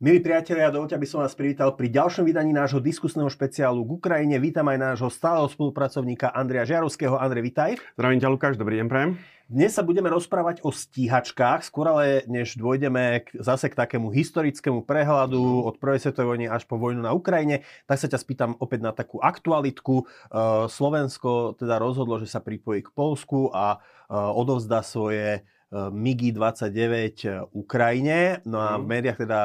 Milí priatelia, dovolte, aby som vás privítal pri ďalšom vydaní nášho diskusného špeciálu k Ukrajine. Vítam aj nášho stáleho spolupracovníka Andreja Žiarovského. Andrej, vitaj. Zdravím ťa, Lukáš, dobrý deň, prajem. Dnes sa budeme rozprávať o stíhačkách, skôr ale než dôjdeme k, zase k takému historickému prehľadu od prvej svetovej vojny až po vojnu na Ukrajine, tak sa ťa spýtam opäť na takú aktualitku. Uh, Slovensko teda rozhodlo, že sa pripojí k Polsku a uh, odovzdá svoje MIGI-29 Ukrajine. No a v mhm. médiách teda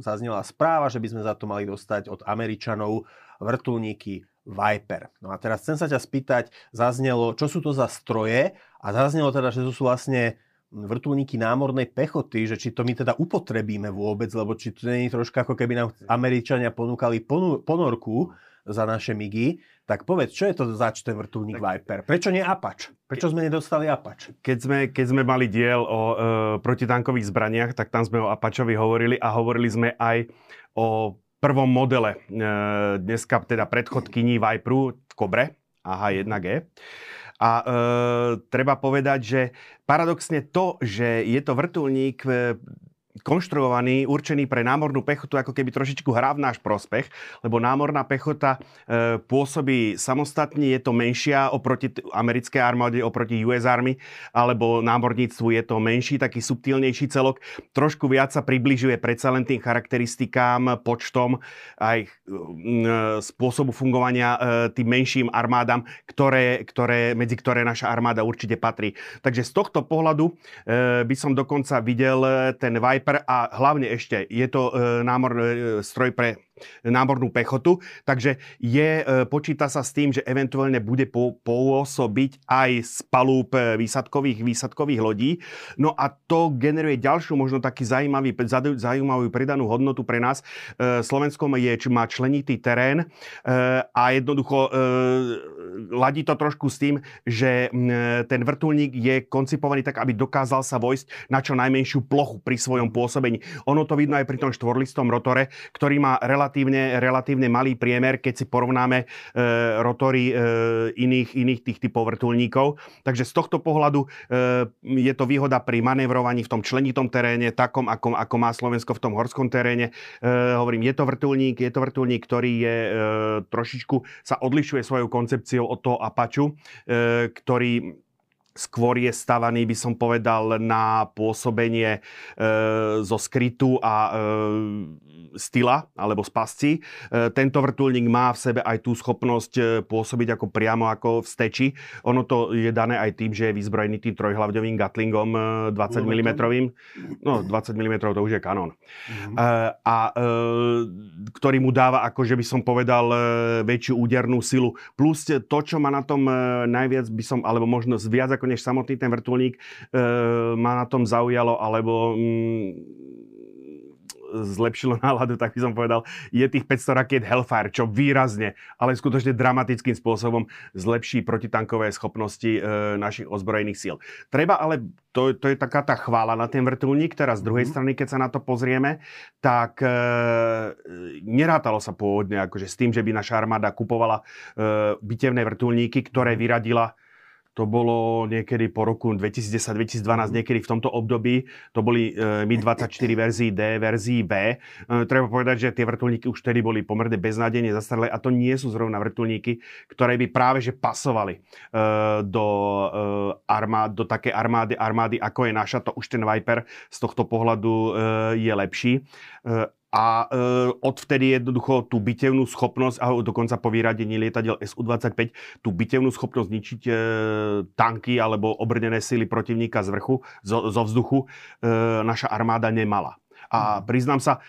zaznela správa, že by sme za to mali dostať od Američanov vrtulníky Viper. No a teraz chcem sa ťa spýtať, zaznelo, čo sú to za stroje a zaznelo teda, že to sú vlastne vrtulníky námornej pechoty, že či to my teda upotrebíme vôbec, lebo či to nie je troška ako keby nám Američania ponúkali ponorku za naše MIGI. Tak povedz, čo je to za ten vrtulník tak, Viper? Prečo nie Apač? Prečo sme nedostali Apač? Keď sme, keď sme mali diel o e, protitankových zbraniach, tak tam sme o Apačovi hovorili a hovorili sme aj o prvom modele. E, dneska teda predchodkyní Viperu, Kobre, AH1G. A e, treba povedať, že paradoxne to, že je to vrtulník e, konštruovaný, určený pre námornú pechotu, ako keby trošičku hrá v náš prospech, lebo námorná pechota e, pôsobí samostatne, je to menšia oproti americké armáde, oproti US Army, alebo námorníctvu je to menší, taký subtilnejší celok. Trošku viac sa približuje predsa len tým charakteristikám, počtom, aj e, spôsobu fungovania e, tým menším armádam, ktoré, ktoré, medzi ktoré naša armáda určite patrí. Takže z tohto pohľadu e, by som dokonca videl ten Viper Viper a hlavne ešte je to e, námor, e, stroj pre námornú pechotu, takže je, e, počíta sa s tým, že eventuálne bude pôsobiť aj z palúb e, výsadkových, výsadkových lodí. No a to generuje ďalšiu možno taký zaujímavý, zaujímavú pridanú hodnotu pre nás. E, Slovensko je, má členitý terén a jednoducho ladí to trošku s tým, že ten vrtulník je koncipovaný tak, aby dokázal sa vojsť na čo najmenšiu plochu pri svojom pôsobení. Ono to vidno aj pri tom štvorlistom rotore, ktorý má relatívne relatívne, relatívne malý priemer, keď si porovnáme e, rotory e, iných, iných tých typov vrtulníkov. Takže z tohto pohľadu e, je to výhoda pri manevrovaní v tom členitom teréne, takom, ako, ako má Slovensko v tom horskom teréne. E, hovorím, je to vrtulník, je to vrtulník, ktorý je e, trošičku sa odlišuje svojou koncepciou od toho Apaču, e, ktorý skôr je stavaný, by som povedal, na pôsobenie e, zo skrytu a e, styla alebo z pasci. E, tento vrtulník má v sebe aj tú schopnosť e, pôsobiť ako priamo ako v steči. Ono to je dané aj tým, že je vyzbrojený tým trojhlavňovým Gatlingom e, 20 mm. No, 20 mm to už je kanón. Mm. E, a e, ktorý mu dáva, ako že by som povedal, e, väčšiu údernú silu. Plus to, čo ma na tom e, najviac by som, alebo možno viac ako než samotný ten vrtulník, e, ma na tom zaujalo, alebo mm, zlepšilo náladu, tak by som povedal, je tých 500 rakiet Hellfire, čo výrazne, ale skutočne dramatickým spôsobom zlepší protitankové schopnosti e, našich ozbrojených síl. Treba ale, to, to je taká tá chvála na ten vrtulník, teraz z druhej mm-hmm. strany, keď sa na to pozrieme, tak e, nerátalo sa pôvodne akože s tým, že by naša armáda kupovala e, bitevné vrtulníky, ktoré vyradila to bolo niekedy po roku 2010-2012, niekedy v tomto období. To boli e, Mi-24 verzii D, verzii B. E, treba povedať, že tie vrtulníky už tedy boli pomerne beznádejne zastaralé a to nie sú zrovna vrtulníky, ktoré by práve že pasovali e, do, armád, do také armády, armády, ako je naša. To už ten Viper z tohto pohľadu je lepší a e, odvtedy jednoducho tú bitevnú schopnosť, a dokonca po vyradení lietadiel Su-25, tú bitevnú schopnosť zničiť e, tanky alebo obrnené sily protivníka z vrchu, zo, zo vzduchu, e, naša armáda nemala. A mhm. priznám sa,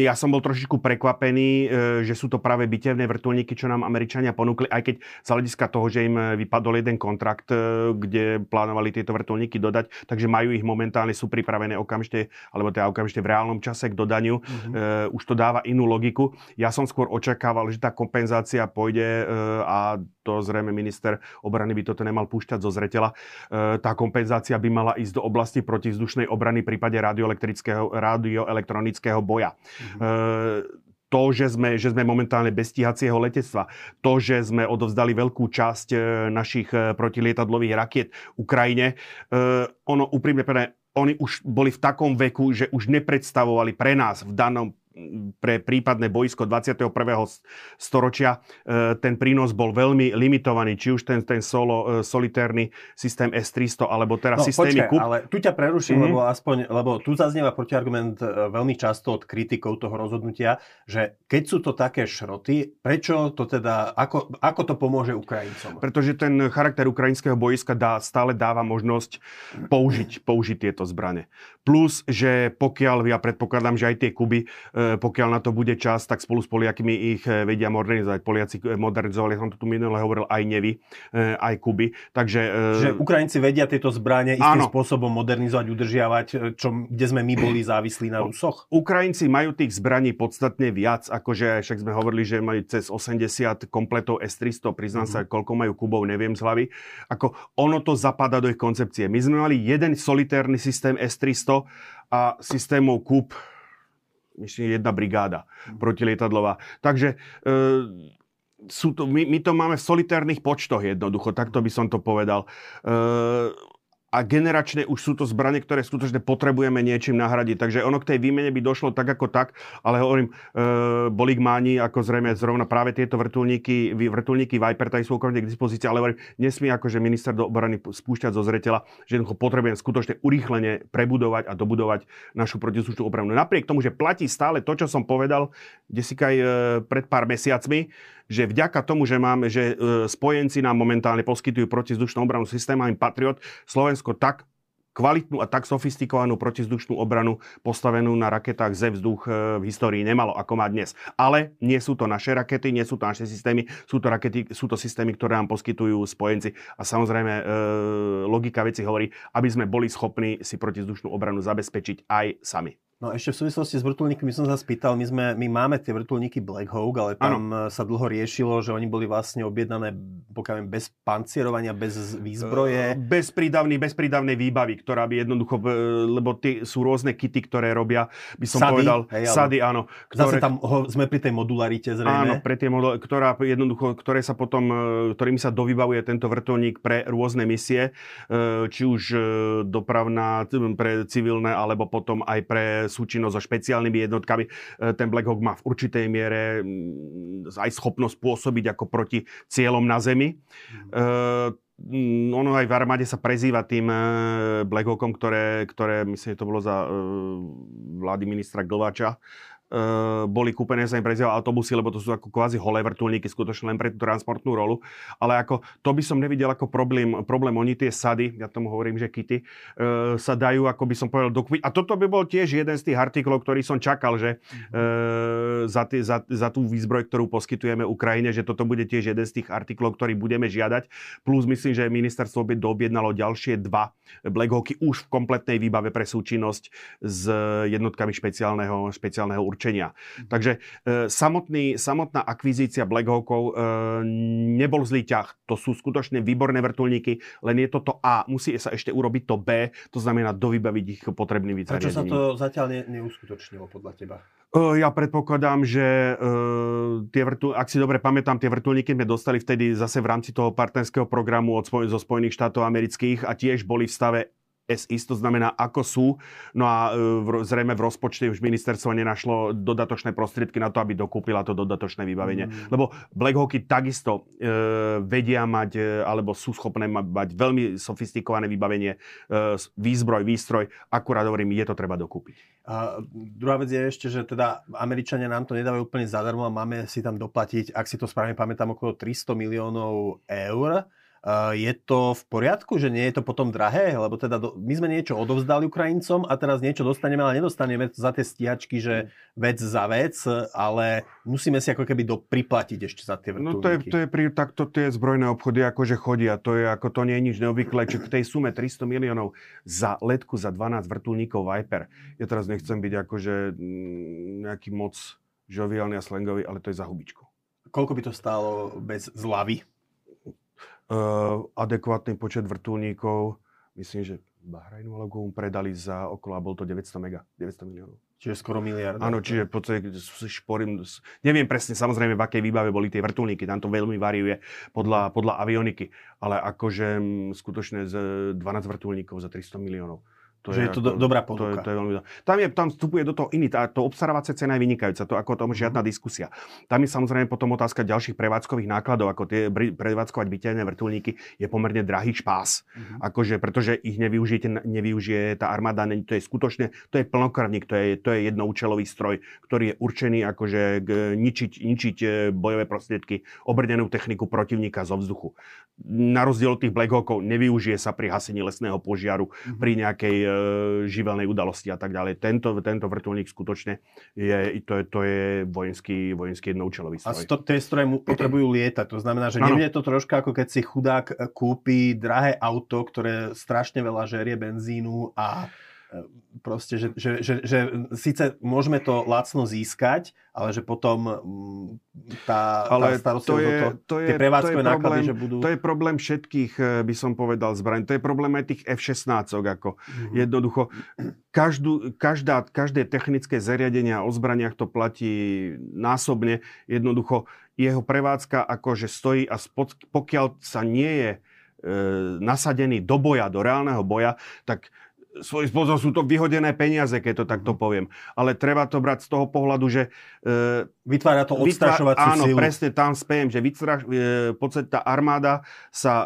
ja som bol trošičku prekvapený, e, že sú to práve bitevné vrtulníky, čo nám Američania ponúkli, aj keď z hľadiska toho, že im e, vypadol jeden kontrakt, e, kde plánovali tieto vrtulníky dodať, takže majú ich momentálne, sú pripravené okamžite, alebo teda okamžite v reálnom čase k dodaniu. Mm-hmm. Už to dáva inú logiku. Ja som skôr očakával, že tá kompenzácia pôjde a to zrejme minister obrany by toto nemal púšťať zo zretela. Tá kompenzácia by mala ísť do oblasti protivzdušnej obrany v prípade radioelektronického boja boja. Mm-hmm. to, že sme, že sme momentálne bez stíhacieho letectva, to, že sme odovzdali veľkú časť e, našich e, protilietadlových rakiet Ukrajine, ono úprimne povedané, oni už boli v takom veku, že už nepredstavovali pre nás v danom pre prípadné boisko 21. storočia e, ten prínos bol veľmi limitovaný, či už ten, ten solo, e, solitérny systém S-300, alebo teraz no, systémy počkaj, ale tu ťa preruším, mm-hmm. lebo aspoň, lebo tu zaznieva protiargument e, veľmi často od kritikov toho rozhodnutia, že keď sú to také šroty, prečo to teda, ako, ako to pomôže Ukrajincom? Pretože ten charakter ukrajinského boiska dá, stále dáva možnosť použiť, použiť tieto zbrane. Plus, že pokiaľ, ja predpokladám, že aj tie Kuby E, pokiaľ na to bude čas, tak spolu s Poliakmi ich e, vedia modernizovať. Poliaci e, modernizovali, som to tu minule hovoril, aj Nevy, aj Kuby. Takže, Že Ukrajinci vedia tieto zbranie istým áno. spôsobom modernizovať, udržiavať, čo, kde sme my boli závislí na Rusoch? Ukrajinci majú tých zbraní podstatne viac, akože však sme hovorili, že majú cez 80 kompletov S-300, priznám mm-hmm. sa, koľko majú Kubov, neviem z hlavy. Ako ono to zapadá do ich koncepcie. My sme mali jeden solitérny systém S-300 a systémov Kub myslím, jedna brigáda mm. protilietadlová. Takže e, sú to, my, my to máme v solitérnych počtoch jednoducho, takto by som to povedal. E, a generačne už sú to zbranie, ktoré skutočne potrebujeme niečím nahradiť. Takže ono k tej výmene by došlo tak ako tak, ale hovorím, e, boli máni, ako zrejme zrovna práve tieto vrtulníky, vrtulníky Viper, tady sú okrem k dispozícii, ale hovorím, nesmie akože minister do obrany spúšťať zo zretela, že jednoducho potrebujem skutočne urýchlene prebudovať a dobudovať našu protizdušnú obranu. Napriek tomu, že platí stále to, čo som povedal, kde si aj e, pred pár mesiacmi, že vďaka tomu, že máme, že e, spojenci nám momentálne poskytujú protizdušnú obranu systémami Patriot, Slovensko tak kvalitnú a tak sofistikovanú protizdušnú obranu postavenú na raketách ze vzduch e, v histórii nemalo, ako má dnes. Ale nie sú to naše rakety, nie sú to naše systémy, sú to, rakety, sú to systémy, ktoré nám poskytujú spojenci. A samozrejme, e, logika veci hovorí, aby sme boli schopní si protizdušnú obranu zabezpečiť aj sami. No ešte v súvislosti s vrtulníkmi som sa spýtal, my, sme, my máme tie vrtulníky Black Hawk, ale tam ano. sa dlho riešilo, že oni boli vlastne objednané pokiaľ bez pancierovania, bez výzbroje. Bez, prídavný, bez prídavnej výbavy, ktorá by jednoducho, lebo tie sú rôzne kity, ktoré robia, by som sady, povedal, hej, sady, áno. Ktoré, zase tam ho, sme pri tej modularite zrejme. Áno, pre tie modul, ktorá jednoducho, ktoré sa potom, e, ktorým sa dovybavuje tento vrtulník pre rôzne misie, e, či už e, dopravná, pre civilné, alebo potom aj pre súčinnosť so špeciálnymi jednotkami. E, ten Black Hawk má v určitej miere mm, aj schopnosť pôsobiť ako proti cieľom na Zemi. Mm. ono aj v armáde sa prezýva tým e, Black Hawkom, ktoré, ktoré myslím, že to bolo za vlády ministra Glváča, boli kúpené sa im autobusy, lebo to sú ako kvázi holé vrtulníky, skutočne len pre tú transportnú rolu. Ale ako to by som nevidel ako problém. Problém oni tie sady, ja tomu hovorím, že kity, uh, sa dajú, ako by som povedal, dokúpiť. A toto by bol tiež jeden z tých artiklov, ktorý som čakal, že uh, za, tý, za, za tú výzbroj, ktorú poskytujeme Ukrajine, že toto bude tiež jeden z tých artiklov, ktorý budeme žiadať. Plus myslím, že ministerstvo by doobjednalo ďalšie dva Black Hawky už v kompletnej výbave pre súčinnosť s jednotkami špeciálneho, špeciálneho určenia určenia. Mhm. Takže e, samotný, samotná akvizícia Black Hawkov e, nebol zlý ťah. To sú skutočne výborné vrtulníky, len je toto A. Musí sa ešte urobiť to B, to znamená dovybaviť ich potrebnými zariadením. Prečo sa to zatiaľ ne, neuskutočnilo podľa teba? E, ja predpokladám, že uh, tie vrtu, ak si dobre pamätám, tie vrtulníky sme dostali vtedy zase v rámci toho partnerského programu od, zo Spojených štátov amerických a tiež boli v stave SIS, to znamená ako sú. No a e, zrejme v rozpočte už ministerstvo nenašlo dodatočné prostriedky na to, aby dokúpila to dodatočné vybavenie. Mm. Lebo Black Hawky takisto e, vedia mať, e, alebo sú schopné mať veľmi sofistikované vybavenie, e, výzbroj, výstroj. Akurát hovorím, je to treba dokúpiť. A druhá vec je ešte, že teda Američania nám to nedávajú úplne zadarmo a máme si tam doplatiť, ak si to správne pamätám, okolo 300 miliónov eur je to v poriadku, že nie je to potom drahé? Lebo teda do, my sme niečo odovzdali Ukrajincom a teraz niečo dostaneme, ale nedostaneme za tie stíhačky, že vec za vec, ale musíme si ako keby do, priplatiť ešte za tie vrtulníky. No to je, to je pri, takto tie zbrojné obchody akože chodia, to je ako to nie je nič neobvyklé, či k tej sume 300 miliónov za letku za 12 vrtulníkov Viper. Ja teraz nechcem byť akože mm, nejaký moc žoviálny a slangový, ale to je za hubičku. Koľko by to stálo bez zlavy? Uh, adekvátny počet vrtulníkov, myslím, že Bahrajnu alebo predali za okolo, a bol to 900 mega, 900 miliónov. Čiže skoro miliard. Áno, čiže v podstate šporím, neviem presne samozrejme, v akej výbave boli tie vrtulníky, tam to veľmi variuje podľa, podľa avioniky, ale akože skutočne z 12 vrtulníkov za 300 miliónov. To že je, je to do, dobrá ponuka. To je, to je veľmi, tam, je, tam vstupuje do toho iný. Tá, to obstarávacia cena je vynikajúca, to ako o tom mhm. žiadna diskusia. Tam je samozrejme potom otázka ďalších prevádzkových nákladov, ako tie prevádzkovať byteľné vrtulníky je pomerne drahý špás. Uh-huh. Akože, pretože ich nevyužijete, nevyužije tá armáda, to je skutočne, to je plnokrvník, to je, to je jednoučelový stroj, ktorý je určený akože k, ničiť, ničiť e, bojové prostriedky, obrnenú techniku protivníka zo vzduchu. Na rozdiel od tých Black Hawkov nevyužije sa pri hasení lesného požiaru, uh-huh. pri nejakej e, živelnej udalosti a tak ďalej. Tento, tento vrtulník skutočne je, to je, to je vojenský, vojenský jednoučelový stroj. A to, tie stroje mu potrebujú lietať, to znamená, že nebude to troška ako keď si chudák kúpi drahé auto, ktoré strašne veľa žerie benzínu a proste, že, že, že, že síce môžeme to lacno získať, ale že potom mm, tá, ale tá to je, to, to je, tie prevádzkové náklady, problém, že budú... To je problém všetkých, eh, by som povedal, zbraň. To je problém aj tých F-16, ako mm-hmm. jednoducho. Každú, každá, každé technické zariadenie o zbraniach to platí násobne. Jednoducho jeho prevádzka akože stojí a spod, pokiaľ sa nie je e, nasadený do boja, do reálneho boja, tak svojím spôsobom sú to vyhodené peniaze, keď to takto poviem. Ale treba to brať z toho pohľadu, že... E, Vytvára to odstrašovaciu Áno, silu. presne tam spejem, že vystraš, e, v podstate tá armáda sa e,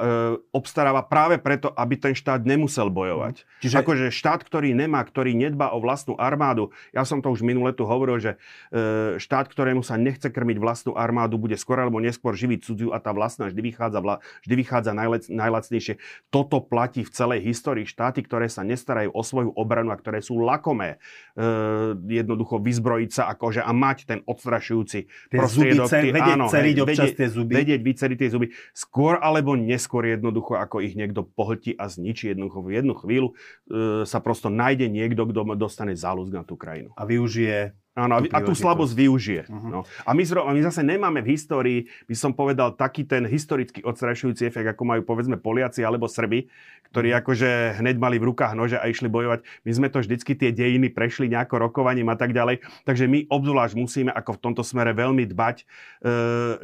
obstaráva práve preto, aby ten štát nemusel bojovať. Mhm. Čiže... Akože štát, ktorý nemá, ktorý nedba o vlastnú armádu, ja som to už minule tu hovoril, že e, štát, ktorému sa nechce krmiť vlastnú armádu, bude skôr alebo neskôr živiť cudziu a tá vlastná vždy vychádza, vla, vždy vychádza najlec, najlacnejšie. Toto platí v celej histórii. Štáty, ktoré sa nestarajú o svoju obranu a ktoré sú lakomé, e, jednoducho vyzbrojiť sa akože a mať ten odstrašujúci tie prostriedok. Zuby, vedieť áno, ceriť občas vedieť, tie zuby. Vedieť vyceriť tie zuby. Skôr alebo neskôr jednoducho, ako ich niekto pohltí a zničí jednoducho v jednu chvíľu, e, sa prosto nájde niekto, kto dostane záľusk na tú krajinu. A využije Áno, a tú slabosť využije. Uh-huh. No. A my, zro, my zase nemáme v histórii, by som povedal, taký ten historický odstrašujúci efekt, ako majú povedzme Poliaci alebo Srby, ktorí uh-huh. akože hneď mali v rukách nože a išli bojovať. My sme to vždycky tie dejiny prešli nejako rokovaním a tak ďalej. Takže my obzvlášť musíme ako v tomto smere veľmi dbať e,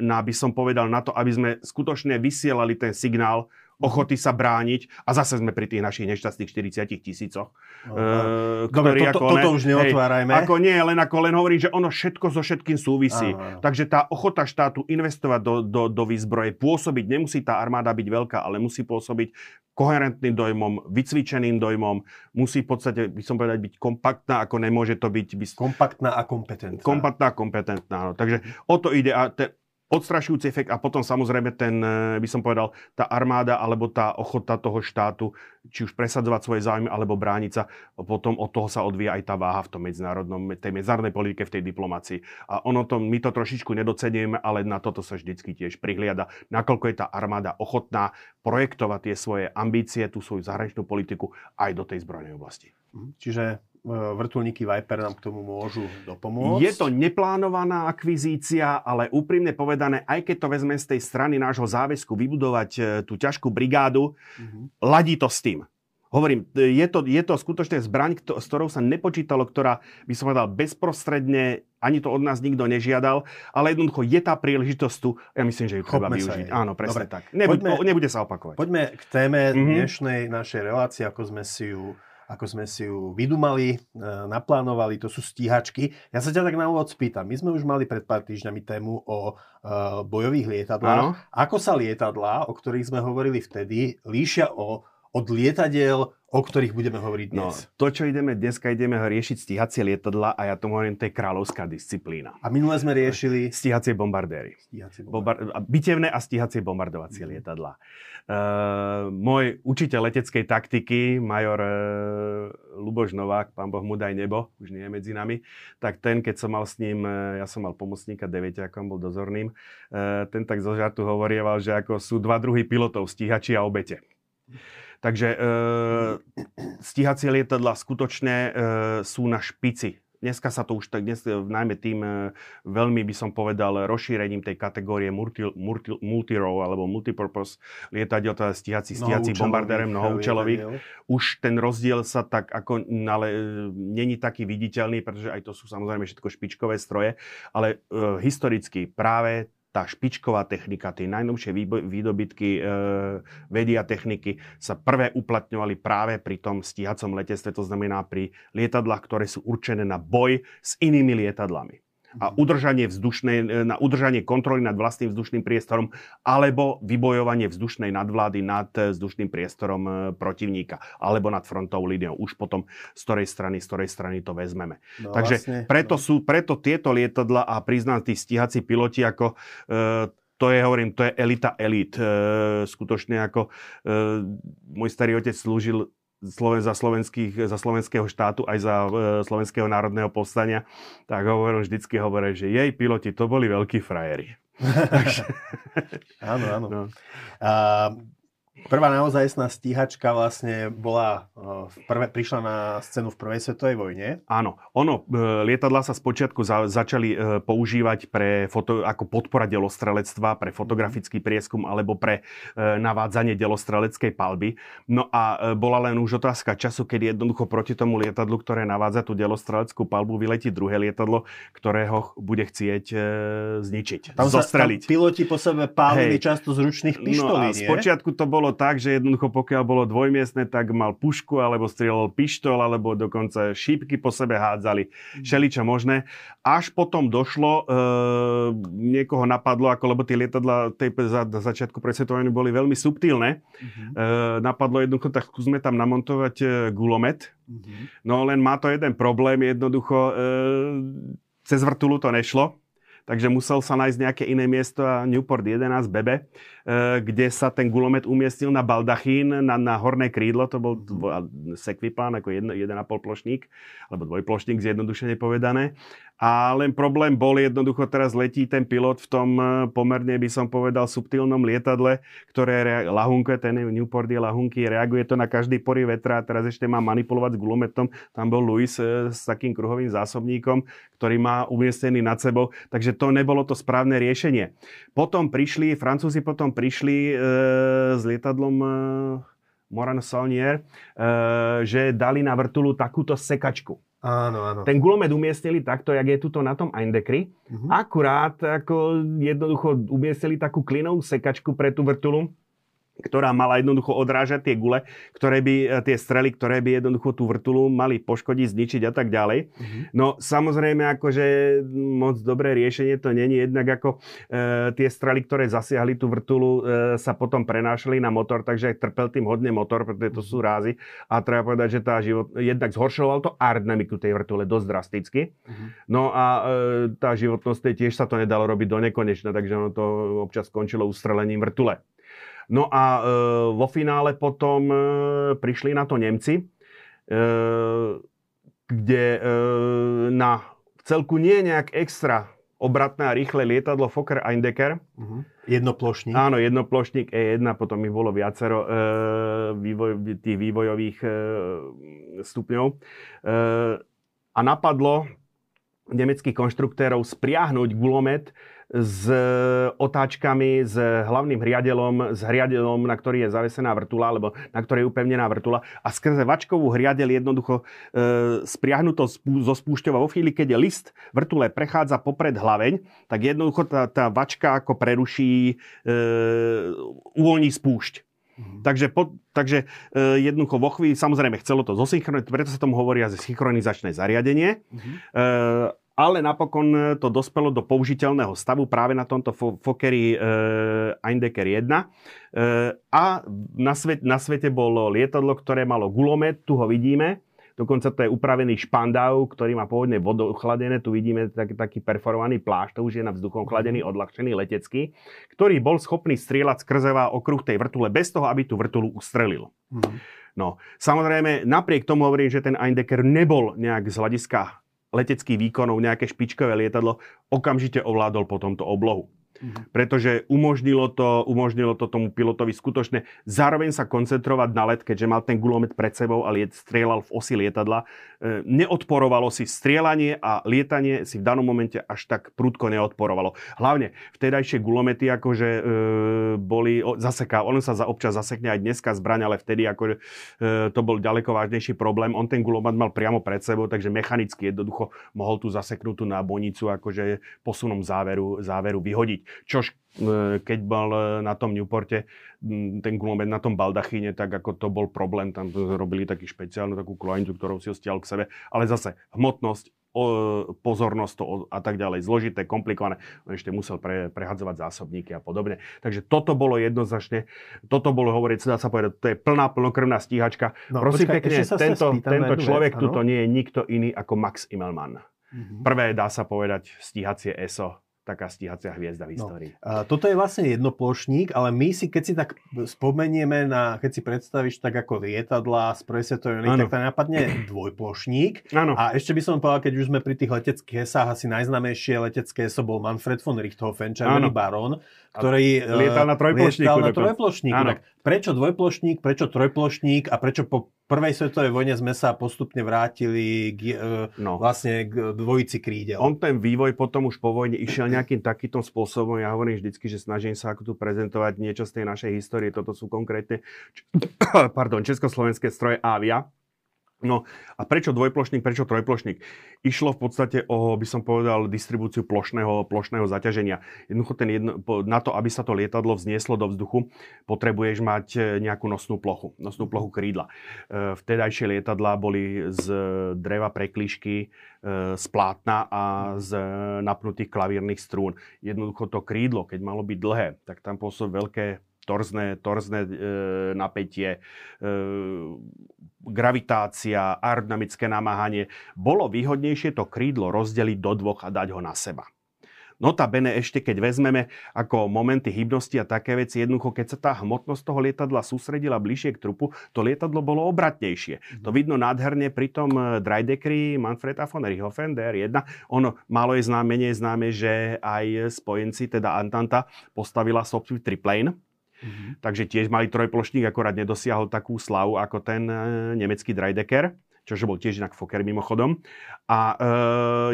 na, by som povedal, na to, aby sme skutočne vysielali ten signál, ochoty sa brániť a zase sme pri tých našich nešťastných 40 tisícoch. Uh, Dobre, to, to, toto už neotvárajme. Hej, ako nie, len ako len hovorím, že ono všetko so všetkým súvisí. Aha. Takže tá ochota štátu investovať do, do, do výzbroje, pôsobiť, nemusí tá armáda byť veľká, ale musí pôsobiť koherentným dojmom, vycvičeným dojmom, musí v podstate, by som povedať, byť kompaktná, ako nemôže to byť... By... Kompaktná a kompetentná. Kompaktná a kompetentná, no. Takže o to ide. A te, odstrašujúci efekt a potom samozrejme ten, e, by som povedal, tá armáda alebo tá ochota toho štátu, či už presadzovať svoje záujmy alebo brániť sa, potom od toho sa odvíja aj tá váha v tom medzinárodnom, tej medzinárodnej politike, v tej diplomácii. A ono to, my to trošičku nedocenujeme, ale na toto sa vždycky tiež prihliada, nakoľko je tá armáda ochotná projektovať tie svoje ambície, tú svoju zahraničnú politiku aj do tej zbrojnej oblasti. Mhm. Čiže vrtulníky Viper nám k tomu môžu dopomôcť. Je to neplánovaná akvizícia, ale úprimne povedané, aj keď to vezme z tej strany nášho záväzku vybudovať e, tú ťažkú brigádu, mm-hmm. ladí to s tým. Hovorím, je to, je to skutočne zbraň, s ktorou sa nepočítalo, ktorá by som povedal bezprostredne, ani to od nás nikto nežiadal, ale jednoducho je tá príležitosť tu, ja myslím, že ju treba Chopme využiť. Áno, presne Dobre. tak. Nebude, poďme, nebude sa opakovať. Poďme k téme mm-hmm. dnešnej našej relácie, ako sme si ju ako sme si ju vydumali, e, naplánovali, to sú stíhačky. Ja sa ťa tak na úvod spýtam. My sme už mali pred pár týždňami tému o e, bojových lietadlách. Ano. Ako sa lietadlá, o ktorých sme hovorili vtedy, líšia o, od lietadiel, o ktorých budeme hovoriť No, dnes. to, čo ideme dneska, ideme riešiť stíhacie lietadla a ja tomu hovorím, to je kráľovská disciplína. A minule sme riešili Stíhacie bombardéry. stíhacie bomby. Bombar- a bitevné a stíhacie bombardovacie lietadlá. Uh, môj učiteľ leteckej taktiky, major uh, Luboš Novák, pán Boh mu daj nebo, už nie je medzi nami, tak ten, keď som mal s ním, uh, ja som mal pomocníka 9, ako on bol dozorným, uh, ten tak zo žartu hovorieval, že ako sú dva druhy pilotov, stíhači a obete. Takže e, stíhacie lietadla skutočne e, sú na špici. Dneska sa to už tak, dnes, e, najmä tým e, veľmi by som povedal rozšírením tej kategórie multi, multi, multirow alebo multipurpose lietadiel, teda stíhací, stíhací bombardérem mnohoučelových. Už ten rozdiel sa tak ako, ale e, není taký viditeľný, pretože aj to sú samozrejme všetko špičkové stroje, ale e, historicky práve tá špičková technika, tie najnovšie výdobytky e, vedy a techniky sa prvé uplatňovali práve pri tom stíhacom letectve, to znamená pri lietadlách, ktoré sú určené na boj s inými lietadlami a udržanie vzdušnej, e, na udržanie kontroly nad vlastným vzdušným priestorom alebo vybojovanie vzdušnej nadvlády nad e, vzdušným priestorom e, protivníka alebo nad frontovou líniou. Už potom z ktorej strany, z ktorej strany to vezmeme. No, Takže vlastne, preto no. sú, preto tieto lietadla a priznám tí stíhací piloti ako e, to je, hovorím, to je elita elít. E, skutočne ako e, môj starý otec slúžil za, slovenských, za slovenského štátu aj za e, slovenského národného povstania, tak hovorím, vždycky hovorím, že jej piloti, to boli veľkí frajeri. Áno, áno. no. A prvá naozajstná stíhačka vlastne bola, uh, v prvé, prišla na scénu v prvej svetovej vojne. Áno, ono, e, lietadla sa spočiatku za, začali e, používať pre foto, ako podpora delostrelectva, pre fotografický prieskum alebo pre navádzanie delostreleckej palby. No a bola len už otázka času, keď jednoducho proti tomu lietadlu, ktoré navádza tú delostreleckú palbu, vyletí druhé lietadlo, ktoré ho bude chcieť zničiť, Tam sa tam zostreliť. piloti po sebe pálili Hej. často z ručných No pištolí, a nie? spočiatku to bolo tak, že jednoducho pokiaľ bolo dvojmiestne, tak mal pušku, alebo strieľal pištol, alebo dokonca šípky po sebe hádzali. Všeličo možné. Až potom došlo, e, niekoho napadlo, ako lebo tie lietadla tej, za, na začiatku predsvetovania boli veľmi subtilné. Mhm. E, napadlo jednoducho, tak skúsme tam namontovať e, gulomet. Mhm. No len má to jeden problém, jednoducho e, cez vrtulu to nešlo. Takže musel sa nájsť nejaké iné miesto a Newport 11 Bebe, kde sa ten gulomet umiestnil na baldachín, na, na horné krídlo, to bol sekviplán, ako 1,5 plošník, alebo dvojplošník zjednodušene povedané. A len problém bol jednoducho, teraz letí ten pilot v tom e, pomerne, by som povedal, subtilnom lietadle, ktoré rea- lahunke, ten Newport je lahunky, reaguje to na každý pory vetra a teraz ešte má manipulovať s gulometom. Tam bol Luis e, s takým kruhovým zásobníkom, ktorý má umiestnený nad sebou, takže to nebolo to správne riešenie. Potom prišli, Francúzi potom prišli e, s lietadlom e, Moran Saulnier, e, že dali na vrtulu takúto sekačku. Áno, áno. Ten gulomet umiestnili takto, jak je tuto na tom Eindekry. Mhm. Akurát ako jednoducho umiestnili takú klinovú sekačku pre tú vrtulu, ktorá mala jednoducho odrážať tie gule, ktoré by, e, tie strely, ktoré by jednoducho tú vrtulu mali poškodiť, zničiť a tak ďalej. Mhm. No samozrejme, akože moc dobré riešenie to není. Jednak ako e, tie strely, ktoré zasiahli tú vrtulu, e, sa potom prenášali na motor, takže trpel tým hodne motor, pretože to sú rázy. A treba povedať, že tá život, jednak zhoršoval to aerodynamiku tej vrtule dosť drasticky. Mhm. No a e, tá životnosť, tej tiež sa to nedalo robiť do nekonečna, takže ono to občas skončilo ustrelením vrtule. No a e, vo finále potom e, prišli na to Nemci, e, kde e, na celku nie nejak extra obratné a rýchle lietadlo Fokker Eindecker. Mhm. Jednoplošník. Áno, jednoplošník E1, potom ich bolo viacero e, vývoj, tých vývojových e, stupňov. E, a napadlo nemeckých konštruktérov spriahnuť gulomet s otáčkami, s hlavným hriadelom, s hriadelom, na ktorý je zavesená vrtula, alebo na ktorej je upevnená vrtula. A skrze vačkovú hriadel jednoducho e, spriahnuto spú, zo spúšťova. Vo chvíli, keď je list vrtule prechádza popred hlaveň, tak jednoducho tá, tá vačka ako preruší, e, uvoľní spúšť. Mhm. Takže, po, takže e, jednoducho vo chvíli, samozrejme chcelo to zosynchronizovať, preto sa tomu hovoria synchronizačné zariadenie. Mhm. E, ale napokon to dospelo do použiteľného stavu práve na tomto Fokkeri e, Eindecker 1. E, a na, svet, na svete bolo lietadlo, ktoré malo gulomet, tu ho vidíme, Dokonca to je upravený špandau, ktorý má pôvodne vodochladené. Tu vidíme taký, taký perforovaný plášť, to už je na vzduchom chladený, odľahčený letecký, ktorý bol schopný strieľať skrze okruh tej vrtule bez toho, aby tú vrtulu ustrelil. Mm. No, samozrejme, napriek tomu hovorím, že ten Eindecker nebol nejak z hľadiska leteckých výkonov nejaké špičkové lietadlo, okamžite ovládol po tomto oblohu. Mm-hmm. Pretože umožnilo to, umožnilo to tomu pilotovi skutočne zároveň sa koncentrovať na let, keďže mal ten gulomet pred sebou a liet strieľal v osi lietadla. E, neodporovalo si strieľanie a lietanie si v danom momente až tak prudko neodporovalo. Hlavne vtedajšie gulomety akože e, boli o, zaseká, on sa za občas zasekne aj dneska zbraň, ale vtedy akože, e, to bol ďaleko vážnejší problém. On ten gulomet mal priamo pred sebou, takže mechanicky jednoducho mohol tú zaseknutú nábojnicu akože posunom záveru, záveru vyhodiť. Čož e, keď bol e, na tom Newporte ten gulomet na tom baldachíne, tak ako to bol problém, tam robili taký špeciálnu takú klojnicu, ktorou si ho stial k sebe. Ale zase hmotnosť, pozornosť to a tak ďalej, zložité, komplikované. On ešte musel pre, prehadzovať zásobníky a podobne. Takže toto bolo jednoznačne, toto bolo hovoriť, dá sa povedať, to je plná, plnokrvná stíhačka. No, Prosím počkaj, pekne, tento, tento človek tu nie je nikto iný ako Max Immelmann. Mm-hmm. Prvé, dá sa povedať, stíhacie ESO taká stíhacia hviezda v no, histórii. No, a toto je vlastne jednoplošník, ale my si, keď si tak spomenieme na, keď si predstavíš tak ako lietadla z prvej svetovej tak tam napadne dvojplošník. Ano. A ešte by som povedal, keď už sme pri tých leteckých esách, asi najznamejšie letecké eso bol Manfred von Richthofen, červený baron, ktorý lietal na trojplošníku. Lietal na trojplošníku. Tak prečo dvojplošník, prečo trojplošník a prečo po prvej svetovej vojne sme sa postupne vrátili k, e, no. vlastne k dvojici krídel. On ten vývoj potom už po vojne išiel nejakým takýmto spôsobom. Ja hovorím vždycky, že snažím sa ako tu prezentovať niečo z tej našej histórie. Toto sú konkrétne pardon, československé stroje Avia No a prečo dvojplošník, prečo trojplošník? Išlo v podstate o, by som povedal, distribúciu plošného, plošného zaťaženia. Jednoducho ten jedno, na to, aby sa to lietadlo vznieslo do vzduchu, potrebuješ mať e, nejakú nosnú plochu, nosnú plochu krídla. E, vtedajšie lietadlá boli z dreva preklišky, e, z plátna a z napnutých klavírnych strún. Jednoducho to krídlo, keď malo byť dlhé, tak tam pôsobí veľké torzné, torzné e, napätie, e, gravitácia, aerodynamické namáhanie. Bolo výhodnejšie to krídlo rozdeliť do dvoch a dať ho na seba. Notabene ešte keď vezmeme ako momenty hybnosti a také veci, jednoducho keď sa tá hmotnosť toho lietadla sústredila bližšie k trupu, to lietadlo bolo obratnejšie. Mm. To vidno nádherne pri tom e, Dreideckeri Manfreda von Richthofen DR1. Ono malo je známe, menej známe, že aj spojenci, teda Antanta, postavila software triplane, Mm-hmm. Takže tiež mali trojplošník, akorát nedosiahol takú slavu ako ten e, nemecký Dreidecker, čo bol tiež inak Fokker mimochodom. A e,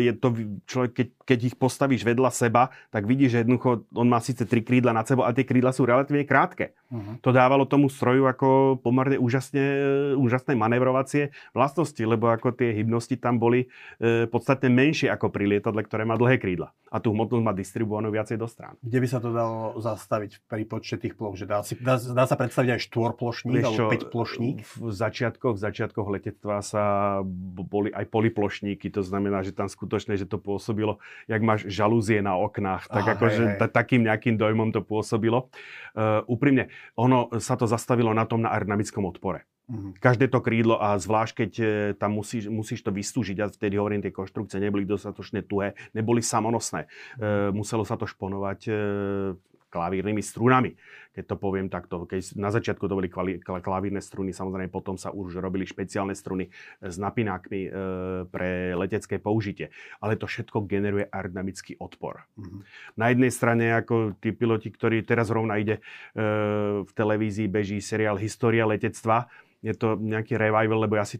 je to človek, keď, keď ich postavíš vedľa seba, tak vidíš, že jednoducho on má síce tri krídla nad sebou, ale tie krídla sú relatívne krátke. Uh-huh. To dávalo tomu stroju ako pomerne úžasne, úžasné manevrovacie vlastnosti, lebo ako tie hybnosti tam boli e, podstatne menšie ako pri lietadle, ktoré má dlhé krídla. A tú hmotnosť má distribuovanú viacej do strán. Kde by sa to dalo zastaviť pri počte tých ploch? Že dá, si, dá, dá sa predstaviť aj štvorplošník alebo päťplošník? V začiatkoch, v začiatkoch letectva sa boli aj poliplošníky to znamená, že tam skutočne, že to pôsobilo, jak máš žalúzie na oknách, tak ah, akože t- takým nejakým dojmom to pôsobilo. Uh, úprimne, ono sa to zastavilo na tom na aerodynamickom odpore. Uh-huh. Každé to krídlo a zvlášť, keď e, tam musíš, musíš to vystúžiť, a vtedy hovorím, tie konštrukcie neboli dostatočne tuhé, neboli samonosné. Uh, muselo sa to šponovať e, klavírnymi strunami, keď to poviem takto. Keď na začiatku to boli klavírne struny, samozrejme potom sa už robili špeciálne struny s napinákmi e, pre letecké použitie. Ale to všetko generuje aerodynamický odpor. Mm-hmm. Na jednej strane, ako tí piloti, ktorí teraz rovna ide e, v televízii, beží seriál História letectva, je to nejaký revival, lebo ja si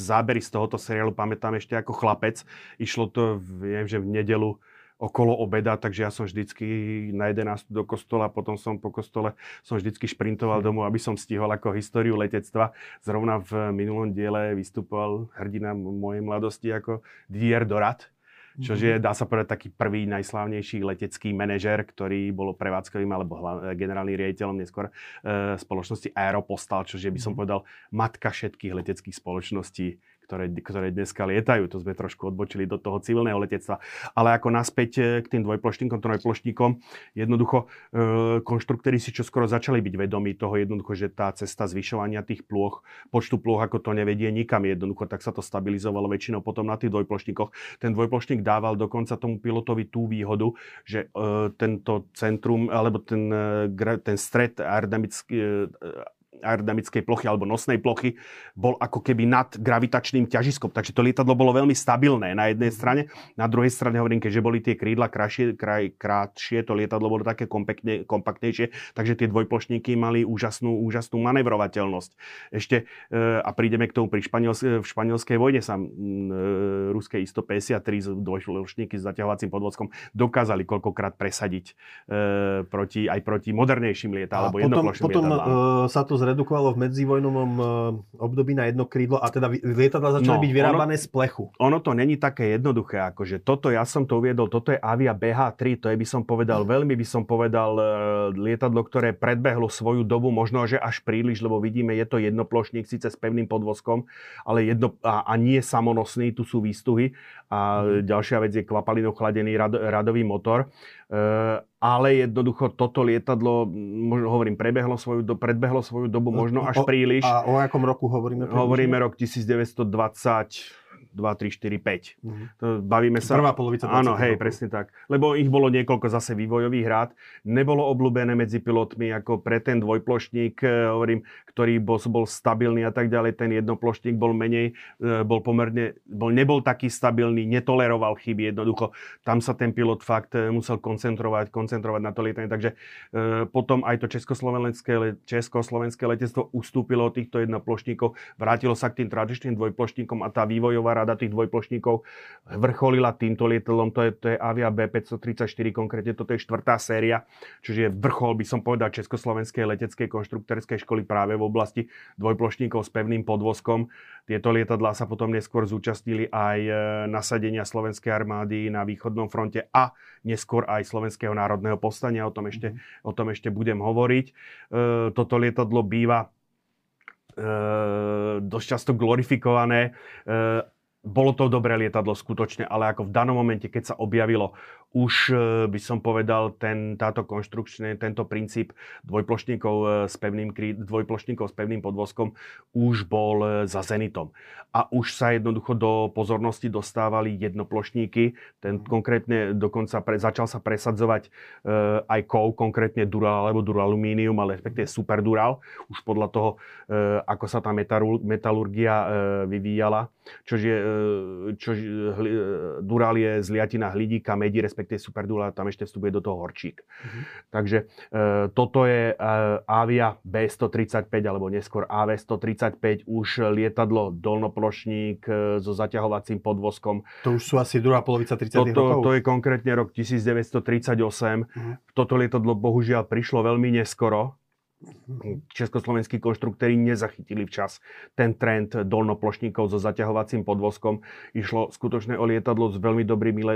zábery z tohoto seriálu pamätám ešte ako chlapec. Išlo to, viem, že v nedelu okolo obeda, takže ja som vždycky na 11 do kostola, potom som po kostole som vždycky šprintoval domov, aby som stihol ako históriu letectva. Zrovna v minulom diele vystupoval hrdina mojej mladosti ako Didier Dorat, čo je, dá sa povedať, taký prvý najslávnejší letecký manažer, ktorý bol prevádzkovým alebo generálnym riaditeľom neskôr e, spoločnosti Aeropostal, čo je, by som mhm. povedal, matka všetkých leteckých spoločností ktoré, ktoré dneska lietajú. To sme trošku odbočili do toho civilného letectva. Ale ako naspäť e, k tým dvojplošníkom, trojplošníkom, jednoducho e, konštruktéri si čo skoro začali byť vedomí toho jednoducho, že tá cesta zvyšovania tých plôch, počtu plôch, ako to nevedie nikam jednoducho, tak sa to stabilizovalo väčšinou potom na tých dvojplošníkoch. Ten dvojplošník dával dokonca tomu pilotovi tú výhodu, že e, tento centrum, alebo ten, e, ten stred aerodynamický e, aerodynamickej plochy alebo nosnej plochy bol ako keby nad gravitačným ťažiskom. Takže to lietadlo bolo veľmi stabilné na jednej strane. Na druhej strane hovorím, keďže boli tie krídla krajšie, kraj, krátšie, to lietadlo bolo také kompaktne, kompaktnejšie, takže tie dvojplošníky mali úžasnú, úžasnú manevrovateľnosť. Ešte, e, a prídeme k tomu, pri španiels, v španielskej vojne sa e, ruské ISTO-53 z dvojplošníky s zaťahovacím podvodkom dokázali koľkokrát presadiť e, proti, aj proti modernejším lietadlám, alebo potom, potom sa to zredukovalo v medzivojnovom eh, období na jedno krídlo a teda lietadla začali no, byť vyrábané ono, z plechu. Ono to není také jednoduché, akože toto, ja som to uviedol, toto je Avia BH3, to je by som povedal, veľmi by som povedal eh, lietadlo, ktoré predbehlo svoju dobu, možno, že až príliš, lebo vidíme, je to jednoplošník, síce s pevným podvozkom, ale jedno, a, a nie samonosný, tu sú výstuhy a mm. ďalšia vec je kvapalino chladený rad, radový motor. E, ale jednoducho toto lietadlo, možno hovorím, prebehlo svoju do, predbehlo svoju dobu možno až príliš. A o akom roku hovoríme? Hovoríme rok 1920 2, 3, 4, 5. Uh-huh. To bavíme sa... Prvá polovica Áno, hej, roku. presne tak. Lebo ich bolo niekoľko zase vývojových rád. Nebolo obľúbené medzi pilotmi ako pre ten dvojplošník, eh, hovorím, ktorý bol, bol stabilný a tak ďalej. Ten jednoplošník bol menej, eh, bol pomerne, bol, nebol taký stabilný, netoleroval chyby jednoducho. Tam sa ten pilot fakt eh, musel koncentrovať, koncentrovať na to lietanie. Takže e, potom aj to československé, československé letectvo ustúpilo od týchto jednoplošníkov, vrátilo sa k tým tradičným dvojplošníkom a tá vývojová rada tých dvojplošníkov vrcholila týmto lietadlom. To je, to je Avia B534, konkrétne toto je štvrtá séria, čiže je vrchol, by som povedal, Československej leteckej konštruktorskej školy práve v oblasti dvojplošníkov s pevným podvozkom. Tieto lietadlá sa potom neskôr zúčastnili aj e, nasadenia slovenskej armády na východnom fronte a neskôr aj Slovenského národného povstania. O tom ešte, mm-hmm. o tom ešte budem hovoriť. E, toto lietadlo býva e, dosť často glorifikované bolo to dobré lietadlo skutočne, ale ako v danom momente, keď sa objavilo už e, by som povedal, ten, táto konštrukčný, tento princíp dvojplošníkov e, s pevným, dvojplošníkov s pevným podvozkom už bol e, za Zenitom. A už sa jednoducho do pozornosti dostávali jednoplošníky. Ten mhm. konkrétne dokonca pre, začal sa presadzovať e, aj kov, konkrétne Dural alebo Duraluminium, ale respektíve Super Dural. Už podľa toho, e, ako sa tá metalurgia e, vyvíjala. Čože, e, čož, hli, Dural je zliatina hliníka, medí, respektíve respektíve Superdula, tam ešte vstupuje do toho horčík. Mm-hmm. Takže e, toto je e, Avia B135 alebo neskôr AV135, už lietadlo dolnoplošník e, so zaťahovacím podvozkom. To už sú asi druhá polovica 30 toto, rokov? To je konkrétne rok 1938. Mm-hmm. Toto lietadlo bohužiaľ prišlo veľmi neskoro, Československí konštruktéri nezachytili včas ten trend dolnoplošníkov so zaťahovacím podvozkom. Išlo skutočne o lietadlo s veľmi dobrými e,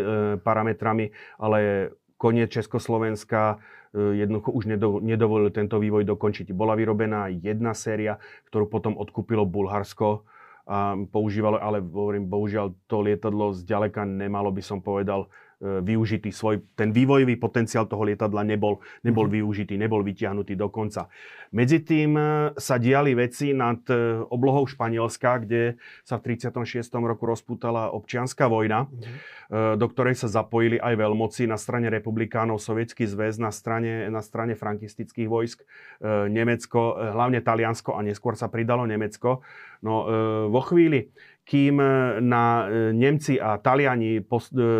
parametrami, ale koniec Československa e, jednoducho už nedovolil tento vývoj dokončiť. Bola vyrobená jedna séria, ktorú potom odkúpilo Bulharsko a používalo, ale hovorím, bohužiaľ to lietadlo zďaleka nemalo, by som povedal, využitý svoj, ten vývojový potenciál toho lietadla nebol, nebol mm-hmm. využitý, nebol vyťahnutý do konca. Medzi tým e, sa diali veci nad e, oblohou Španielska, kde sa v 36. roku rozputala občianská vojna, mm-hmm. do ktorej sa zapojili aj veľmoci na strane republikánov, Sovietský zväz, na strane, na strane frankistických vojsk, Nemecko, hlavne Taliansko a neskôr sa pridalo Nemecko. No vo chvíli, kým e, na e, Nemci a Taliani e,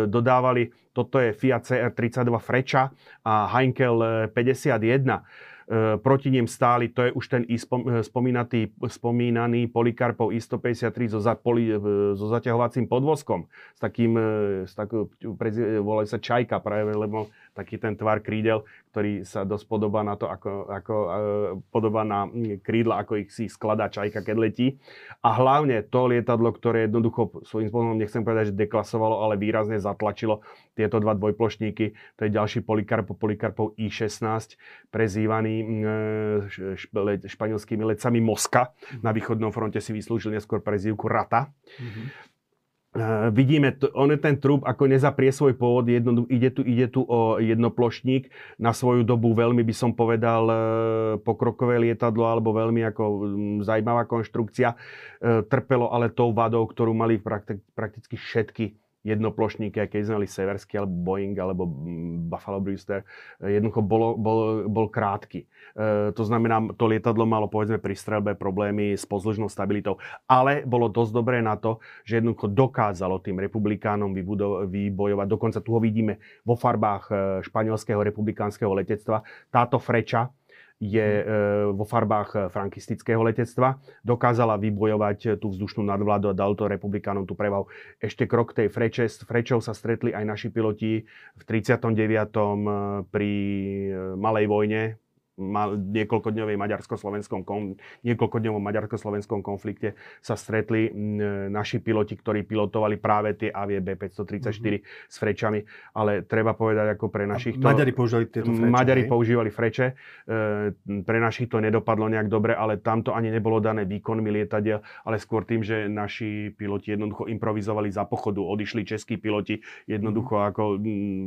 dodávali, toto je Fiat CR32 Freča a Heinkel 51, proti ním stáli, to je už ten spomínatý, spomínaný Polikarpov I-153 so, za, poli, so zaťahovacím podvozkom. S takým, s takým volajú sa Čajka, práve, lebo taký ten tvar krídel, ktorý sa dosť podobá na to, ako, ako e, podobá na krídla, ako ich si skladá čajka, keď letí. A hlavne to lietadlo, ktoré jednoducho svojím spôsobom, nechcem povedať, že deklasovalo, ale výrazne zatlačilo tieto dva dvojplošníky. To je ďalší Polikarpo, Polikarpov I-16, prezývaný e, španielskými lecami Moska. Na východnom fronte si vyslúžil neskôr prezývku Rata. Mm-hmm. Uh, vidíme, on je ten trup ako nezaprie svoj pôvod, jedno, ide, tu, ide tu o jednoplošník, na svoju dobu veľmi by som povedal uh, pokrokové lietadlo alebo veľmi ako um, zaujímavá konštrukcia. Uh, trpelo ale tou vadou, ktorú mali prakti- prakticky všetky jednoplošníky, keď znali Seversky alebo Boeing alebo mm, Buffalo Brewster, jednoducho bolo, bol, bol krátky. E, to znamená, to lietadlo malo povedzme pri strelbe problémy s pozložnou stabilitou, ale bolo dosť dobré na to, že jednoducho dokázalo tým republikánom vybudo- vybojovať. Dokonca tu ho vidíme vo farbách e, španielského republikánskeho letectva. Táto freča, je mhm. e, vo farbách e, frankistického letectva. Dokázala vybojovať e, tú vzdušnú nadvládu a dal to republikánom tú prevahu. Ešte krok tej Freče. S Frečou sa stretli aj naši piloti v 39. pri Malej vojne niekoľkodňovej maďarsko-slovenskom kon, niekoľkodňovom maďarsko-slovenskom konflikte sa stretli naši piloti, ktorí pilotovali práve tie avie B534 mm-hmm. s frečami, ale treba povedať ako pre našich to... Maďari používali tieto freče, Maďari hej? používali freče, e, pre našich to nedopadlo nejak dobre, ale tamto ani nebolo dané výkonmi lietadiel, ale skôr tým, že naši piloti jednoducho improvizovali za pochodu, odišli českí piloti, jednoducho mm-hmm. ako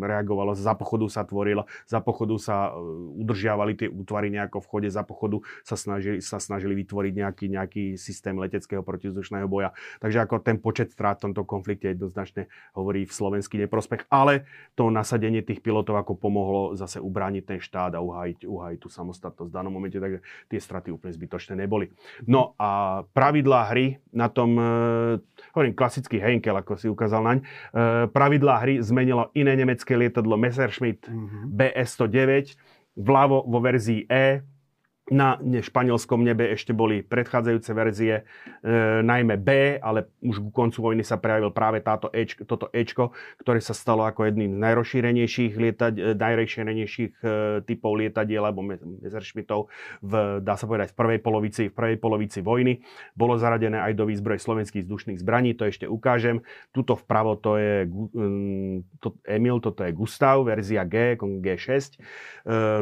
reagovalo, za pochodu sa tvorila, za pochodu sa e, udržiavali tie útvary nejako v chode za pochodu sa snažili, sa snažili vytvoriť nejaký, nejaký systém leteckého protizdušného boja. Takže ako ten počet strát v tomto konflikte jednoznačne hovorí v slovenský neprospech, ale to nasadenie tých pilotov ako pomohlo zase ubrániť ten štát a uhájiť, uhájiť tú samostatnosť v danom momente, takže tie straty úplne zbytočné neboli. No a pravidlá hry na tom, e, hovorím klasický Henkel, ako si ukázal naň, e, pravidlá hry zmenilo iné nemecké lietadlo Messerschmitt mm-hmm. BS-109, vľavo vo verzii E, na španielskom nebe ešte boli predchádzajúce verzie, e, najmä B, ale už ku koncu vojny sa prejavil práve táto Ečko, toto Ečko, ktoré sa stalo ako jedným z najrozšírenejších, lietad, e, najrozšírenejších e, typov lietadiel alebo Messerschmittov v, dá sa povedať, v prvej polovici, v prvej polovici vojny. Bolo zaradené aj do výzbroj slovenských vzdušných zbraní, to ešte ukážem. Tuto vpravo to je to, Emil, toto je Gustav, verzia G, G6. E,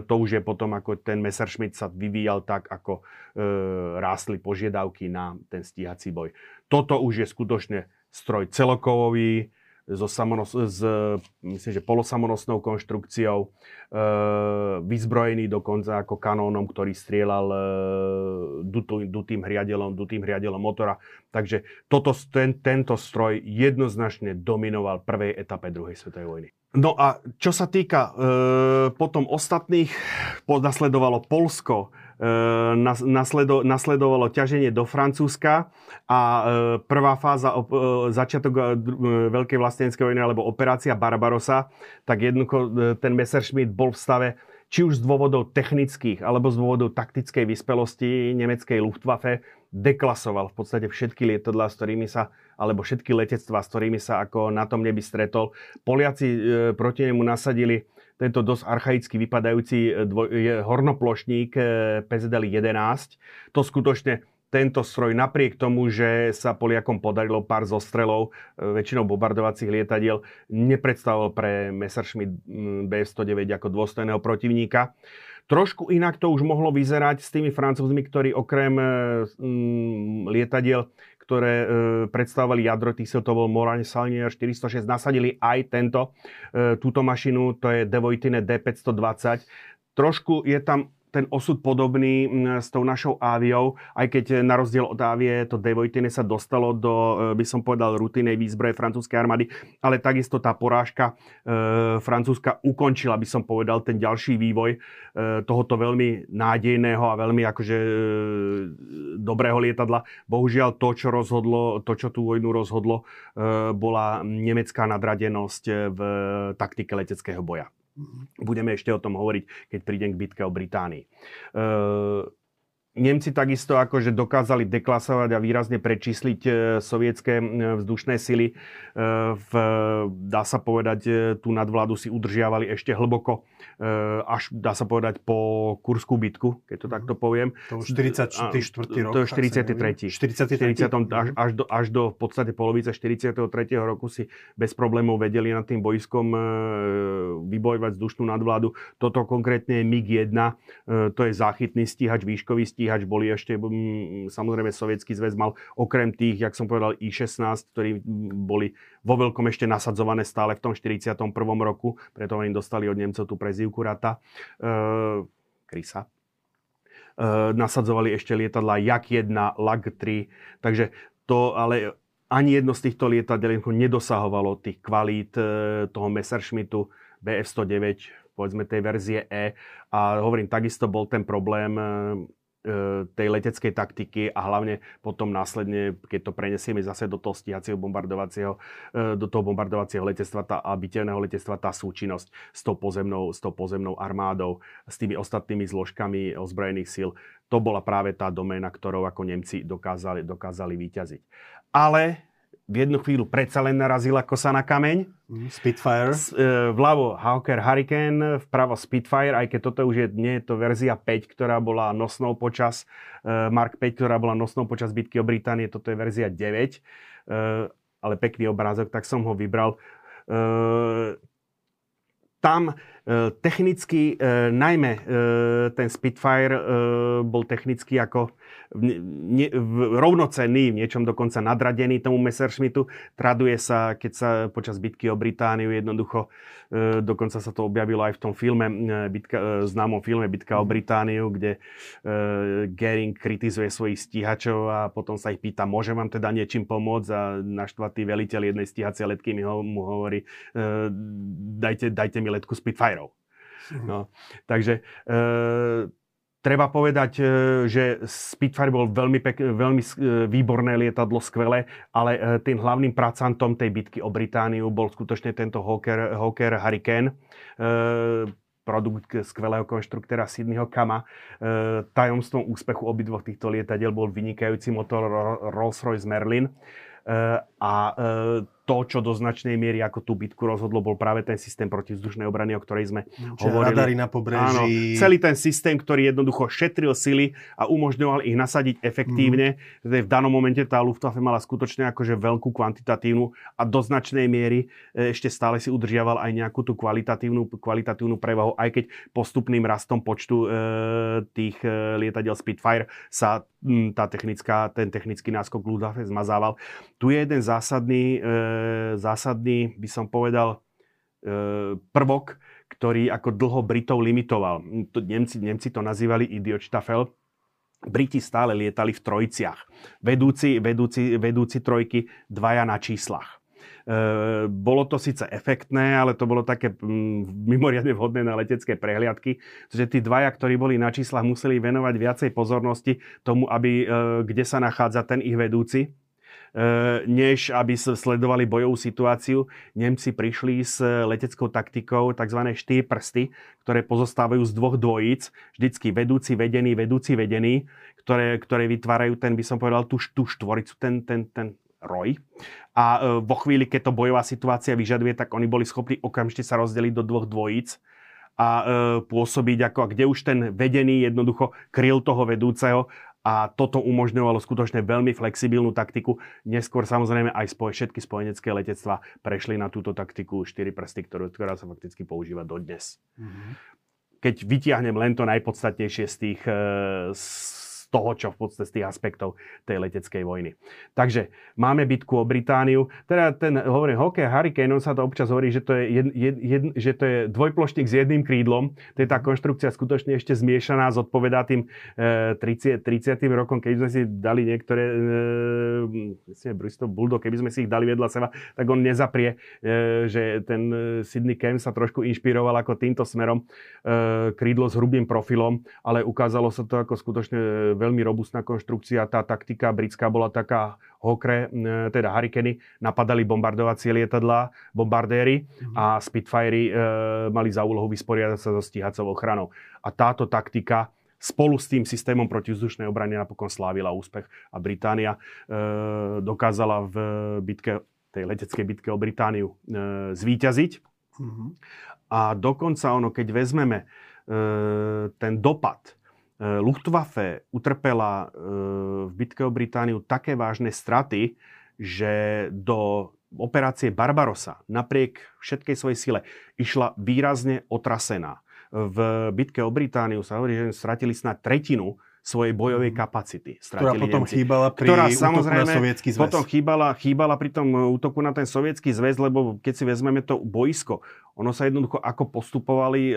to už je potom ako ten Messerschmitt sa vyvíjal vyvíjal tak, ako e, rástli požiadavky na ten stíhací boj. Toto už je skutočne stroj celokovový, so samonos, s, myslím, že polosamonosnou konštrukciou, e, vyzbrojený dokonca ako kanónom, ktorý strieľal e, dutú, dutým hriadelom, dutým hriadelom motora. Takže toto, ten, tento stroj jednoznačne dominoval prvej etape druhej svetovej vojny. No a čo sa týka e, potom ostatných, nasledovalo Polsko, nasledo, nasledovalo ťaženie do Francúzska a e, prvá fáza, e, začiatok Veľkej vlastenskej vojny alebo operácia Barbarosa, tak jednoducho ten Messerschmitt bol v stave či už z dôvodov technických alebo z dôvodov taktickej vyspelosti nemeckej Luftwaffe deklasoval v podstate všetky lietadlá, s ktorými sa, alebo všetky letectvá, s ktorými sa ako na tom nebi stretol. Poliaci proti nemu nasadili tento dosť archaicky vypadajúci e, dvoj, je, hornoplošník e, PZL 11. To skutočne tento stroj napriek tomu, že sa Poliakom podarilo pár zostrelov, e, väčšinou bombardovacích lietadiel, nepredstavoval pre Messerschmitt BF-109 ako dôstojného protivníka. Trošku inak to už mohlo vyzerať s tými francúzmi, ktorí okrem mm, lietadiel, ktoré e, predstavovali jadro síl, to bol Morane Salnier 406, nasadili aj tento, e, túto mašinu, to je Devoitine D520. Trošku je tam ten osud podobný s tou našou áviou, aj keď na rozdiel od ávie to Devojtine sa dostalo do, e, by som povedal, rutinej výzbroje francúzskej armády, ale takisto tá porážka e, francúzska ukončila, by som povedal, ten ďalší vývoj e, tohoto veľmi nádejného a veľmi akože e, dobrého lietadla. Bohužiaľ to, čo rozhodlo, to, čo tú vojnu rozhodlo, e, bola nemecká nadradenosť v taktike leteckého boja. Budeme ešte o tom hovoriť, keď prídem k bitke o Británii. E, Nemci takisto akože dokázali deklasovať a výrazne prečísliť e, sovietské vzdušné sily. E, v, dá sa povedať, e, tú nadvládu si udržiavali ešte hlboko, až dá sa povedať po Kurskú bitku, keď to takto poviem. To už 44. rok. To je 43. 43. 40, až, až, do, až do v podstate polovice 43. roku si bez problémov vedeli nad tým bojskom vybojovať vzdušnú nadvládu. Toto konkrétne je MiG-1, to je záchytný stíhač, výškový stíhač stíhač boli ešte, samozrejme Sovietský zväz mal okrem tých, jak som povedal, I-16, ktorí boli vo veľkom ešte nasadzované stále v tom 41. roku, preto oni dostali od Nemcov tú prezývku Rata, e, Krysa. E, nasadzovali ešte lietadla Jak-1, LAG-3, takže to ale ani jedno z týchto lietadiel nedosahovalo tých kvalít e, toho Messerschmittu BF-109, povedzme tej verzie E. A hovorím, takisto bol ten problém E, tej leteckej taktiky a hlavne potom následne, keď to prenesieme zase do toho stíhacieho bombardovacieho, e, do toho bombardovacieho letectva tá, a bitevného letectva, tá súčinnosť s tou, pozemnou, s tou pozemnou armádou, s tými ostatnými zložkami ozbrojených síl, to bola práve tá doména, ktorou ako Nemci dokázali, dokázali vyťaziť. Ale v jednu chvíľu predsa len narazila kosa na kameň. Mhm, Spitfire. S, e, vľavo Hawker Hurricane, vpravo Spitfire, aj keď toto už je, nie je to verzia 5, ktorá bola nosnou počas, e, Mark 5, ktorá bola nosnou počas bitky o Británie, toto je verzia 9, e, ale pekný obrázok, tak som ho vybral. E, tam e, technicky, e, najmä e, ten Spitfire e, bol technicky ako ne, v, rovnocenný, v niečom dokonca nadradený tomu Messerschmittu. Traduje sa, keď sa počas bitky o Britániu jednoducho, e, dokonca sa to objavilo aj v tom filme, e, bitka, e, známom filme Bitka o mhm. Britániu, kde e, Gering kritizuje svojich stíhačov a potom sa ich pýta, môže vám teda niečím pomôcť a naštvatý veliteľ jednej stíhacej letky mi ho, mu hovorí, e, dajte, dajte mi letku Spitfireov. Mhm. No, takže e, Treba povedať, e, že Spitfire bol veľmi, pek, veľmi e, výborné lietadlo, skvelé, ale e, tým hlavným pracantom tej bitky o Britániu bol skutočne tento Hawker, Hawker Hurricane produkt skvelého konštruktéra Sydneyho Kama. tajomstvom úspechu obidvoch týchto lietadiel bol vynikajúci motor Rolls-Royce Merlin. a to, čo do značnej miery ako tú bitku rozhodlo, bol práve ten systém protivzdušnej obrany, o ktorej sme Čiže hovorili. radary na pobreží. Áno, celý ten systém, ktorý jednoducho šetril sily a umožňoval ich nasadiť efektívne. Mm. V danom momente tá Luftwaffe mala skutočne akože veľkú kvantitatívnu a do značnej miery e, ešte stále si udržiaval aj nejakú tú kvalitatívnu, kvalitatívnu prevahu, aj keď postupným rastom počtu e, tých e, lietadiel Spitfire sa m, tá technická, ten technický náskok Luftwaffe zmazával. Tu je jeden zásadný e, zásadný, by som povedal, e, prvok, ktorý ako dlho Britov limitoval. Nemci, Nemci to nazývali Idiotstaffel. Briti stále lietali v trojciach. Vedúci, vedúci, vedúci trojky, dvaja na číslach. E, bolo to síce efektné, ale to bolo také mm, mimoriadne vhodné na letecké prehliadky, že tí dvaja, ktorí boli na číslach, museli venovať viacej pozornosti tomu, aby, e, kde sa nachádza ten ich vedúci, než aby sledovali bojovú situáciu. Nemci prišli s leteckou taktikou tzv. štyri prsty, ktoré pozostávajú z dvoch dvojíc, vždycky vedúci, vedený, vedúci, vedený, ktoré, ktoré vytvárajú ten, by som povedal, tú, tú štvoricu, ten, ten, ten roj. A eh, vo chvíli, keď to bojová situácia vyžaduje, tak oni boli schopní okamžite sa rozdeliť do dvoch dvojíc a e, pôsobiť ako, a kde už ten vedený jednoducho kryl toho vedúceho a toto umožňovalo skutočne veľmi flexibilnú taktiku. Neskôr samozrejme aj spoj, všetky spojenecké letectva prešli na túto taktiku 4 prsty, ktorú, ktorá sa fakticky používa dodnes. Mm-hmm. Keď vytiahnem len to najpodstatnejšie z tých, e, z toho, čo v podstate z tých aspektov tej leteckej vojny. Takže máme bitku o Britániu. Teda ten, hovorím, hokej Hurricane, on sa to občas hovorí, že to je, jed, jed, jed, že to je dvojplošník s jedným krídlom. To je tá konštrukcia skutočne ešte zmiešaná, zodpovedá tým e, 30, 30. rokom, keď sme si dali niektoré e, Bristol Bulldog, keby sme si ich dali vedľa seba, tak on nezaprie, e, že ten e, Sydney Cam sa trošku inšpiroval ako týmto smerom e, krídlo s hrubým profilom, ale ukázalo sa to ako skutočne veľmi robustná konštrukcia. Tá taktika britská bola taká hokre, teda Hurricane, napadali bombardovacie lietadlá, bombardéry mm-hmm. a Spitfire e, mali za úlohu vysporiadať sa so stíhacou ochranou. A táto taktika spolu s tým systémom protivzdušnej obrany napokon slávila úspech a Británia e, dokázala v bitke, tej leteckej bitke o Britániu e, zvíťaziť. Mm-hmm. A dokonca ono, keď vezmeme e, ten dopad, Luftwaffe utrpela e, v bitke o Britániu také vážne straty, že do operácie Barbarosa napriek všetkej svojej sile išla výrazne otrasená. V bitke o Britániu sa hovorí, že stratili snad tretinu svojej bojovej mhm. kapacity. Ktorá potom Nemci. chýbala pri ktorá, samozrejme, na sovietský zväz. Potom chýbala, chýbala pri tom útoku na ten sovietský zväz, lebo keď si vezmeme to boisko, ono sa jednoducho, ako postupovali e,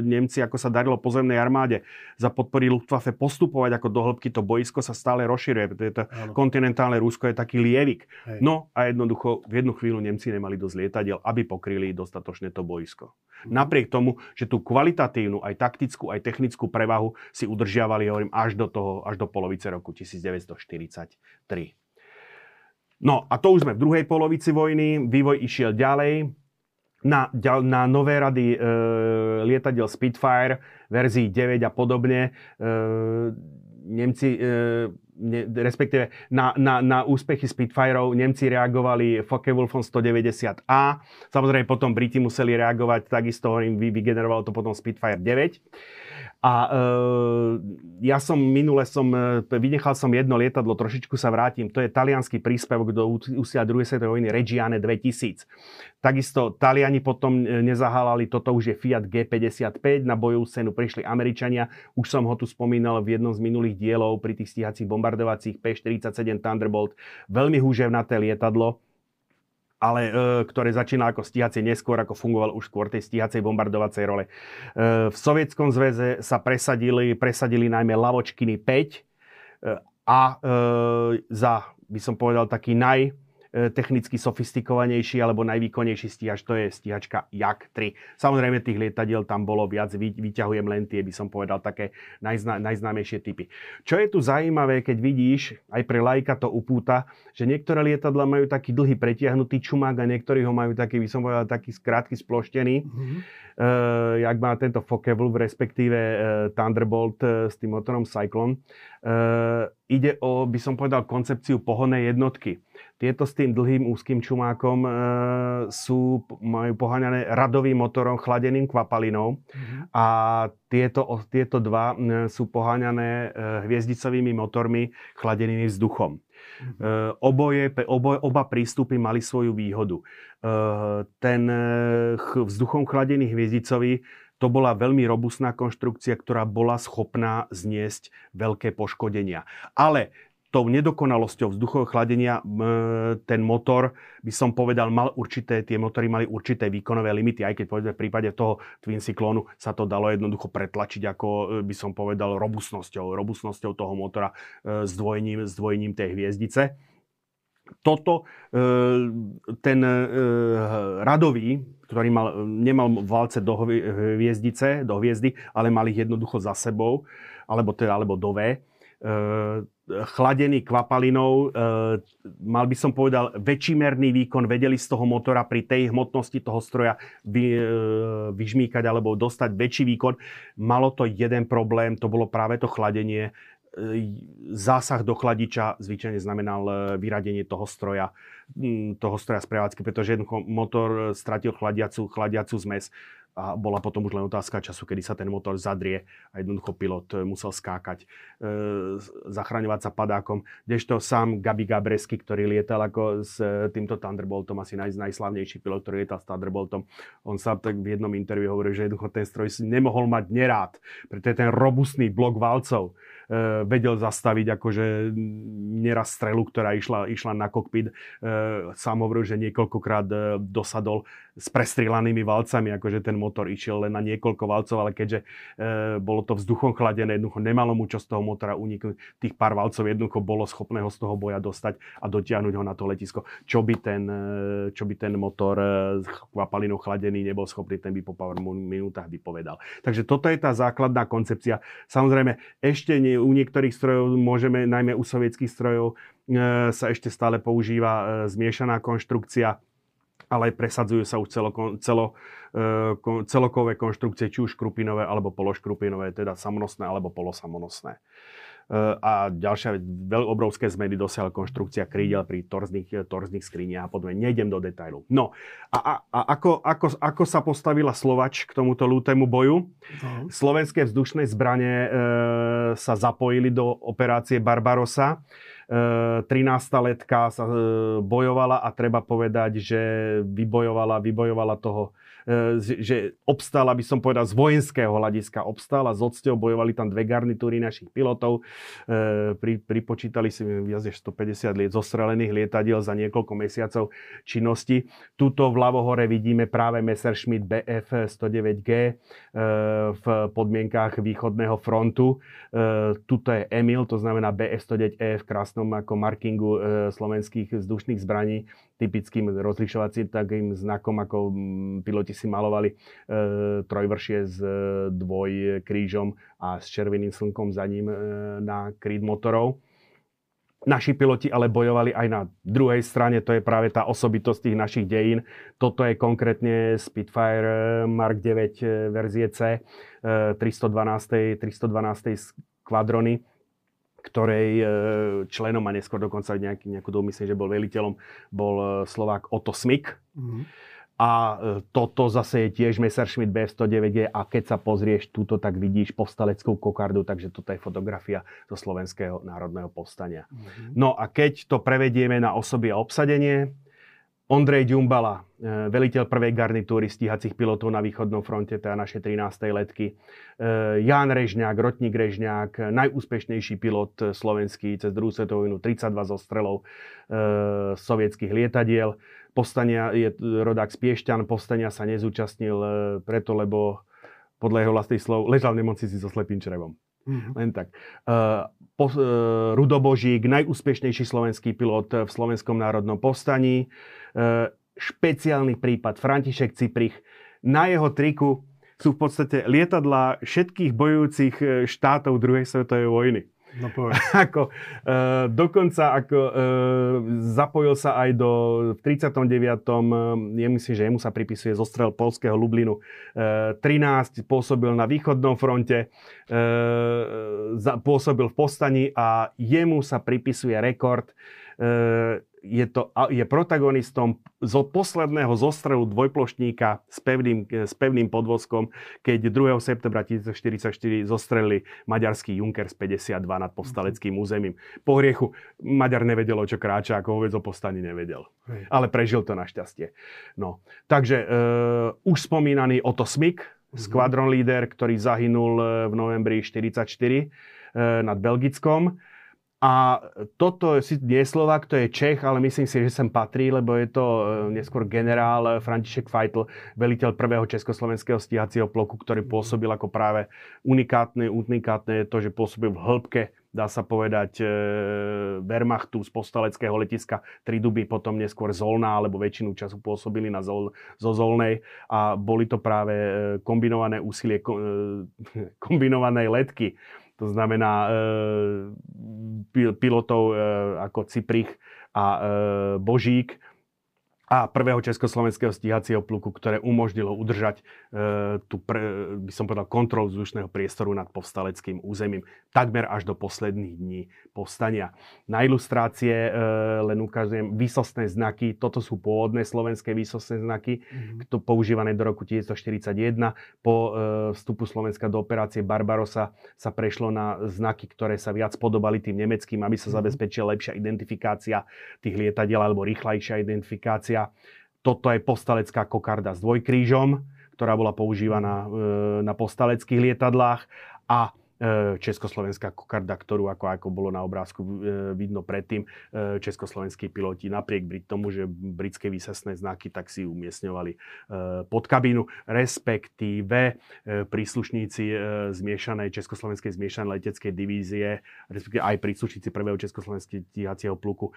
Nemci, ako sa darilo pozemnej armáde za podpory Luftwaffe postupovať ako do hĺbky, to boisko sa stále rozširuje, to kontinentálne Rusko je taký lievik. Hej. No a jednoducho v jednu chvíľu Nemci nemali dosť lietadiel, aby pokryli dostatočne to boisko. Mhm. Napriek tomu, že tú kvalitatívnu, aj taktickú, aj technickú prevahu si udržiavali, hovorím, až do toho, až do polovice roku 1943. No a to už sme v druhej polovici vojny, vývoj išiel ďalej na, na nové rady e, lietadiel Spitfire, verzii 9 a podobne. E, Nemci, e, ne, respektíve na, na, na úspechy Spitfireov Nemci reagovali Focke-Wulfom 190A. Samozrejme potom Briti museli reagovať, takisto vy, vygenerovalo to potom Spitfire 9. A e, ja som minule som, e, vynechal som jedno lietadlo, trošičku sa vrátim, to je talianský príspevok do úsilia druhej svetovej vojny Reggiane 2000. Takisto Taliani potom e, nezahalali, toto už je Fiat G55, na bojovú scénu prišli Američania, už som ho tu spomínal v jednom z minulých dielov pri tých stíhacích bombardovacích P-47 Thunderbolt, veľmi húževnaté lietadlo, ale e, ktoré začína ako stíhacie neskôr, ako fungoval už skôr tej stíhacej bombardovacej role. E, v Sovietskom zväze sa presadili, presadili najmä Lavočkiny 5 e, a e, za, by som povedal, taký naj, technicky sofistikovanejší alebo najvýkonnejší stíhač, to je stíhačka Jak 3. Samozrejme tých lietadiel tam bolo viac, vyťahujem len tie, by som povedal, také najzná, najznámejšie typy. Čo je tu zaujímavé, keď vidíš, aj pre lajka to upúta, že niektoré lietadla majú taký dlhý pretiahnutý čumák a niektorí ho majú taký, by som povedal, taký krátky sploštený. Mm-hmm. Uh, jak má tento Focke-Wulf, respektíve uh, Thunderbolt uh, s tým motorom Cyclone. Ide o, by som povedal, koncepciu pohodnej jednotky. Tieto s tým dlhým úzkým čumákom e, sú, majú poháňané radovým motorom chladeným kvapalinou mm-hmm. a tieto, tieto dva e, sú poháňané e, hviezdicovými motormi chladenými vzduchom. Mm-hmm. E, oboje, oboje, oba prístupy mali svoju výhodu. E, ten e, vzduchom chladený hviezdicový to bola veľmi robustná konštrukcia, ktorá bola schopná zniesť veľké poškodenia. Ale tou nedokonalosťou vzduchového chladenia ten motor, by som povedal, mal určité, tie motory mali určité výkonové limity, aj keď povedzme v prípade toho Twin Cyclonu sa to dalo jednoducho pretlačiť ako e, by som povedal robustnosťou, robustnosťou toho motora e, dvojením, s dvojením tej hviezdice. Toto e, ten radový, ktorý mal, nemal valce do hviezdice, do hviezdy, ale mal ich jednoducho za sebou, alebo teda, alebo do V, chladený kvapalinou, e, mal by som povedal, väčšimerný výkon, vedeli z toho motora pri tej hmotnosti toho stroja vy, e, vyžmýkať alebo dostať väčší výkon. Malo to jeden problém, to bolo práve to chladenie. E, zásah do chladiča zvyčajne znamenal e, vyradenie toho stroja, toho stroja z prevádzky, pretože jednoducho motor stratil chladiacu, chladiacu zmes a bola potom už len otázka času, kedy sa ten motor zadrie a jednoducho pilot eh, musel skákať, e, zachraňovať sa padákom. Kdežto sám Gabi Gabresky, ktorý lietal ako s eh, týmto Thunderboltom, asi naj, najslavnejší pilot, ktorý lietal s Thunderboltom, on sa tak v jednom interviu hovoril, že jednoducho ten stroj si nemohol mať nerád, pretože ten robustný blok valcov, e, vedel zastaviť akože neraz strelu, ktorá išla, išla na kokpit. E, sám hovoril, že niekoľkokrát e, dosadol s prestrielanými valcami, akože ten motor išiel len na niekoľko valcov, ale keďže e, bolo to vzduchom chladené, jednoducho nemalo mu čo z toho motora uniknúť. Tých pár valcov jednoducho bolo schopné ho z toho boja dostať a dotiahnuť ho na to letisko. Čo by ten, e, čo by ten motor e, kvapalinou chladený nebol schopný, ten by po pár minútach vypovedal. Takže toto je tá základná koncepcia. Samozrejme, ešte nie, u niektorých strojov môžeme, najmä u sovietských strojov, e, sa ešte stále používa e, zmiešaná konštrukcia ale presadzujú sa už celo, celo celokové konštrukcie, či už škrupinové alebo pološkrupinové, teda samonosné alebo polosamonosné. Eh, a ďalšia veľ, obrovské zmeny dosiahla konštrukcia krídel pri torzných, torzných skriniach a podobne. Nejdem do detailu. No a, a, a ako, ako, ako sa postavila Slovač k tomuto lútemu boju? Uh-huh. Slovenské vzdušné zbranie e, sa zapojili do operácie Barbarosa. E, 13. letka sa bojovala a treba povedať, že vybojovala, vybojovala toho že obstal, aby som povedal, z vojenského hľadiska obstal a z odsťou bojovali tam dve garnitúry našich pilotov. E, pri, pripočítali si viac než 150 liet zostrelených lietadiel za niekoľko mesiacov činnosti. Tuto v Lavohore vidíme práve Messerschmitt BF-109G e, v podmienkách východného frontu. Tuto je Emil, to znamená BF-109E v krásnom ako markingu slovenských vzdušných zbraní typickým rozlišovacím takým znakom, ako mm, piloti si malovali e, trojvršie s e, dvojkrížom a s červeným slnkom za ním e, na kríd motorov. Naši piloti ale bojovali aj na druhej strane, to je práve tá osobitosť tých našich dejín. Toto je konkrétne Spitfire e, Mark 9 e, verzie C 312. 312. skvadrony ktorej e, členom a neskôr dokonca nejaký, nejakú dobu, myslím, že bol veliteľom, bol e, Slovák Otto Smik. Mm-hmm. A e, toto zase je tiež Messerschmitt B109 a keď sa pozrieš túto, tak vidíš povstaleckú kokardu, takže toto je fotografia zo Slovenského národného povstania. Mm-hmm. No a keď to prevedieme na osoby a obsadenie, Ondrej Ďumbala, e, veliteľ prvej garnitúry stíhacích pilotov na východnom fronte, teda naše 13. letky. E, Ján Režňák, Rotník Režňák, najúspešnejší pilot slovenský cez druhú svetovú vojnu, 32 zostrelov sovietských lietadiel. Povstania je rodák z Piešťan, povstania sa nezúčastnil preto, lebo podľa jeho vlastných slov ležal v nemocnici so slepým črevom. Mm-hmm. Len tak. Uh, uh, Rudobožík, najúspešnejší slovenský pilot v Slovenskom národnom povstaní. Uh, špeciálny prípad František Ciprich. Na jeho triku sú v podstate lietadla všetkých bojujúcich štátov druhej svetovej vojny. No ako, e, dokonca ako, e, zapojil sa aj do v 39. E, je myslím, že jemu sa pripisuje zostrel polského Lublinu. E, 13 pôsobil na východnom fronte, e, za, pôsobil v postaní a jemu sa pripisuje rekord e, je, to, je protagonistom zo posledného zostrelu dvojplošníka s pevným, s pevným podvozkom, keď 2. septembra 1944 zostrelili maďarský Junkers 52 nad povstaleckým mhm. územím. Po hriechu Maďar nevedel, čo kráča, ako vôbec o povstaní nevedel. Ale prežil to našťastie. No. Takže e, už spomínaný Otto Smik, mm-hmm. skvadron líder, ktorý zahynul e, v novembri 1944 e, nad Belgickom. A toto si nie Slovak, to je Čech, ale myslím si, že sem patrí, lebo je to e, neskôr generál František Feitl, veliteľ prvého československého stíhacieho ploku, ktorý pôsobil ako práve unikátne, unikátne je to, že pôsobil v hĺbke dá sa povedať, e, Wehrmachtu z postaleckého letiska Triduby, potom neskôr Zolná, alebo väčšinu času pôsobili na Zol, zo Zolnej. A boli to práve e, kombinované úsilie, e, kombinované letky to znamená e, pilotov e, ako Ciprich a e, Božík, a prvého československého stíhacieho pluku, ktoré umožnilo udržať e, tú, pre, by som povedal, kontrolu vzdušného priestoru nad povstaleckým územím takmer až do posledných dní povstania. Na ilustrácie e, len ukazujem výsostné znaky. Toto sú pôvodné slovenské výsostné znaky, mm-hmm. používané do roku 1941. Po e, vstupu Slovenska do operácie Barbarosa sa prešlo na znaky, ktoré sa viac podobali tým nemeckým, aby sa mm-hmm. zabezpečila lepšia identifikácia tých lietadiel alebo rýchlejšia identifikácia kokardia. Toto je postalecká kokarda s dvojkrížom, ktorá bola používaná e, na postaleckých lietadlách a československá kokarda, ktorú ako, ako bolo na obrázku e, vidno predtým, československí piloti napriek tomu, že britské výsesné znaky, tak si umiestňovali pod kabínu, respektíve príslušníci zmiešanej československej zmiešanej leteckej divízie, respektíve aj príslušníci prvého československého tíhacieho pluku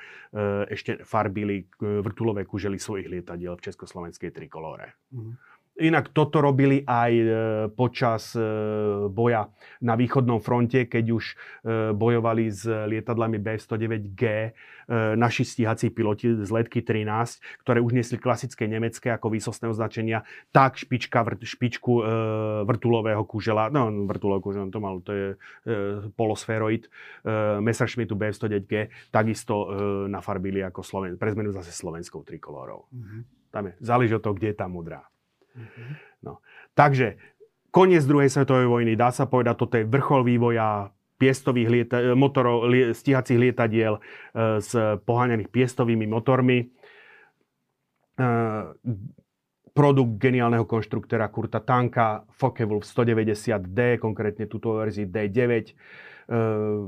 ešte farbili vrtulové kužely svojich lietadiel v československej trikolóre. Mm. Inak toto robili aj e, počas e, boja na východnom fronte, keď už e, bojovali s lietadlami B-109G naši stíhací piloti z letky 13, ktoré už nesli klasické nemecké ako výsostné označenia, tak špička, špičku vrtulového kužela, no vrtulového kužela, to mal, to je polosféroid Messerschmittu B-109G, takisto nafarbili ako Sloven, pre zmenu zase slovenskou trikolorou. Mm-hmm. Tam je, záleží od toho, kde je tá modrá. Mm-hmm. No. Takže koniec druhej svetovej vojny, dá sa povedať, toto je vrchol vývoja piestových lieta, motorov, li, stíhacích lietadiel e, s poháňaných piestovými motormi. E, produkt geniálneho konštruktora Kurta Tanka, Focke-Wulf 190D, konkrétne túto verzii D9. E,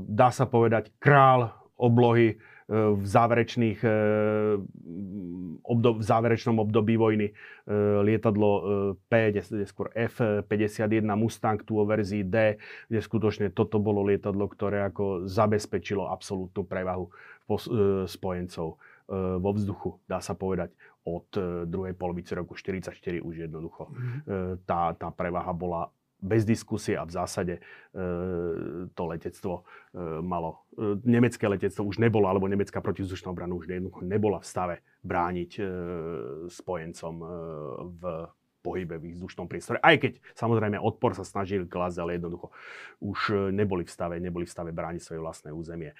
dá sa povedať král oblohy v, záverečných, e, obdob, v záverečnom období vojny e, lietadlo e, P, skôr F-51 Mustang, tu o verzii D, kde skutočne toto bolo lietadlo, ktoré ako zabezpečilo absolútnu prevahu spojencov vo vzduchu, dá sa povedať, od druhej polovice roku 1944 už jednoducho. Mm-hmm. Tá, tá prevaha bola bez diskusie a v zásade e, to letectvo e, malo, e, nemecké letectvo už nebolo, alebo nemecká protizdušná obrana už jednoducho nebola v stave brániť spojencom v pohybe v vzdušnom priestore. Aj keď samozrejme odpor sa snažili klásť, ale jednoducho už neboli v stave, neboli v stave brániť svoje vlastné územie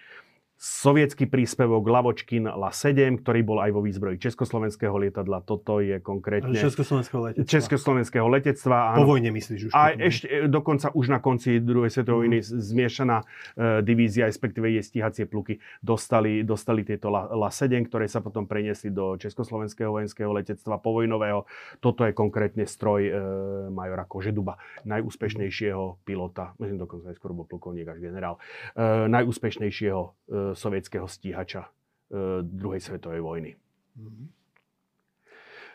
sovietský príspevok Lavočkin La-7, ktorý bol aj vo výzbroji československého lietadla. Toto je konkrétne... Československého letectva. Československého letectva. Áno. Po vojne myslíš už? A ešte e, dokonca už na konci druhej svetovej vojny mm. zmiešaná e, divízia, respektíve jej stíhacie pluky, dostali, dostali tieto La-7, ktoré sa potom preniesli do Československého vojenského letectva povojnového. Toto je konkrétne stroj e, majora Kožeduba, najúspešnejšieho pilota, myslím dokonca aj skoro bol plukovník až generál, e, najúspešnejšieho e, sovietského stíhača e, druhej svetovej vojny.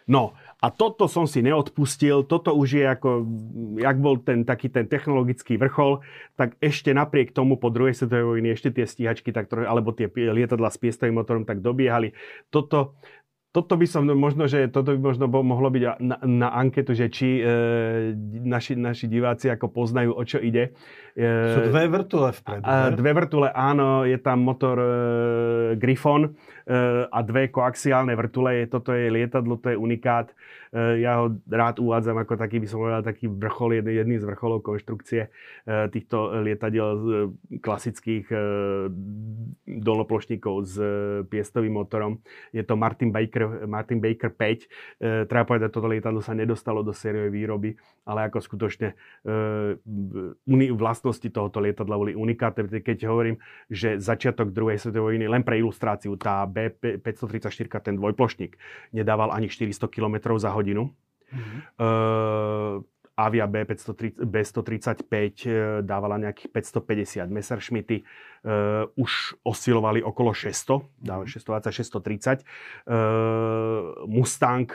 No a toto som si neodpustil, toto už je ako, jak bol ten taký ten technologický vrchol, tak ešte napriek tomu po druhej svetovej vojny ešte tie stíhačky, tak, alebo tie lietadla s piestovým motorom tak dobiehali. Toto, toto by som, možno, že toto by možno mohlo byť na, na anketu, že či e, naši, naši diváci ako poznajú, o čo ide. E, Sú dve vrtule vpredu. A, dve vrtule, áno, je tam motor e, Griffon e, a dve koaxiálne vrtule. Je, toto je lietadlo, to je unikát. E, ja ho rád uvádzam ako taký, by som povedal, taký vrchol, jedný, jedný z vrcholov konštrukcie e, týchto lietadiel e, klasických dolnoplošníkov s piestovým motorom. Je to Martin Baker Martin Baker 5. E, treba povedať, toto lietadlo sa nedostalo do sériovej výroby, ale ako skutočne vlastnosti tohoto lietadla boli unikátne. Keď hovorím, že začiatok druhej svetovej vojny, len pre ilustráciu, tá B534, ten dvojplošník, nedával ani 400 km za hodinu. Mm-hmm. E, Avia B530, B135 dávala nejakých 550. Messerschmitty uh, už osilovali okolo 600, 620, 630. Uh, Mustang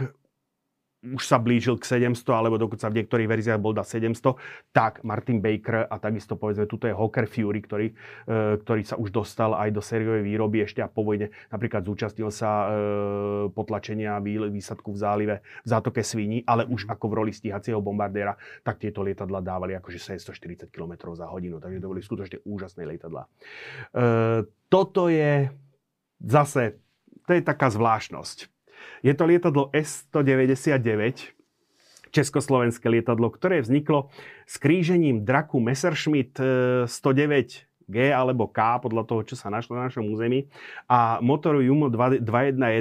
už sa blížil k 700, alebo dokonca v niektorých verziách bol na 700, tak Martin Baker a takisto povedzme, tuto je Hawker Fury, ktorý, e, ktorý sa už dostal aj do sériovej výroby ešte a po vojne napríklad zúčastnil sa e, potlačenia výsadku v zálive v zátoke Svíni, ale už ako v roli stíhacieho bombardéra, tak tieto lietadla dávali akože 740 km za hodinu, takže to boli skutočne úžasné lietadla. E, toto je zase, to je taká zvláštnosť je to lietadlo S-199, československé lietadlo, ktoré vzniklo s krížením draku Messerschmitt 109 e, G alebo K, podľa toho, čo sa našlo na našom území, a motoru Jumo 211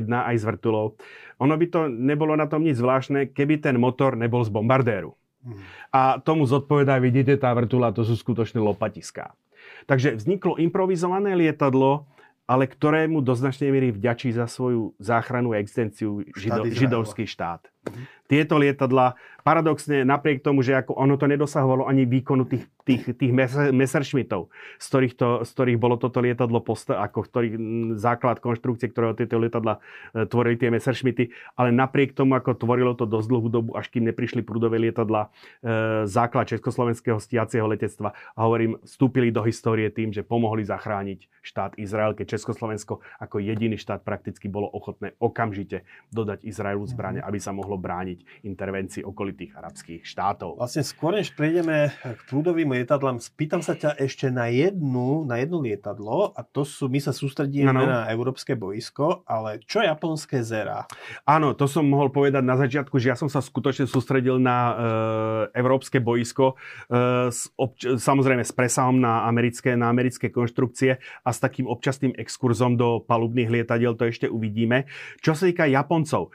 aj z vrtulov. Ono by to nebolo na tom nič zvláštne, keby ten motor nebol z bombardéru. Hmm. A tomu zodpovedá, vidíte, tá vrtula, to sú skutočné lopatiská. Takže vzniklo improvizované lietadlo, ale ktorému do značnej miery vďačí za svoju záchranu a existenciu žido, židovský štát. Mhm. Tieto lietadla paradoxne napriek tomu, že ako ono to nedosahovalo ani výkonu tých, tých, tých Messerschmittov, z ktorých, to, z ktorých bolo toto lietadlo posta, ako ktorý základ konštrukcie, ktorého tieto lietadla e, tvorili tie Messerschmitty, ale napriek tomu, ako tvorilo to dosť dlhú dobu, až kým neprišli prúdové lietadla, e, základ československého stiacieho letectva a hovorím, vstúpili do histórie tým, že pomohli zachrániť štát Izrael, keď Československo ako jediný štát prakticky bolo ochotné okamžite dodať Izraelu zbrane, mhm. aby sa mohlo mohlo brániť intervencii okolitých arabských štátov. Vlastne skôr, než prejdeme k prúdovým lietadlám, spýtam sa ťa ešte na jednu, na jedno lietadlo a to sú, my sa sústredíme ano. na európske boisko, ale čo japonské Zera? Áno, to som mohol povedať na začiatku, že ja som sa skutočne sústredil na e, európske boisko, e, s obč- samozrejme s presahom na americké, na americké konštrukcie a s takým občasným exkurzom do palubných lietadiel, to ešte uvidíme. Čo sa týka Japoncov, e,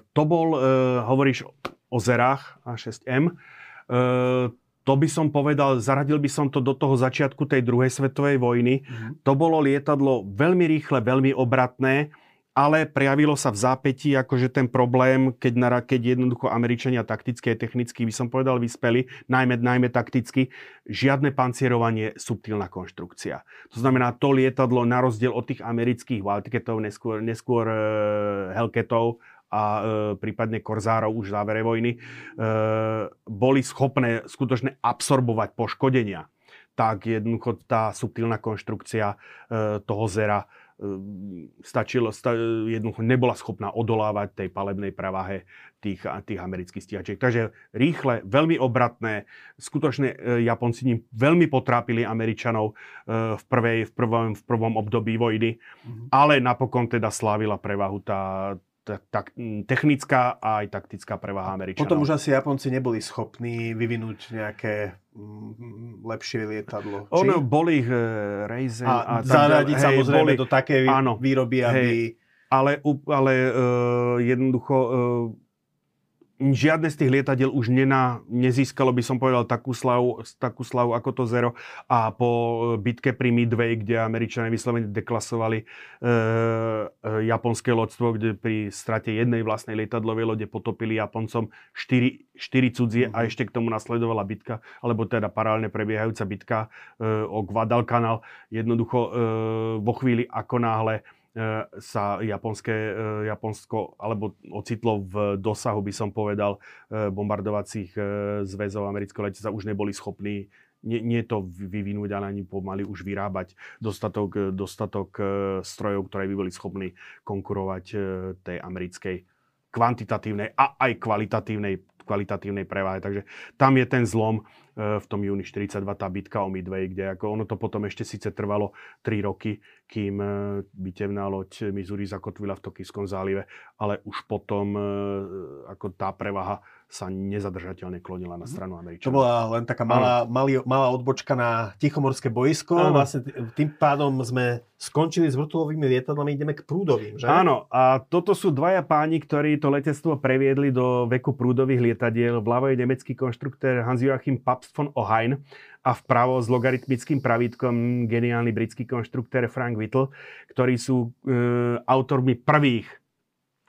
to bol, e, hovoríš o zerách A6M, e, to by som povedal, zaradil by som to do toho začiatku tej druhej svetovej vojny. Mm-hmm. To bolo lietadlo veľmi rýchle, veľmi obratné, ale prejavilo sa v zápätí akože ten problém, keď, na, keď jednoducho Američania takticky a technicky, by som povedal, vyspeli, najmä, najmä takticky, žiadne pancierovanie, subtilná konštrukcia. To znamená, to lietadlo na rozdiel od tých amerických Wildcatov, neskôr, neskôr uh, Hellcatov a e, prípadne Korzárov už v závere vojny, e, boli schopné skutočne absorbovať poškodenia, tak jednoducho tá subtilná konštrukcia e, toho zera Ehm, stačilo, sta, jednoducho nebola schopná odolávať tej palebnej prevahe tých, tých amerických stíhačiek. Takže rýchle, veľmi obratné, skutočne e, Japonci ním veľmi potrápili Američanov e, v, prvej, v, prvom, v prvom období vojny, mm-hmm. ale napokon teda slávila prevahu tá, tak, technická a aj taktická prevaha Američanov. Potom už asi Japonci neboli schopní vyvinúť nejaké lepšie lietadlo. Ono boli ich uh, Raisin a, a zaradiť hej, samozrejme boli, do také áno, výroby, aby... Hej, ale, ale uh, jednoducho uh, žiadne z tých lietadiel už nena, nezískalo, by som povedal, takú slavu, takú slavu ako to Zero. A po bitke pri Midway, kde Američania vyslovene deklasovali e, e, japonské lodstvo, kde pri strate jednej vlastnej lietadlovej lode potopili Japoncom 4, 4 cudzie mm-hmm. a mhm. ešte k tomu nasledovala bitka, alebo teda paralelne prebiehajúca bitka e, o Guadalcanal. Jednoducho e, vo chvíli, ako náhle E, sa japonské, e, Japonsko alebo ocitlo v dosahu, by som povedal, e, bombardovacích zväzov amerického letectva už neboli schopní nie, nie to vyvinúť, ale ani pomaly už vyrábať dostatok, dostatok strojov, ktoré by boli schopní konkurovať tej americkej kvantitatívnej a aj kvalitatívnej, kvalitatívnej prevahe. Takže tam je ten zlom v tom júni 42, tá bitka o Midway, kde ako ono to potom ešte síce trvalo 3 roky, kým bitevná loď Missouri zakotvila v Tokijskom zálive, ale už potom ako tá prevaha sa nezadržateľne klonila na mhm. stranu Američanov. To bola len taká malá, malý, malá odbočka na Tichomorské boisko. Ano. Vlastne tým pádom sme skončili s vrtulovými lietadlami, ideme k prúdovým, že? Áno, a toto sú dvaja páni, ktorí to letectvo previedli do veku prúdových lietadiel. Vľavo je nemecký konštruktér Hans-Joachim Pabst von Ohain a vpravo s logaritmickým pravítkom geniálny britský konštruktér Frank Whittle, ktorí sú e, autormi prvých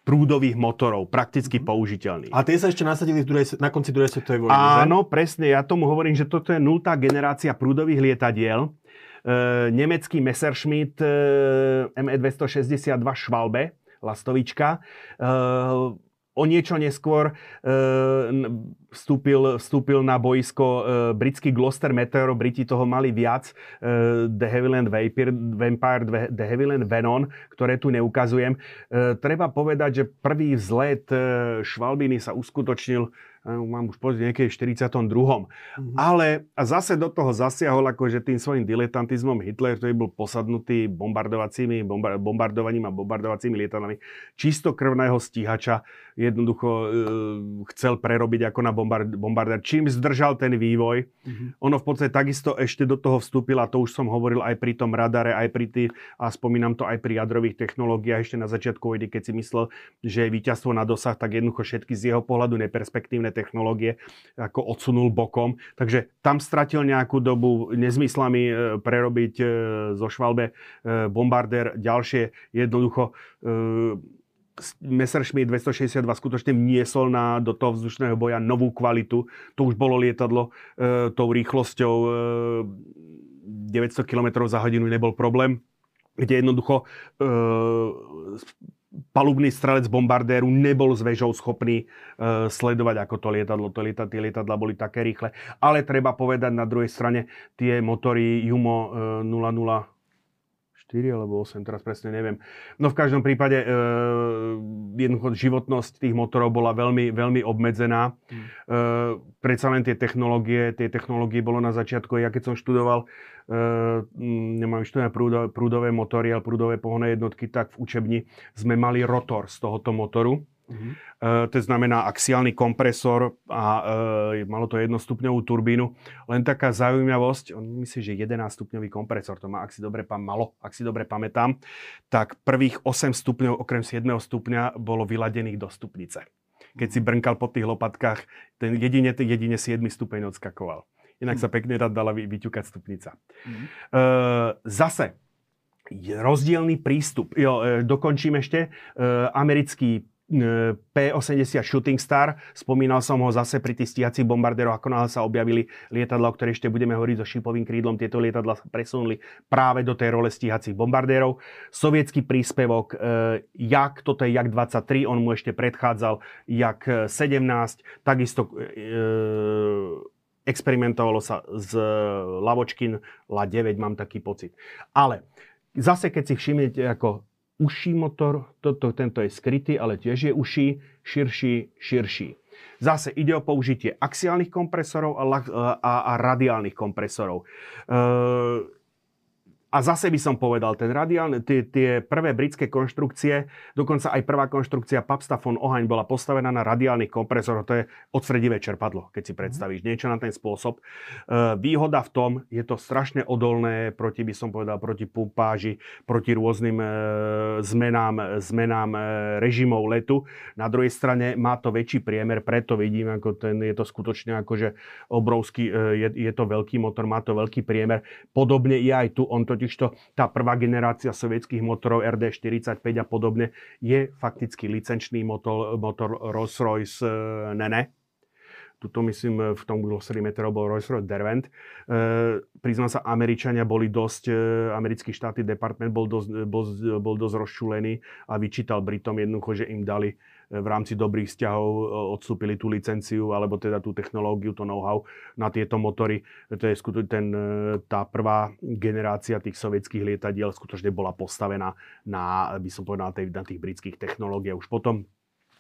prúdových motorov, prakticky mm-hmm. použiteľných. A tie sa ešte nasadili v druhej, na konci druhej svetovej vojny, Áno, že? presne. Ja tomu hovorím, že toto je nultá generácia prúdových lietadiel. E, nemecký Messerschmitt e, ME262 Schwalbe, lastovička. E, O niečo neskôr e, vstúpil, vstúpil na boisko e, britský Gloucester Meteor, Briti toho mali viac, e, The Havilland Vampire, The Havilland Venom, ktoré tu neukazujem. E, treba povedať, že prvý vzlet e, Švalbiny sa uskutočnil mám už povedať niekedy v 42. Mm-hmm. Ale a zase do toho zasiahol akože tým svojim diletantizmom Hitler, ktorý bol posadnutý bombardovacími, bombardovaním a bombardovacími lietadlami čistokrvného stíhača jednoducho e, chcel prerobiť ako na bombard, bombardér. Čím zdržal ten vývoj, mm-hmm. ono v podstate takisto ešte do toho vstúpila, to už som hovoril aj pri tom radare, aj pri tých, a spomínam to aj pri jadrových technológiách ešte na začiatku vojny, keď si myslel, že je víťazstvo na dosah, tak jednoducho všetky z jeho pohľadu neperspektívne technológie ako odsunul bokom. Takže tam stratil nejakú dobu nezmyslami e, prerobiť e, zo Švalbe e, bombardér. Ďalšie jednoducho Messerschmitt 262 skutočne niesol na, do toho vzdušného boja novú kvalitu. To už bolo lietadlo e, tou rýchlosťou e, 900 km za hodinu nebol problém, kde jednoducho e, palubný strelec bombardéru nebol s vežou schopný e, sledovať, ako to lietadlo. To lieta, tie lietadla boli také rýchle. Ale treba povedať na druhej strane, tie motory Jumo e, 00 4 alebo 8, teraz presne neviem. No v každom prípade e, jednoducho životnosť tých motorov bola veľmi, veľmi obmedzená. Mm. E, predsa len tie technológie, tie technológie bolo na začiatku, ja keď som študoval, e, nemám študovať prúdové, prúdové motory, ale prúdové pohonné jednotky, tak v učebni sme mali rotor z tohoto motoru Uh, to znamená axiálny kompresor a uh, malo to jednostupňovú turbínu. Len taká zaujímavosť, on myslí, že 11 stupňový kompresor, to má, ak si dobre, malo, ak si dobre pamätám, tak prvých 8 stupňov okrem 7 stupňa bolo vyladených do stupnice. Keď si brnkal po tých lopatkách, ten jedine, jedine 7 stupeň odskakoval. Inak sa pekne dala vyťukať stupnica. Uh-huh. Uh, zase, rozdielný prístup. Jo, e, dokončím ešte. Americký P-80 Shooting Star. Spomínal som ho zase pri tých stíhacích bombardéroch, ako náhle sa objavili lietadla, o ktorých ešte budeme hovoriť so šipovým krídlom. Tieto lietadla sa presunuli práve do tej role stíhacích bombardérov. Sovietský príspevok, e, jak, toto je Jak 23, on mu ešte predchádzal Jak 17, takisto e, experimentovalo sa z Lavočkin La 9, mám taký pocit. Ale zase, keď si všimnete, ako užší motor, toto, tento je skrytý, ale tiež je uší, širší, širší. Zase ide o použitie axiálnych kompresorov a, a, a radiálnych kompresorov. E, a zase by som povedal, ten radiálne, tie, tie prvé britské konštrukcie, dokonca aj prvá konštrukcia Papsta von Ohaň bola postavená na radiálnych kompresoroch, to je odstredivé čerpadlo, keď si mhm. predstavíš, niečo na ten spôsob. E, výhoda v tom, je to strašne odolné proti, by som povedal, proti pumpáži, proti rôznym e, zmenám, zmenám e, režimov letu. Na druhej strane má to väčší priemer, preto vidím, ako ten, je to skutočne akože obrovský, je, je to veľký motor, má to veľký priemer. Podobne je aj tu, on to totižto tá prvá generácia sovietských motorov RD45 a podobne je fakticky licenčný motor, motor Rolls-Royce e, Nene. Tuto myslím, v tom glossery meteorov bol Rolls-Royce Derwent. E, priznám sa, Američania boli dosť, e, americký štátny department bol dosť, bol, bol dosť rozšulený a vyčítal Britom jednoducho, že im dali v rámci dobrých vzťahov e, odstúpili tú licenciu alebo teda tú technológiu, to know-how na tieto motory. To je skutočne ten, e, tá prvá generácia tých sovietských lietadiel skutočne bola postavená na, by som povedal, na, tej, na tých britských technológiách. Už potom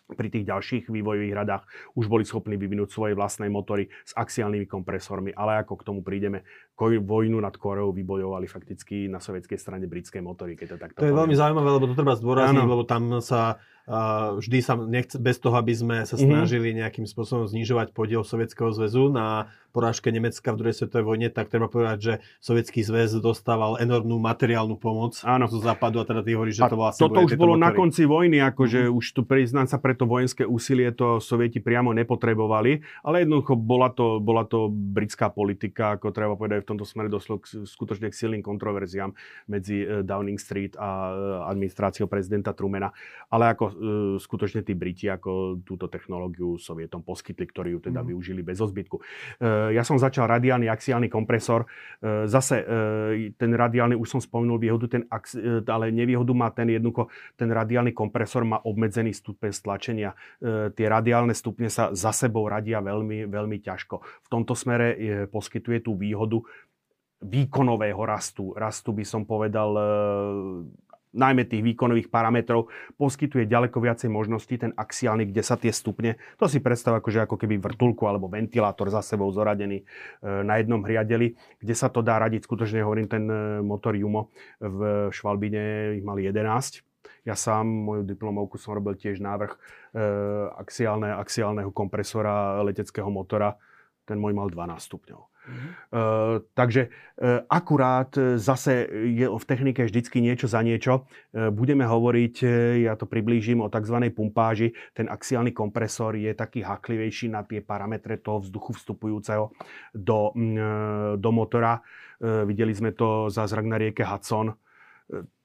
pri tých ďalších vývojových radách už boli schopní vyvinúť svoje vlastné motory s axiálnymi kompresormi, ale ako k tomu prídeme, vojnu nad Koreou vybojovali fakticky na sovietskej strane britské motory, keď to takto To je poviem. veľmi zaujímavé, lebo to treba zdôrazniť, lebo tam sa vždy sa nechce, bez toho, aby sme sa mhm. snažili nejakým spôsobom znižovať podiel Sovietskeho zväzu na porážke Nemecka v druhej svetovej vojne, tak treba povedať, že Sovietský zväz dostával enormnú materiálnu pomoc Áno. zo západu a teda ty hovoríš, že to vlastne Toto už bolo motory. na konci vojny, akože mm. už tu priznám sa preto vojenské úsilie to Sovieti priamo nepotrebovali, ale jednoducho bola to, bola to britská politika, ako treba povedať, v tomto smere došlo k, skutočne k silným kontroverziám medzi e, Downing Street a e, administráciou prezidenta Trumana, ale ako E, skutočne tí Briti ako túto technológiu Sovietom poskytli, ktorí ju teda mm. využili bez ozbytku. E, ja som začal radiálny axiálny kompresor. E, zase ten radiálny, už som spomenul výhodu, ten, ale nevýhodu má ten jednoducho, ten radiálny kompresor má obmedzený stupeň stlačenia. Tie radiálne stupne sa za sebou radia veľmi, veľmi ťažko. V tomto smere poskytuje tú výhodu výkonového rastu. Rastu by som povedal najmä tých výkonových parametrov, poskytuje ďaleko viacej možností, ten axiálny, kde sa tie stupne, to si predstav akože ako keby vrtulku alebo ventilátor za sebou zoradený e, na jednom hriadeli, kde sa to dá radiť, skutočne hovorím, ten e, motor Jumo v Švalbine ich mali 11, ja sám, moju diplomovku som robil tiež návrh e, axiálne, axiálneho kompresora leteckého motora. Ten môj mal 12 stupňov. Uh, takže uh, akurát e, zase je v technike vždycky niečo za niečo. Uh, budeme hovoriť, ja to priblížim, o tzv. pumpáži. Ten axiálny kompresor je taký haklivejší na tie parametre toho vzduchu vstupujúceho do, mm, do motora. Videli sme to zázrak na rieke Hudson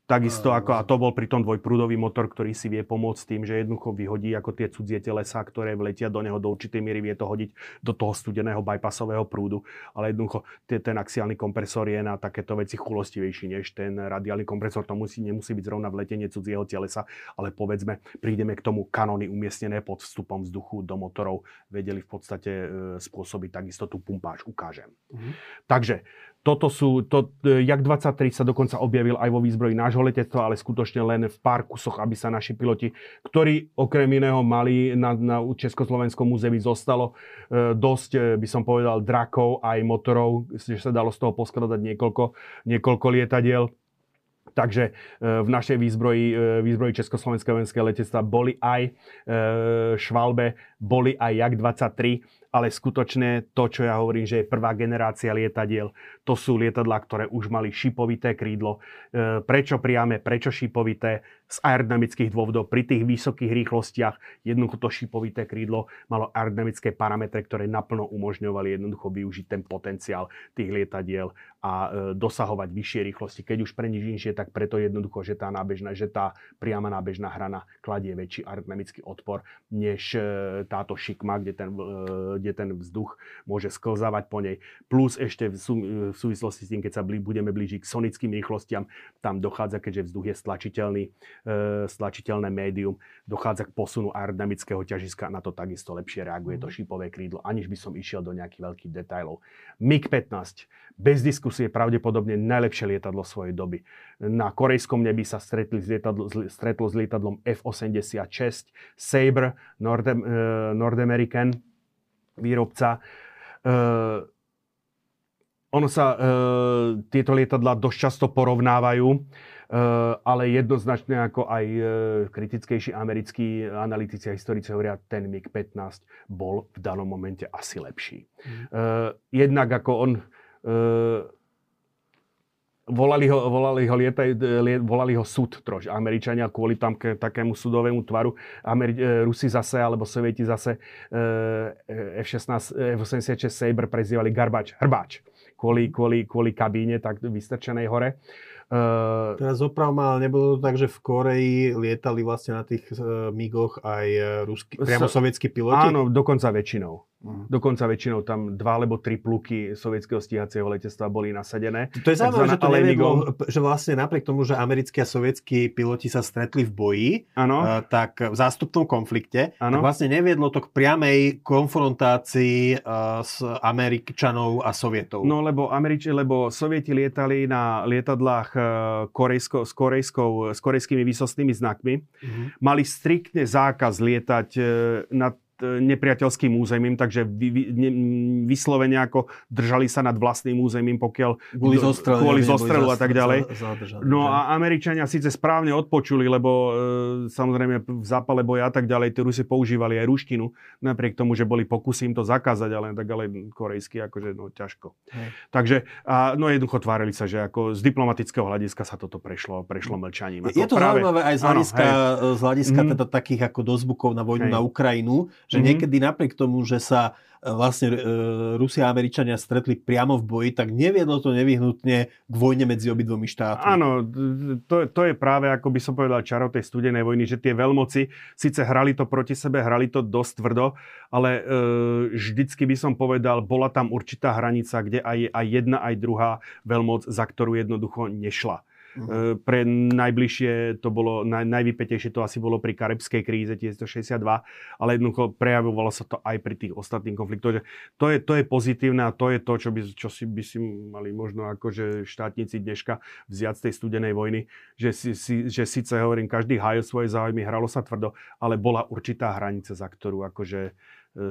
Takisto ako, a to bol pri tom dvojprúdový motor, ktorý si vie pomôcť tým, že jednoducho vyhodí ako tie cudzie telesa, ktoré vletia do neho do určitej miery, vie to hodiť do toho studeného bypassového prúdu. Ale jednoducho ten axiálny kompresor je na takéto veci chulostivejší než ten radiálny kompresor. To musí, nemusí byť zrovna vletenie cudzieho telesa, ale povedzme, prídeme k tomu kanóny umiestnené pod vstupom vzduchu do motorov. Vedeli v podstate e, spôsobiť takisto tú pumpáž, ukážem. Mm-hmm. Takže toto sú, to, e, Jak 23 sa dokonca objavil aj vo výzbroji nášho letectva, ale skutočne len v pár kusoch, aby sa naši piloti, ktorí okrem iného mali na, na Československom múzeu zostalo e, dosť, e, by som povedal, drakov aj motorov, že sa dalo z toho poskladať niekoľko, niekoľko lietadiel. Takže v našej výzbroji, výzbroji Československého vojenského letectva boli aj švalbe, boli aj Jak 23 ale skutočne to, čo ja hovorím, že je prvá generácia lietadiel, to sú lietadlá, ktoré už mali šipovité krídlo. E, prečo priame, prečo šipovité? Z aerodynamických dôvodov pri tých vysokých rýchlostiach jednoducho to šipovité krídlo malo aerodynamické parametre, ktoré naplno umožňovali jednoducho využiť ten potenciál tých lietadiel a e, dosahovať vyššie rýchlosti. Keď už pre nič inšie, tak preto jednoducho, že tá, nábežná, že tá priama nábežná hrana kladie väčší aerodynamický odpor, než e, táto šikma, kde ten kde ten vzduch môže sklzávať po nej. Plus ešte v súvislosti s tým, keď sa blí, budeme blížiť k sonickým rýchlostiam, tam dochádza, keďže vzduch je stlačiteľný, e, stlačiteľné médium, dochádza k posunu aerodynamického ťažiska, na to takisto lepšie reaguje to mhm. šípové krídlo, aniž by som išiel do nejakých veľkých detailov. MiG-15, bez diskusie pravdepodobne najlepšie lietadlo svojej doby. Na korejskom nebi sa stretli s lietadlo, stretlo s lietadlom F-86 Sabre Nord, uh, Nord American výrobca. E, ono sa e, tieto lietadla dosť často porovnávajú, e, ale jednoznačne ako aj e, kritickejší americkí analytici a historici hovoria, ten MiG-15 bol v danom momente asi lepší. Mm. E, jednak ako on e, volali ho, volali ho, lietaj, liet, volali ho súd troš. Američania kvôli tam ke, takému súdovému tvaru. Ameri, e, Rusi zase, alebo Sovieti zase e, F-16, F-86 Sabre prezývali garbač, hrbáč. Kvôli, kvôli, kvôli kabíne tak vystrčenej hore. Uh, Teraz oprav mal, nebolo to tak, že v Koreji lietali vlastne na tých uh, migoch aj uh, rusky, priamo so, sovietskí piloti? Áno, dokonca väčšinou. Uh-huh. Dokonca väčšinou tam dva alebo tri pluky sovietského stíhacieho letectva boli nasadené. To je zaujímavé, že to neviedlo, že vlastne napriek tomu, že americkí a sovietskí piloti sa stretli v boji, uh, tak v zástupnom konflikte, ano. tak vlastne neviedlo to k priamej konfrontácii uh, s Američanov a Sovietov. No lebo, Američ- lebo Sovieti lietali na lietadlách uh, korejsko, s, korejskou, s korejskými výsostnými znakmi. Uh-huh. Mali striktne zákaz lietať uh, nad nepriateľským územím, takže vy, vy, ne, vyslovene ako držali sa nad vlastným územím, pokiaľ kvôli zostrelu, kvôli zostrelu a tak ďalej. No a Američania síce správne odpočuli, lebo e, samozrejme v zápale boja a tak ďalej, tí Rusi používali aj ruštinu, napriek tomu, že boli pokusy im to zakázať, ale tak ale korejsky akože no ťažko. Hej. Takže a, no jednoducho tvárili sa, že ako z diplomatického hľadiska sa toto prešlo, prešlo mlčaním. Je to práve, zaujímavé aj z hľadiska, áno, z hľadiska mm. teda takých ako dozvukov na vojnu hej. na Ukrajinu, že mm-hmm. niekedy napriek tomu, že sa e, vlastne e, Rusia a Američania stretli priamo v boji, tak neviedlo to nevyhnutne k vojne medzi obidvomi štátmi. Áno, to, to je práve, ako by som povedal, čaro tej studenej vojny, že tie veľmoci síce hrali to proti sebe, hrali to dosť tvrdo, ale e, vždycky by som povedal, bola tam určitá hranica, kde aj, aj jedna, aj druhá veľmoc, za ktorú jednoducho nešla. Uh-huh. Pre najbližšie to bolo, naj, najvypetejšie to asi bolo pri karibskej kríze 1962, ale jednoducho prejavovalo sa to aj pri tých ostatných konfliktoch. To, je, to je pozitívne a to je to, čo by, čo si, by si mali možno akože štátnici dneška vziať z tej studenej vojny, že, si, si, že síce hovorím, každý hájil svoje záujmy, hralo sa tvrdo, ale bola určitá hranica, za ktorú akože e,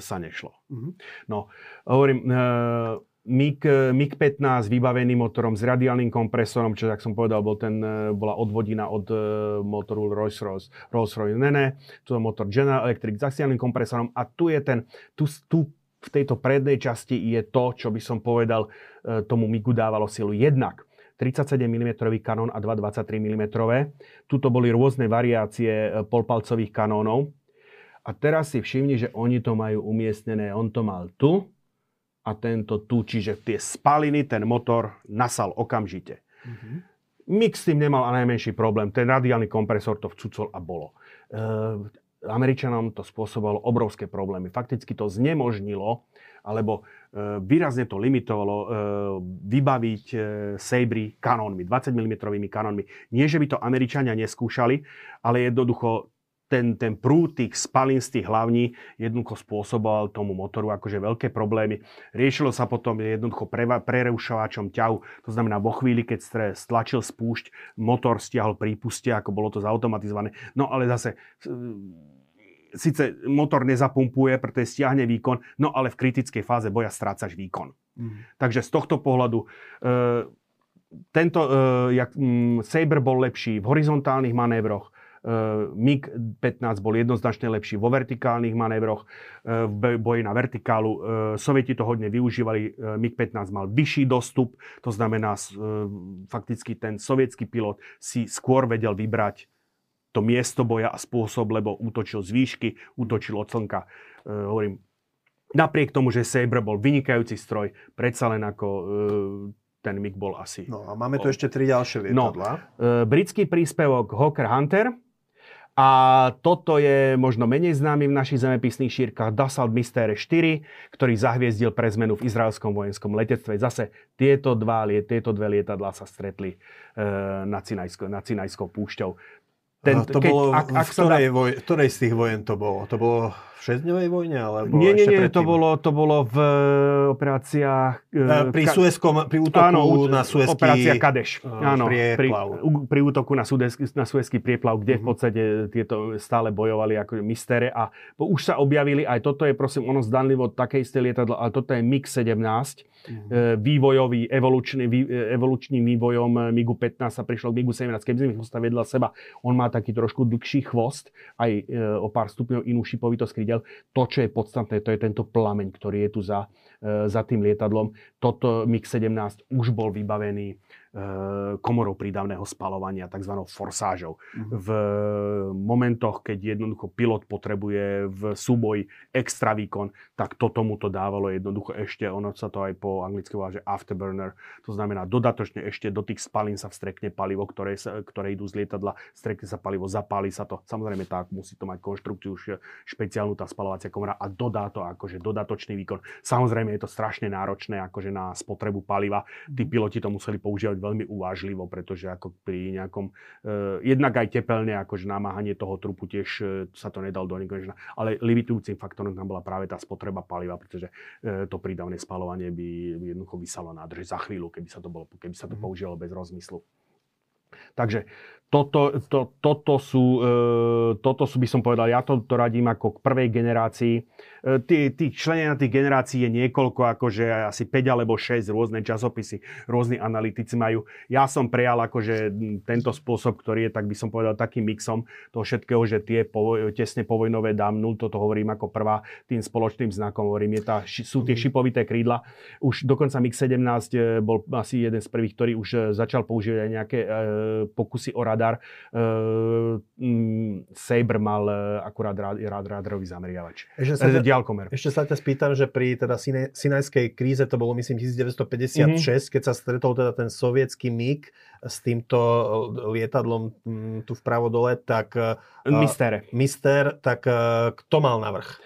sa nešlo. Uh-huh. No, hovorím, uh, MiG, MiG-15 vybavený motorom s radiálnym kompresorom, čo, tak som povedal, bol ten, e, bola odvodina od e, motoru Rolls-Royce. Rolls-Royce ne, tu je motor General Electric s axiálnym kompresorom a tu je ten, tu, tu v tejto prednej časti je to, čo by som povedal, tomu MiGu dávalo silu. Jednak 37 mm kanón a 2,23 mm. Tuto boli rôzne variácie polpalcových kanónov. A teraz si všimni, že oni to majú umiestnené. On to mal tu, a tento tu, čiže tie spaliny, ten motor nasal okamžite. Mm-hmm. Mix s tým nemal najmenší problém. Ten radiálny kompresor to vcucol a bolo. E, Američanom to spôsobovalo obrovské problémy. Fakticky to znemožnilo, alebo e, výrazne to limitovalo e, vybaviť e, Sabry kanónmi, 20 mm kanónmi. Nie, že by to Američania neskúšali, ale jednoducho ten, ten prúd tých spalín z tých hlavní jednoducho spôsoboval tomu motoru akože veľké problémy. Riešilo sa potom jednoducho prereušovačom ťahu, to znamená vo chvíli, keď stlačil spúšť, motor stiahol prípuste, ako bolo to zautomatizované. No ale zase síce motor nezapumpuje, pretože stiahne výkon, no ale v kritickej fáze boja strácaš výkon. Mm. Takže z tohto pohľadu e, tento e, jak, m, Saber bol lepší v horizontálnych manévroch, MiG-15 bol jednoznačne lepší vo vertikálnych manévroch, eh, v boji na vertikálu. Eh, Sovieti to hodne využívali, MiG-15 mal vyšší dostup, to znamená fakticky ten sovietský pilot si skôr vedel vybrať to miesto boja a spôsob, lebo útočil z výšky, útočil od slnka. Hovorím, napriek tomu, že Sabre bol vynikajúci stroj, predsa len ako ten MiG bol asi... No a máme tu ešte tri ďalšie lietadla. No, britský príspevok Hawker Hunter, a toto je možno menej známy v našich zemepisných šírkach Dassault Mystere 4, ktorý zahviezdil pre zmenu v izraelskom vojenskom letectve. Zase tieto, dva, tieto dve lietadlá sa stretli e, nad, Sinajsko, nad Sinajskou púšťou. Ten, to keď, bolo, ak, ak v ktorej, dá... voj, ktorej z tých vojen to bolo? To bolo šesťdňovej vojne? Alebo nie, nie, nie, to bolo, to bolo v eh, operáciách... Uh, pri ka... Suezkom, pri útoku áno, na Suezký... Operácia Kadeš. Áno, pri, pri útoku na, Suezký, na Suezký prieplav, kde uh-huh. v mhm. podstate tieto stále bojovali ako mistere a už sa objavili, aj toto je prosím ono zdanlivo také isté lietadlo, ale toto je MiG-17, uh-huh. vývojový, evolučný, vý, evolučným vývojom MiGu-15 sa prišlo k MiGu-17. Keby sme ich postavili vedľa seba, on má taký trošku dlhší chvost, aj o pár stupňov inú šipovitosť krídel videl. To, čo je podstatné, to je tento plameň, ktorý je tu za, e, za tým lietadlom. Toto MiG-17 už bol vybavený komorou prídavného spalovania, tzv. forsážou. Mm-hmm. V momentoch, keď jednoducho pilot potrebuje v súboji extra výkon, tak to tomu to dávalo jednoducho ešte, ono sa to aj po anglicky volá, že afterburner, to znamená dodatočne ešte do tých spalín sa vstrekne palivo, ktoré, sa, ktoré idú z lietadla, vstrekne sa palivo, zapáli sa to. Samozrejme tak, musí to mať konštrukciu špeciálnu tá spalovacia komora a dodá to akože dodatočný výkon. Samozrejme je to strašne náročné akože na spotrebu paliva. Tí mhm. piloti to museli používať veľmi uvážlivo, pretože ako pri nejakom, uh, jednak aj tepelne, akože namáhanie toho trupu tiež uh, sa to nedal do nekonečna, ale limitujúcim faktorom tam bola práve tá spotreba paliva, pretože uh, to prídavné spalovanie by, jednoducho vysalo nádrž za chvíľu, keby sa to, bolo, keby sa to mm-hmm. používalo bez rozmyslu. Takže toto, to, toto, sú, e, toto sú, by som povedal, ja to, to radím ako k prvej generácii. E, tí členia tých generácií je niekoľko, akože asi 5 alebo 6 rôzne časopisy, rôzni analytici majú. Ja som prejal akože tento spôsob, ktorý je, tak by som povedal, takým mixom toho všetkého, že tie po, tesne povojnové dám, nul, toto hovorím ako prvá, tým spoločným znakom hovorím, je tá, sú tie šipovité krídla. Už dokonca MiG-17 e, bol asi jeden z prvých, ktorý už začal používať aj nejaké e, pokusy o rada radar. Uh, Sabre mal uh, akurát rád, rád, rádarový zameriavač. Ešte sa, ťa, ešte sa ťa spýtam, že pri teda Sinajskej kríze, to bolo myslím 1956, mm-hmm. keď sa stretol teda ten sovietský MiG s týmto lietadlom m, tu vpravo dole, tak... Mister. Mister, tak kto mal navrh?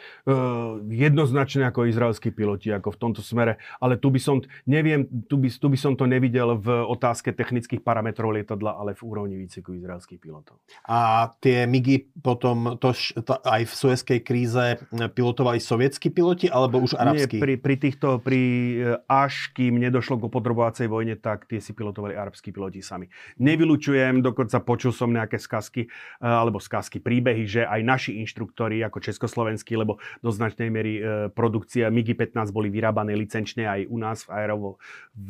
Jednoznačne ako izraelskí piloti, ako v tomto smere, ale tu by som, neviem, tu by, tu by som to nevidel v otázke technických parametrov lietadla, ale v úrovni výceku izraelských pilotov. A tie MIGy potom to, to aj v Suezkej kríze pilotovali sovietskí piloti, alebo už arabskí? Nie, pri, pri týchto, pri, e, až kým nedošlo k podrobovacej vojne, tak tie si pilotovali arabskí piloti sami. Nevylučujem, dokonca počul som nejaké skazky, eh, alebo skazky, príbehy, že aj naši inštruktori, ako československí, lebo do značnej miery eh, produkcia MIGI-15 boli vyrábané licenčne aj u nás v, aerovo, v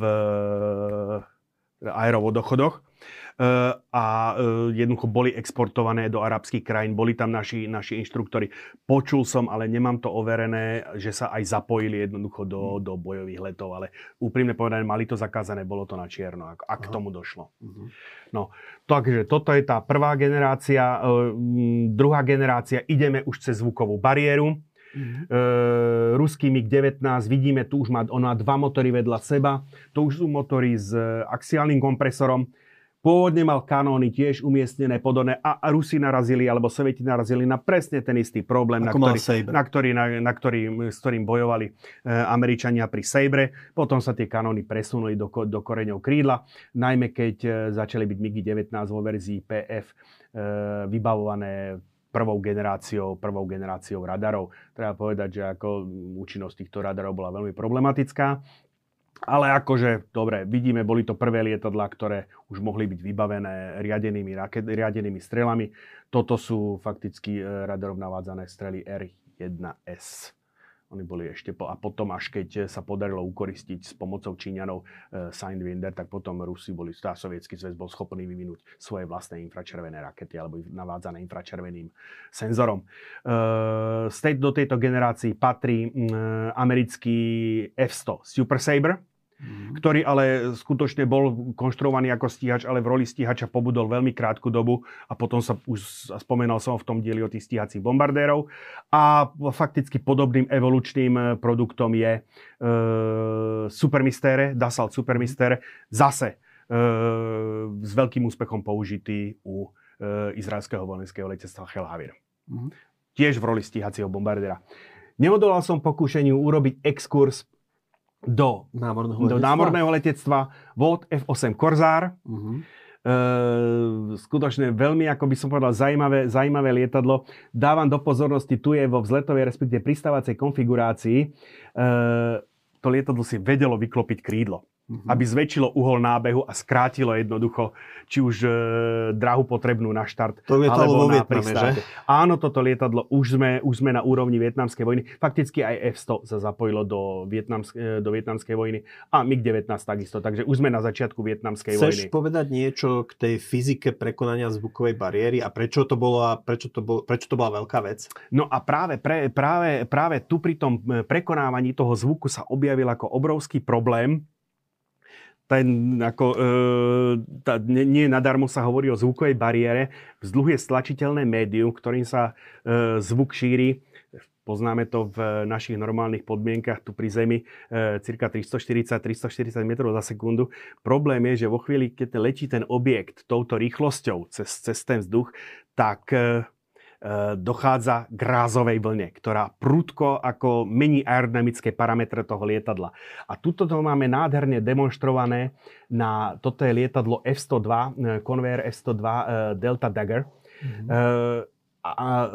aerovodochodoch a jednoducho boli exportované do arabských krajín, boli tam naši, naši inštruktori. Počul som, ale nemám to overené, že sa aj zapojili jednoducho do, do bojových letov, ale úprimne povedané, mali to zakázané, bolo to na čierno, ak, ak k tomu došlo. Uh-huh. No, takže toto je tá prvá generácia. Druhá generácia, ideme už cez zvukovú bariéru. Mm-hmm. E, ruský MiG-19, vidíme, tu už má, on má dva motory vedľa seba. To už sú motory s axiálnym kompresorom. Pôvodne mal kanóny tiež umiestnené podobné a Rusi narazili, alebo Sovieti narazili na presne ten istý problém, na ktorý, na ktorý, na, na ktorý, s ktorým bojovali e, Američania pri Sabre. Potom sa tie kanóny presunuli do, do koreňov krídla, najmä keď e, začali byť MiG-19 vo verzii PF e, vybavované prvou generáciou, prvou generáciou radarov. Treba povedať, že ako účinnosť týchto radarov bola veľmi problematická. Ale akože, dobre, vidíme, boli to prvé lietadlá, ktoré už mohli byť vybavené riadenými, raket, riadenými strelami. Toto sú fakticky e, radarom navádzané strely R1S. Oni boli ešte po, a potom až keď sa podarilo ukoristiť s pomocou Číňanov e, Sidewinder, tak potom Rusi boli, tá sovietský zväz bol schopný vyvinúť svoje vlastné infračervené rakety alebo navádzané infračerveným senzorom. E, do tejto generácii patrí e, americký F-100 Super Sabre, mm. ktorý ale skutočne bol konštruovaný ako stíhač, ale v roli stíhača pobudol veľmi krátku dobu a potom sa už spomenal som v tom dieli o tých stíhacích bombardérov. A fakticky podobným evolučným e, produktom je e, Super Mystere, Dassault Super Mystere, zase e, s veľkým úspechom použitý u e, izraelského vojenského letectva Hel Havir. Mm. Tiež v roli stíhacieho bombardéra. Neodolal som pokúšeniu urobiť exkurs do námorného, do letectva? námorného letectva VOD F-8 Korzár. Uh-huh. E, skutočne veľmi, ako by som povedal, zaujímavé, zaujímavé lietadlo. Dávam do pozornosti, tu je vo vzletovej, respektíve pristávacej konfigurácii. E, to lietadlo si vedelo vyklopiť krídlo mm-hmm. aby zväčšilo uhol nábehu a skrátilo jednoducho či už e, drahu potrebnú na štart to alebo na pristáte. Áno, toto lietadlo už sme, už sme na úrovni vietnamskej vojny. Fakticky aj F-100 sa zapojilo do, vietnamsk- e, do vietnamskej vojny a MiG-19 takisto. Takže už sme na začiatku vietnamskej Chceš vojny. Chceš povedať niečo k tej fyzike prekonania zvukovej bariéry a prečo to, bola, prečo to, bol, prečo to bola veľká vec? No a práve, pre, práve, práve tu pri tom e, prekonávaní toho zvuku sa objavil ako obrovský problém, ten, ako, e, tá, nie, nie nadarmo sa hovorí o zvukovej bariére. Vzduch je stlačiteľné médium, ktorým sa e, zvuk šíri. Poznáme to v našich normálnych podmienkach tu pri Zemi, e, cirka 340-340 metrov za sekundu. Problém je, že vo chvíli, keď letí ten objekt touto rýchlosťou cez, cez ten vzduch, tak e, dochádza k rázovej vlne, ktorá prudko ako mení aerodynamické parametre toho lietadla. A tuto to máme nádherne demonstrované na, toto je lietadlo F-102, e, Convair F-102 e, Delta Dagger. Mm-hmm a,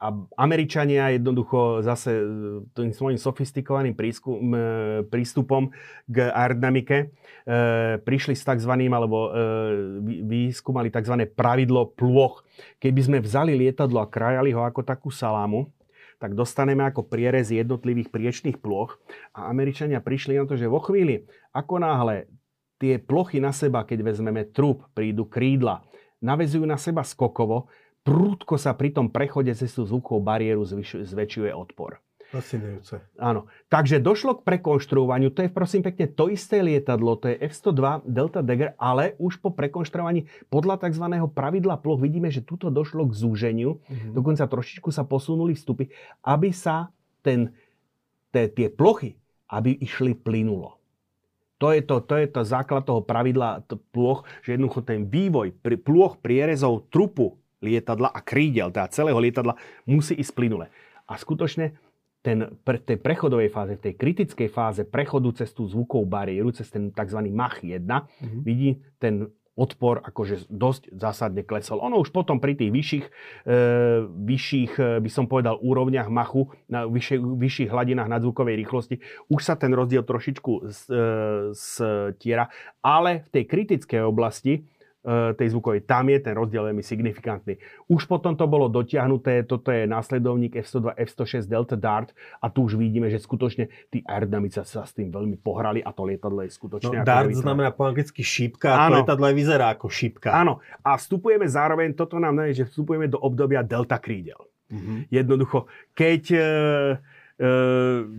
a Američania jednoducho zase e, tým svojim sofistikovaným prískum, e, prístupom k aerodynamike e, prišli s tzv. alebo vyskúmali tzv. pravidlo plôch. Keby sme vzali lietadlo a krajali ho ako takú salámu, tak dostaneme ako prierez jednotlivých priečných ploch a Američania prišli na to, že vo chvíli, ako náhle tie plochy na seba, keď vezmeme trup, prídu krídla, navezujú na seba skokovo, prúdko sa pri tom prechode cez tú zvukovú bariéru zväčšuje odpor. Fascinujúce. Áno. Takže došlo k prekonštruovaniu, to je prosím pekne to isté lietadlo, to je F-102 Delta Dagger, ale už po prekonštruovaní podľa tzv. pravidla ploch vidíme, že tuto došlo k zúženiu, mm-hmm. dokonca trošičku sa posunuli vstupy, aby sa ten, te, tie plochy, aby išli plynulo. To je to, to je to základ toho pravidla to ploch, že jednoducho ten vývoj pri, ploch prierezov trupu lietadla a krídel, teda celého lietadla, musí ísť plynule. A skutočne ten, pre, tej prechodovej fáze, v tej kritickej fáze prechodu cez tú zvukovú bariéru, cez ten tzv. Mach 1, mm-hmm. vidí ten odpor akože dosť zásadne klesol. Ono už potom pri tých vyšších, e, vyšších e, by som povedal, úrovniach machu, na vyšších, vyšších hladinách nadzvukovej rýchlosti, už sa ten rozdiel trošičku e, stiera, ale v tej kritickej oblasti E, tej zvukovej. Tam je ten rozdiel veľmi signifikantný. Už potom to bolo dotiahnuté, toto je následovník F-102, F-106 Delta Dart a tu už vidíme, že skutočne tí aerodynamici sa s tým veľmi pohrali a to lietadlo je skutočne... No, Dart vyzerá. znamená po anglicky šípka a to lietadlo aj vyzerá ako šípka. Áno. A vstupujeme zároveň, toto nám nevie, že vstupujeme do obdobia Delta krídel. Mm-hmm. Jednoducho, keď e,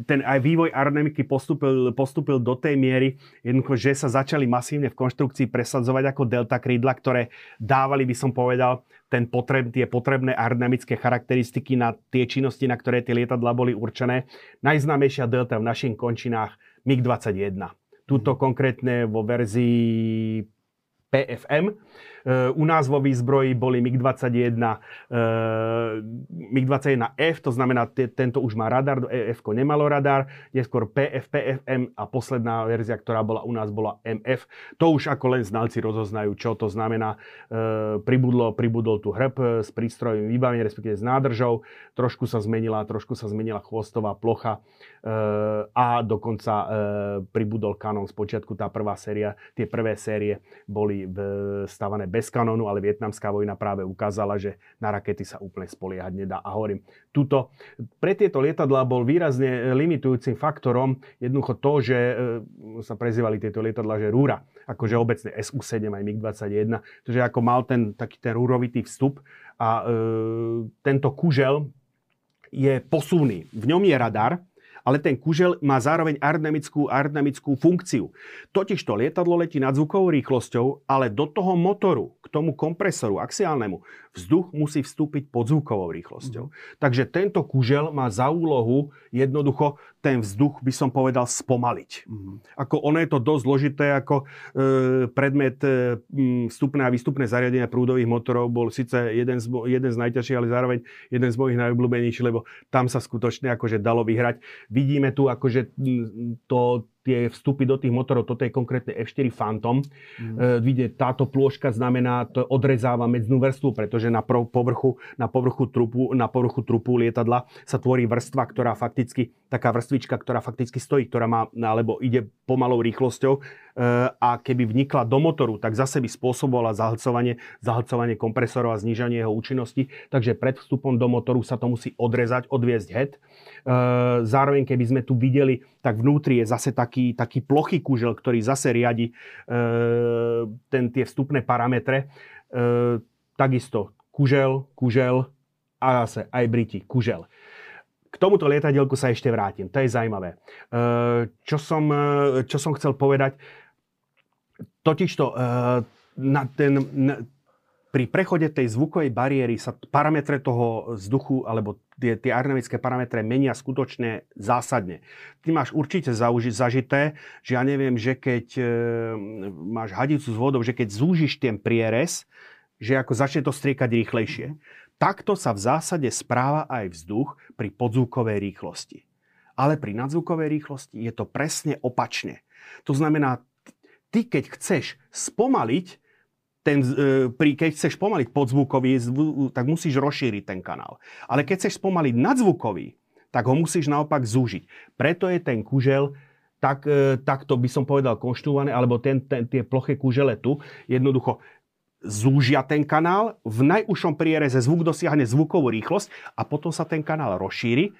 ten aj vývoj aerodynamiky postupil, postupil do tej miery, jednoducho, že sa začali masívne v konštrukcii presadzovať ako delta krídla, ktoré dávali, by som povedal, ten potreb, tie potrebné aerodynamické charakteristiky na tie činnosti, na ktoré tie lietadla boli určené. Najznámejšia delta v našich končinách MiG-21. Tuto konkrétne vo verzii 5 PFM. U nás vo výzbroji boli MiG-21, MiG-21F, to znamená, tento už má radar, EF nemalo radar, neskôr PF, PFM a posledná verzia, ktorá bola u nás, bola MF. To už ako len znalci rozoznajú, čo to znamená. Pribudlo, pribudol tu hrb s prístrojom vybavením, respektíve s nádržou, trošku sa zmenila, trošku sa zmenila chvostová plocha a dokonca pribudol kanon. Spočiatku tá prvá séria, tie prvé série boli stavané bez kanónu, ale vietnamská vojna práve ukázala, že na rakety sa úplne spoliehať nedá. A hovorím, tuto, pre tieto lietadlá bol výrazne limitujúcim faktorom jednoducho to, že e, sa prezývali tieto lietadlá, že rúra, akože obecne SU-7 aj MiG-21, že ako mal ten taký ten rúrovitý vstup a e, tento kužel je posuvný. V ňom je radar, ale ten kužel má zároveň aerodynamickú, aerodynamickú funkciu. Totiž to lietadlo letí nad zvukovou rýchlosťou, ale do toho motoru, k tomu kompresoru axiálnemu, vzduch musí vstúpiť pod zvukovou rýchlosťou. Mm. Takže tento kužel má za úlohu jednoducho ten vzduch, by som povedal, spomaliť. Mm. Ako ono je to dosť zložité, ako e, predmet e, vstupné a výstupné zariadenia prúdových motorov bol síce jeden z, jeden z najťažších, ale zároveň jeden z mojich najobľúbenejších, lebo tam sa skutočne akože dalo vyhrať. Vidíme tu akože to, tie vstupy do tých motorov, toto je konkrétne F4 Phantom. Mm. E, táto plôžka znamená, to odrezáva medznú vrstvu, pretože na povrchu, na povrchu, trupu, na povrchu trupu lietadla sa tvorí vrstva, ktorá fakticky, taká vrstvička, ktorá fakticky stojí, ktorá má, alebo ide pomalou rýchlosťou a keby vnikla do motoru, tak zase by spôsobovala zahlcovanie, zahlcovanie kompresorov a znížanie jeho účinnosti. Takže pred vstupom do motoru sa to musí odrezať, odviesť head. E, zároveň, keby sme tu videli, tak vnútri je zase taký, taký plochý kužel, ktorý zase riadi e, ten, tie vstupné parametre. Takisto kužel, kužel a zase aj briti, kužel. K tomuto lietadielku sa ešte vrátim, to je zaujímavé. Čo som, čo som chcel povedať, Totižto eh, na ten, na, pri prechode tej zvukovej bariéry sa parametre toho vzduchu alebo tie, tie aerodynamické parametre menia skutočne zásadne. Ty máš určite zauži, zažité, že ja neviem, že keď e, máš hadicu s vodou, že keď zúžiš ten prierez, že ako začne to striekať rýchlejšie. Takto sa v zásade správa aj vzduch pri podzvukovej rýchlosti. Ale pri nadzvukovej rýchlosti je to presne opačne. To znamená, ty keď chceš spomaliť, ten, e, pri, keď chceš pomaliť podzvukový, tak musíš rozšíriť ten kanál. Ale keď chceš spomaliť nadzvukový, tak ho musíš naopak zúžiť. Preto je ten kužel tak, e, takto by som povedal konštruované, alebo ten, ten, tie ploché kužele tu jednoducho zúžia ten kanál, v najúžšom priereze zvuk dosiahne zvukovú rýchlosť a potom sa ten kanál rozšíri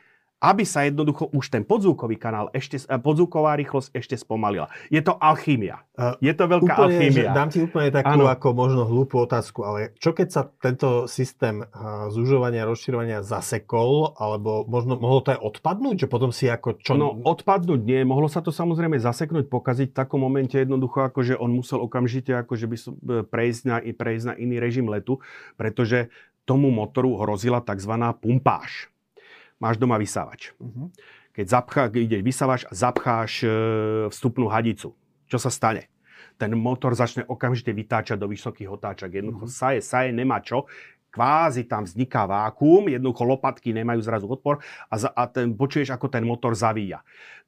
aby sa jednoducho už ten podzvukový kanál, ešte, eh, podzvuková rýchlosť ešte spomalila. Je to alchýmia. Je to veľká úplne, alchýmia. Dám ti úplne takú ano. ako možno hlúpu otázku, ale čo keď sa tento systém eh, zúžovania a rozširovania zasekol, alebo možno mohlo to aj odpadnúť, že potom si ako čo... No odpadnúť nie, mohlo sa to samozrejme zaseknúť, pokaziť v takom momente jednoducho, ako že on musel okamžite ako že by som, eh, prejsť, na, prejsť na iný režim letu, pretože tomu motoru hrozila tzv. pumpáž máš doma vysávač. Uh-huh. Keď zapchá, ideš vysávač a zapcháš e, vstupnú hadicu, čo sa stane? Ten motor začne okamžite vytáčať do vysokých otáčak. Jednoducho uh-huh. saje, saje nemá čo, kvázi tam vzniká vákuum, jednoducho lopatky nemajú zrazu odpor a, za, a ten, počuješ, ako ten motor zavíja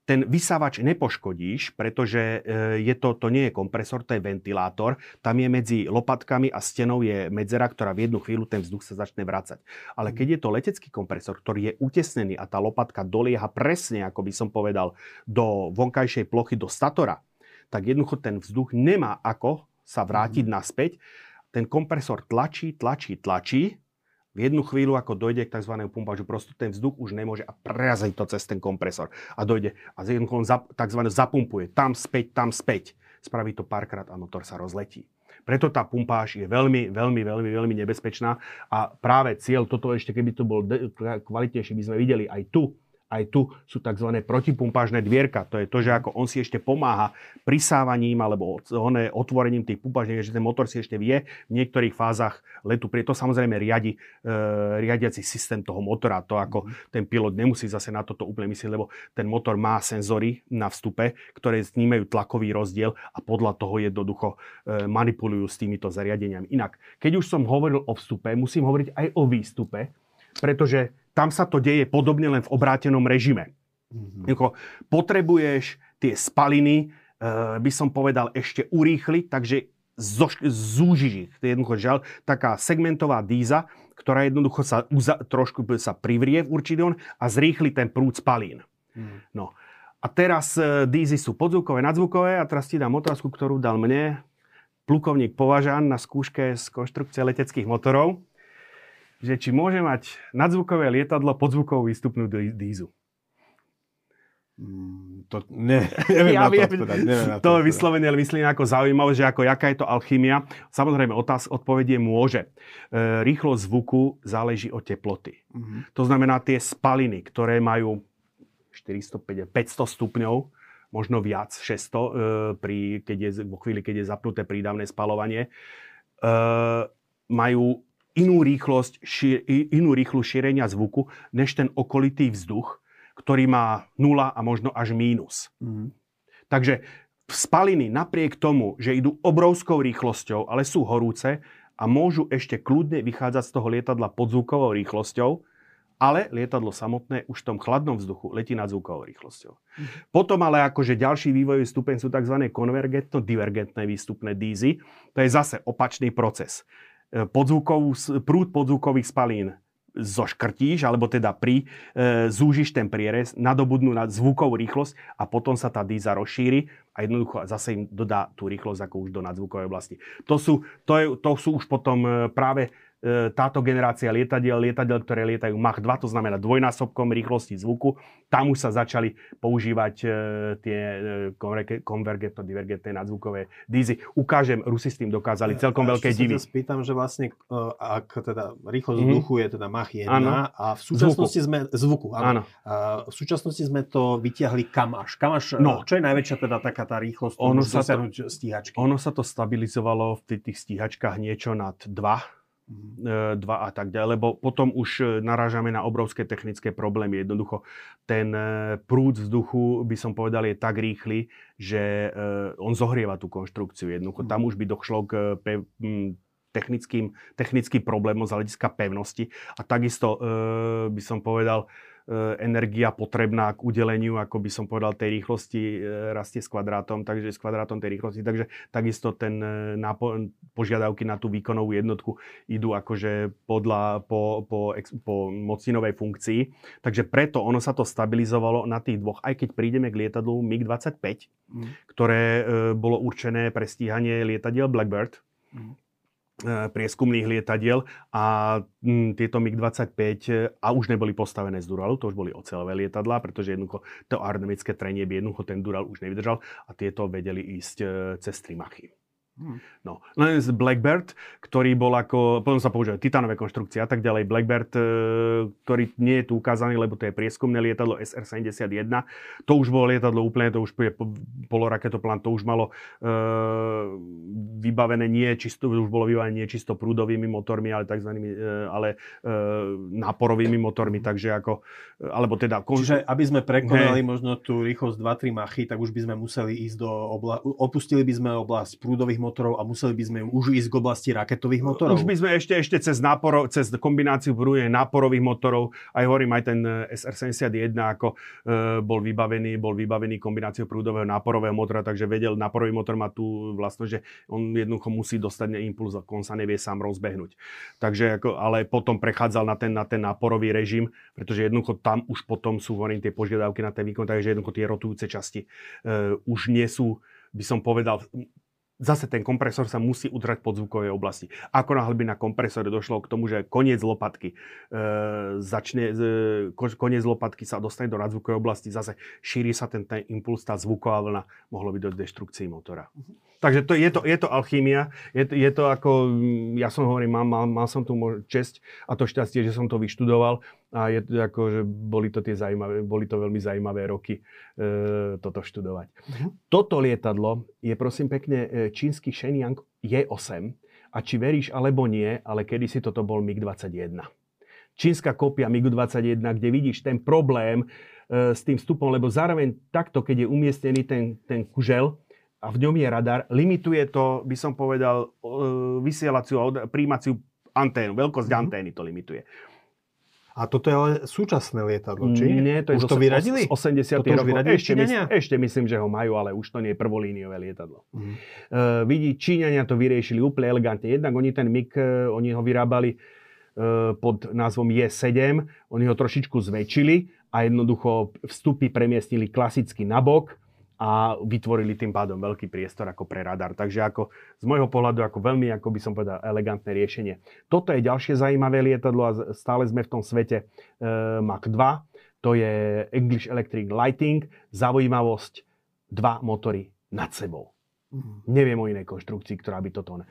ten vysávač nepoškodíš, pretože e, je to, to nie je kompresor, to je ventilátor. Tam je medzi lopatkami a stenou je medzera, ktorá v jednu chvíľu ten vzduch sa začne vrácať. Ale keď je to letecký kompresor, ktorý je utesnený a tá lopatka dolieha presne, ako by som povedal, do vonkajšej plochy, do statora, tak jednoducho ten vzduch nemá ako sa vrátiť mhm. naspäť. Ten kompresor tlačí, tlačí, tlačí v jednu chvíľu, ako dojde k tzv. pumpážu, proste ten vzduch už nemôže a preraziť to cez ten kompresor. A dojde a on tzv. zapumpuje tam späť, tam späť. Spraví to párkrát a motor sa rozletí. Preto tá pumpáž je veľmi, veľmi, veľmi, veľmi nebezpečná a práve cieľ, toto ešte keby to bol kvalitnejšie, by sme videli aj tu, aj tu sú tzv. protipumpážne dvierka. To je to, že ako on si ešte pomáha prisávaním alebo otvorením tých pumpážnych, že ten motor si ešte vie v niektorých fázach letu. To samozrejme riadi, e, riadiaci systém toho motora. To ako mm. ten pilot nemusí zase na toto úplne myslieť, lebo ten motor má senzory na vstupe, ktoré snímajú tlakový rozdiel a podľa toho jednoducho e, manipulujú s týmito zariadeniami. Inak, keď už som hovoril o vstupe, musím hovoriť aj o výstupe, pretože tam sa to deje podobne len v obrátenom režime. Mm-hmm. potrebuješ tie spaliny, e, by som povedal, ešte urýchliť, takže zúžiš ich. To je jednoducho žal, taká segmentová díza, ktorá jednoducho sa uza- trošku sa privrie v určitý a zrýchli ten prúd spalín. Mm. No. A teraz e, dízy sú podzvukové, nadzvukové a teraz ti dám otázku, ktorú dal mne plukovník Považan na skúške z konštrukcie leteckých motorov že či môže mať nadzvukové lietadlo podzvukovú výstupnú dízu. Mm, to, ne, neviem ja na viem, to odpovedať. Neviem na to, to vyslovene myslím ako zaujímavé, že ako, jaká je to alchymia. Samozrejme, otáz, odpovedie môže. E, rýchlosť zvuku záleží od teploty. Mm-hmm. To znamená, tie spaliny, ktoré majú 450, 500 stupňov, možno viac, 600, e, pri, keď je, vo chvíli, keď je zapnuté prídavné spalovanie, e, majú inú rýchlosť, šir, inú rýchlu šírenia zvuku, než ten okolitý vzduch, ktorý má 0 a možno až mínus. Mm. Takže spaliny napriek tomu, že idú obrovskou rýchlosťou, ale sú horúce a môžu ešte kľudne vychádzať z toho lietadla pod zvukovou rýchlosťou, ale lietadlo samotné už v tom chladnom vzduchu letí nad zvukovou rýchlosťou. Mm. Potom ale akože ďalší vývojový stupeň sú tzv. konvergentno-divergentné výstupné dízy. To je zase opačný proces. E, podzvukovú, prúd podzvukových spalín zoškrtíš, alebo teda pri, e, zúžiš ten prierez, nadobudnú na zvukovú rýchlosť a potom sa tá díza rozšíri a jednoducho zase im dodá tú rýchlosť ako už do nadzvukovej oblasti. To sú, to, je, to sú už potom e, práve táto generácia lietadiel, lietadiel, ktoré lietajú Mach 2, to znamená dvojnásobkom rýchlosti zvuku, tam už sa začali používať e, tie e, konvergentno-divergentné nadzvukové dízy. Ukážem, Rusi s tým dokázali ja, celkom veľké divy. Ja spýtam, že vlastne, ak teda rýchlosť mm-hmm. vzduchu je teda Mach 1 ano. a v súčasnosti zvuku. sme, zvuku, áno. A v súčasnosti sme to vyťahli kam až? Kam až no. Čo je najväčšia teda taká tá rýchlosť, ono sa to, stíhačky? Ono sa to stabilizovalo v tých stíhačkách niečo nad 2 2 a tak ďalej, lebo potom už e, narážame na obrovské technické problémy. Jednoducho ten e, prúd vzduchu, by som povedal, je tak rýchly, že e, on zohrieva tú konštrukciu. Jednoducho tam už by došlo k technickým, technickým problémom z hľadiska pevnosti. A takisto by som povedal, E, energia potrebná k udeleniu, ako by som povedal, tej rýchlosti e, rastie s kvadrátom, takže s kvadrátom tej rýchlosti. Takže takisto ten e, nápo- požiadavky na tú výkonovú jednotku idú akože podľa, po, po, po mocninovej funkcii. Takže preto ono sa to stabilizovalo na tých dvoch, aj keď prídeme k lietadlu MiG-25, mm. ktoré bolo určené pre stíhanie lietadiel Blackbird. Mm E, prieskumných lietadiel a m, tieto MiG-25 e, a už neboli postavené z Duralu, to už boli ocelové lietadlá, pretože jednoducho to aerodynamické trenie by jednoducho ten Dural už nevydržal a tieto vedeli ísť e, cez 3 machy. Hmm. No, len z Blackbird, ktorý bol ako, potom sa používajú titanové konštrukcie a tak ďalej. Blackbird, e, ktorý nie je tu ukázaný, lebo to je prieskumné lietadlo SR-71. To už bolo lietadlo úplne, to už je poloraketoplán, to už malo e, vybavené nie čisto, už bolo vybavené nie čisto prúdovými motormi, ale tzv. E, ale e, náporovými motormi, takže ako, alebo teda... Kon... Čiže aby sme prekonali ne. možno tú rýchlosť 2-3 machy, tak už by sme museli ísť do obla... opustili by sme oblasť prúdových motorov a museli by sme už ísť k oblasti raketových motorov? Už by sme ešte, ešte cez, náporo, cez kombináciu prúdových náporových motorov, aj hovorím, aj ten eh, SR-71 ako e, bol vybavený, bol vybavený kombináciou prúdového náporového motora, takže vedel, náporový motor má tú vlastnosť, že on jednoducho musí dostať impuls, on sa nevie sám rozbehnúť. Takže, ako, ale potom prechádzal na ten, na ten náporový režim, pretože jednoducho tam už potom sú hovorím, tie požiadavky na ten výkon, takže jednoducho tie rotujúce časti e, už nie sú by som povedal, zase ten kompresor sa musí udržať pod zvukovej oblasti. Ako náhle by na kompresore došlo k tomu, že koniec lopatky e, začne, e, koniec lopatky sa dostane do nadzvukovej oblasti, zase šíri sa ten, ten impuls, tá zvuková vlna, mohlo by do destrukcii motora. Uh-huh. Takže to, je, to, je to alchímia, je to, je to ako, ja som hovorím, mal, mal, mal som tu česť a to šťastie, že som to vyštudoval a je, ako, že boli to, tie zaujímavé, boli to veľmi zaujímavé roky e, toto študovať. Uh-huh. Toto lietadlo je prosím pekne e, čínsky Shenyang J8 a či veríš alebo nie, ale kedysi toto bol MiG-21. Čínska kópia MiG-21, kde vidíš ten problém e, s tým vstupom, lebo zároveň takto, keď je umiestnený ten, ten kužel, a v ňom je radar, limituje to, by som povedal, e, vysielaciu a príjmaciu anténu, veľkosť mm-hmm. antény to limituje. A toto je ale súčasné lietadlo, či? Nie, to je už to vyradili? 80. Toto rokov. Ešte, mysl, ešte myslím, že ho majú, ale už to nie je prvolíniové lietadlo. Mm. Uh, vidí, Číňania to vyriešili úplne elegantne. Jednak oni ten MiG, uh, oni ho vyrábali uh, pod názvom J7, oni ho trošičku zväčšili a jednoducho vstupy premiestnili klasicky nabok a vytvorili tým pádom veľký priestor ako pre radar. Takže ako z môjho pohľadu ako veľmi, ako by som povedal, elegantné riešenie. Toto je ďalšie zaujímavé lietadlo a stále sme v tom svete e, Mach 2. To je English Electric Lighting. Zaujímavosť, dva motory nad sebou. Mm. Neviem o inej konštrukcii, ktorá by toto...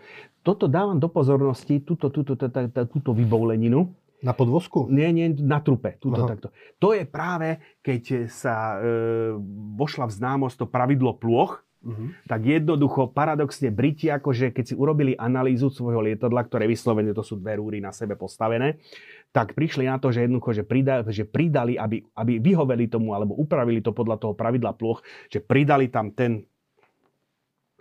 Toto dávam do pozornosti, túto, túto, túto, túto vybouleninu, na podvozku? Nie, nie, na trupe. Tuto, takto. To je práve, keď sa e, vošla v známosť to pravidlo plôch, uh-huh. tak jednoducho, paradoxne, Briti, akože keď si urobili analýzu svojho lietadla, ktoré vyslovene to sú dve rúry na sebe postavené, tak prišli na to, že jednoducho, že, prida, že pridali, aby, aby vyhoveli tomu, alebo upravili to podľa toho pravidla plôch, že pridali tam ten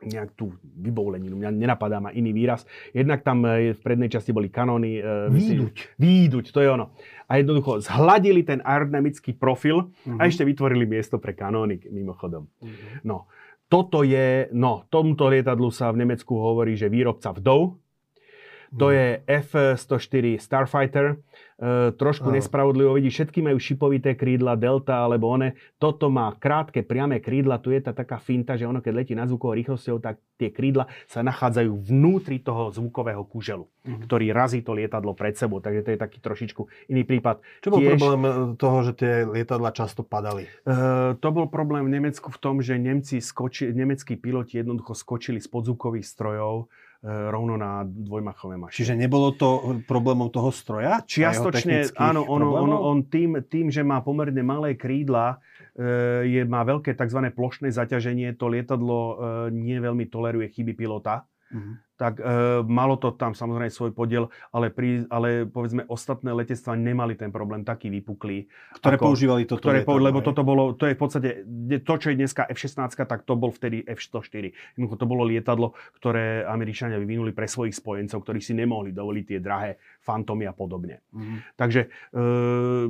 nejak tú vybouleninu. Mňa nenapadá ma iný výraz. Jednak tam e, v prednej časti boli kanóny. E, výduť. Výduť, to je ono. A jednoducho zhladili ten aerodynamický profil uh-huh. a mhm. ešte vytvorili miesto pre kanóny, mimochodom. Uh-huh. No, toto je, no, tomuto lietadlu sa v Nemecku hovorí, že výrobca vdov. To je F-104 Starfighter e, trošku Aha. nespravodlivo vidí. Všetky majú šipovité krídla, delta alebo one. Toto má krátke, priame krídla. Tu je tá taká finta, že ono keď letí nad zvukovou rýchlosťou, tak tie krídla sa nachádzajú vnútri toho zvukového kuželu, uh-huh. ktorý razí to lietadlo pred sebou. Takže to je taký trošičku iný prípad. Čo bol Tiež, problém eh, toho, že tie lietadla často padali? Uh, to bol problém v Nemecku v tom, že Nemci skoči, nemeckí piloti jednoducho skočili z podzvukových strojov E, rovno na dvojmachové mašiny. Čiže nebolo to problémom toho stroja? Čiastočne, áno, ono, ono, on tým, tým, že má pomerne malé krídla, e, je, má veľké tzv. plošné zaťaženie, to lietadlo e, nie veľmi toleruje chyby pilota. Uh-huh tak e, malo to tam samozrejme svoj podiel, ale, pri, ale povedzme ostatné letectva nemali ten problém taký vypuklý. Ktoré ako, používali toto ktoré, lietadlo, Lebo toto bolo, to je v podstate, to čo je dneska F-16, tak to bol vtedy F-104. Jednoducho to bolo lietadlo, ktoré Američania vyvinuli pre svojich spojencov, ktorí si nemohli dovoliť tie drahé fantomy a podobne. Mm-hmm. Takže e,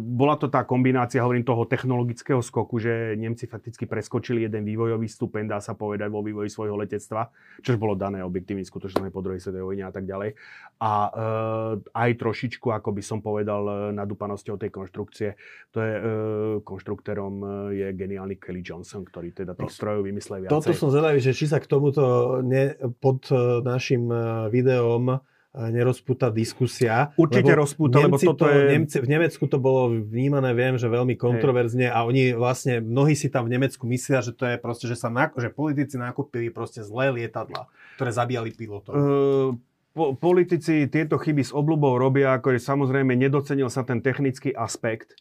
bola to tá kombinácia, hovorím, toho technologického skoku, že Nemci fakticky preskočili jeden vývojový stupeň, dá sa povedať, vo vývoji svojho letectva, čo bolo dané objektívne skutočne sme po druhej svetovej vojne a tak ďalej. A e, aj trošičku, ako by som povedal, eh, nadúpanosťou tej konštrukcie, to je e, konštruktorom je geniálny Kelly Johnson, ktorý teda tých strojov vymyslel viacej. Toto som zvedavý, že či sa k tomuto ne, pod našim videom nerozpúta diskusia. Určite rozpúta, lebo toto to, je... Nemci, v Nemecku to bolo vnímané, viem, že veľmi kontroverzne a oni vlastne, mnohí si tam v Nemecku myslia, že to je proste, že, sa, že politici nakúpili proste zlé lietadla, ktoré zabíjali pilotov. Uh po, politici tieto chyby s obľubou robia, ako je samozrejme nedocenil sa ten technický aspekt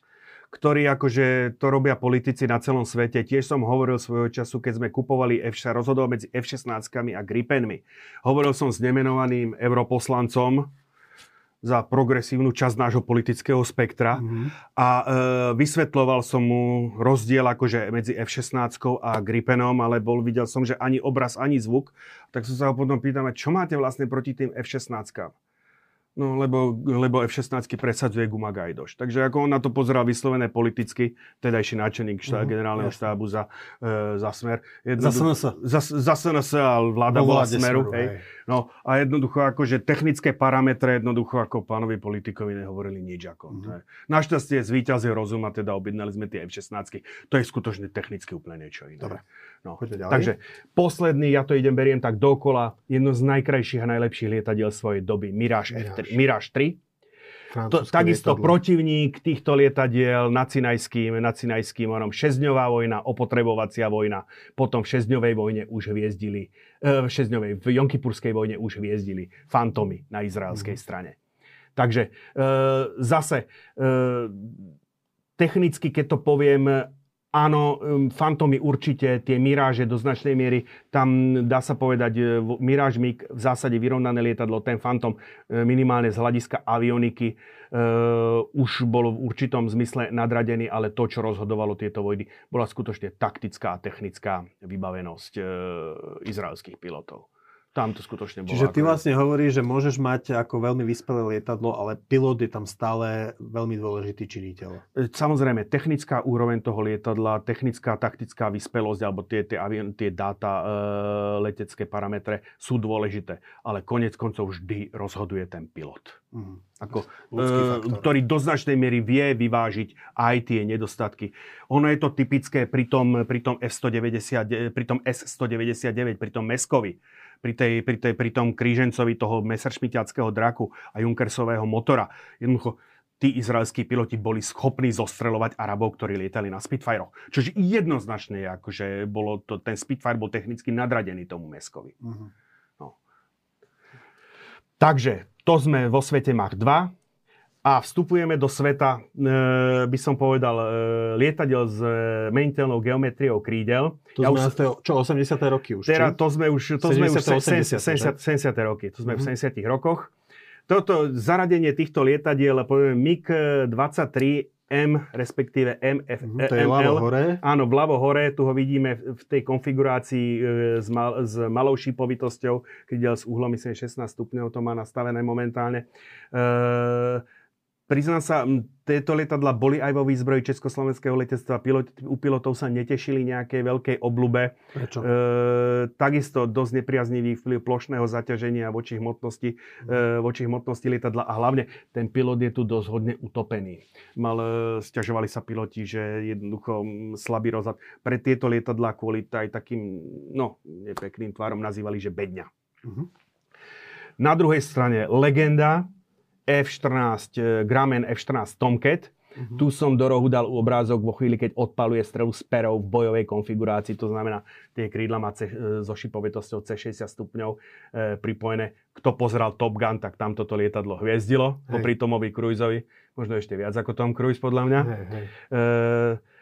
ktorí akože to robia politici na celom svete. Tiež som hovoril svojho času, keď sme kupovali F, rozhodoval medzi F-16 a Gripenmi. Hovoril som s nemenovaným europoslancom, za progresívnu časť nášho politického spektra mm-hmm. a e, vysvetloval som mu rozdiel akože medzi F-16 a Gripenom, ale bol, videl som, že ani obraz, ani zvuk. Tak som sa ho potom pýtame, čo máte vlastne proti tým F-16? No, lebo, lebo F-16 presadzuje Guma Gajdoš. Takže ako on na to pozeral vyslovené politicky, tedajší náčelník uh-huh, generálneho jasne. štábu za, e, za Smer. Jedno, za SNS. Za, za SNS a vláda bola Smeru. Smeru hej. Hej. No a jednoducho akože technické parametre jednoducho ako pánovi politikovi nehovorili nič. Ako, mm-hmm. Našťastie zvíťazil rozum a teda objednali sme tie F-16. To je skutočne technicky úplne niečo iné. Dobre. No. Takže posledný, ja to idem beriem tak dokola, jedno z najkrajších a najlepších lietadiel svojej doby, Mirage, Mirage. F3, Mirage 3 to, takisto lietadlo. protivník týchto lietadiel nad Sinajským, nad Sinajským onom 6-dňová vojna, opotrebovacia vojna. Potom v 6-dňovej vojne už hviezdili, e, v 6 v Jonkipurskej vojne už hviezdili fantomy na izraelskej mm. strane. Takže e, zase, e, technicky, keď to poviem, Áno, um, Fantomy určite, tie Miráže do značnej miery, tam dá sa povedať, e, Mirage MiG v zásade vyrovnané lietadlo, ten Phantom e, minimálne z hľadiska avioniky uh, už bol v určitom zmysle nadradený, ale to, čo rozhodovalo tieto vojny, bola skutočne taktická a technická vybavenosť uh, izraelských pilotov. Tam to skutočne bolo. Čiže ty ako... vlastne hovoríš, že môžeš mať ako veľmi vyspelé lietadlo, ale pilot je tam stále veľmi dôležitý činiteľ. E, samozrejme, technická úroveň toho lietadla, technická, taktická vyspelosť alebo tie, tie, avion, tie dáta, e, letecké parametre sú dôležité. Ale konec koncov vždy rozhoduje ten pilot. Mm. Ako, e, ktorý do značnej miery vie vyvážiť aj tie nedostatky. Ono je to typické pri tom, pri tom, F-190, pri tom S-199, pri tom Meskovi pri, tej, pri, tej, pri tom krížencovi toho Messerschmittiackého draku a Junkersového motora. Jednoducho, tí izraelskí piloti boli schopní zostrelovať Arabov, ktorí lietali na Spitfire. Čože jednoznačne je, akože bolo to, ten Spitfire bol technicky nadradený tomu Meskovi. Uh-huh. No. Takže to sme vo svete Mach 2 a vstupujeme do sveta, e, by som povedal, e, lietadiel s e, meniteľnou geometriou krídel. To ja sme už, čo, 80. roky už? Teda to sme už, to 70, sme už 70, 70, 70, roky, to sme mm-hmm. v 70 rokoch. Toto zaradenie týchto lietadiel, poviem MiG-23 M, respektíve MF, mm, to je ML. hore. Áno, vľavo hore, tu ho vidíme v tej konfigurácii s, mal, s malou šipovitosťou, keď s uhlom, myslím, 16 stupňov to má nastavené momentálne. E, Priznám sa, tieto lietadla boli aj vo výzbroji Československého letectva. Pilot, u pilotov sa netešili nejakej veľkej oblube. Prečo? E, takisto dosť nepriaznivý vplyv plošného zaťaženia voči hmotnosti, e, voči hmotnosti lietadla a hlavne ten pilot je tu dosť hodne utopený. Mal, e, stiažovali sa piloti, že jednoducho slabý rozhľad. Pre tieto lietadla kvôli aj takým, no, nepekným tvárom nazývali, že bedňa. Uh-huh. Na druhej strane legenda, F-14, eh, Grumman F-14 Tomcat. Uh-huh. Tu som do rohu dal obrázok vo chvíli, keď odpaluje strelu s perou v bojovej konfigurácii. To znamená, tie krídla má C, eh, so šipovitosťou C60 stupňov e, pripojené. Kto pozeral Top Gun, tak tam toto lietadlo hviezdilo. Popri Tomovi Cruiseovi. Možno ešte viac ako Tom Cruise, podľa mňa. Hej, hej. E,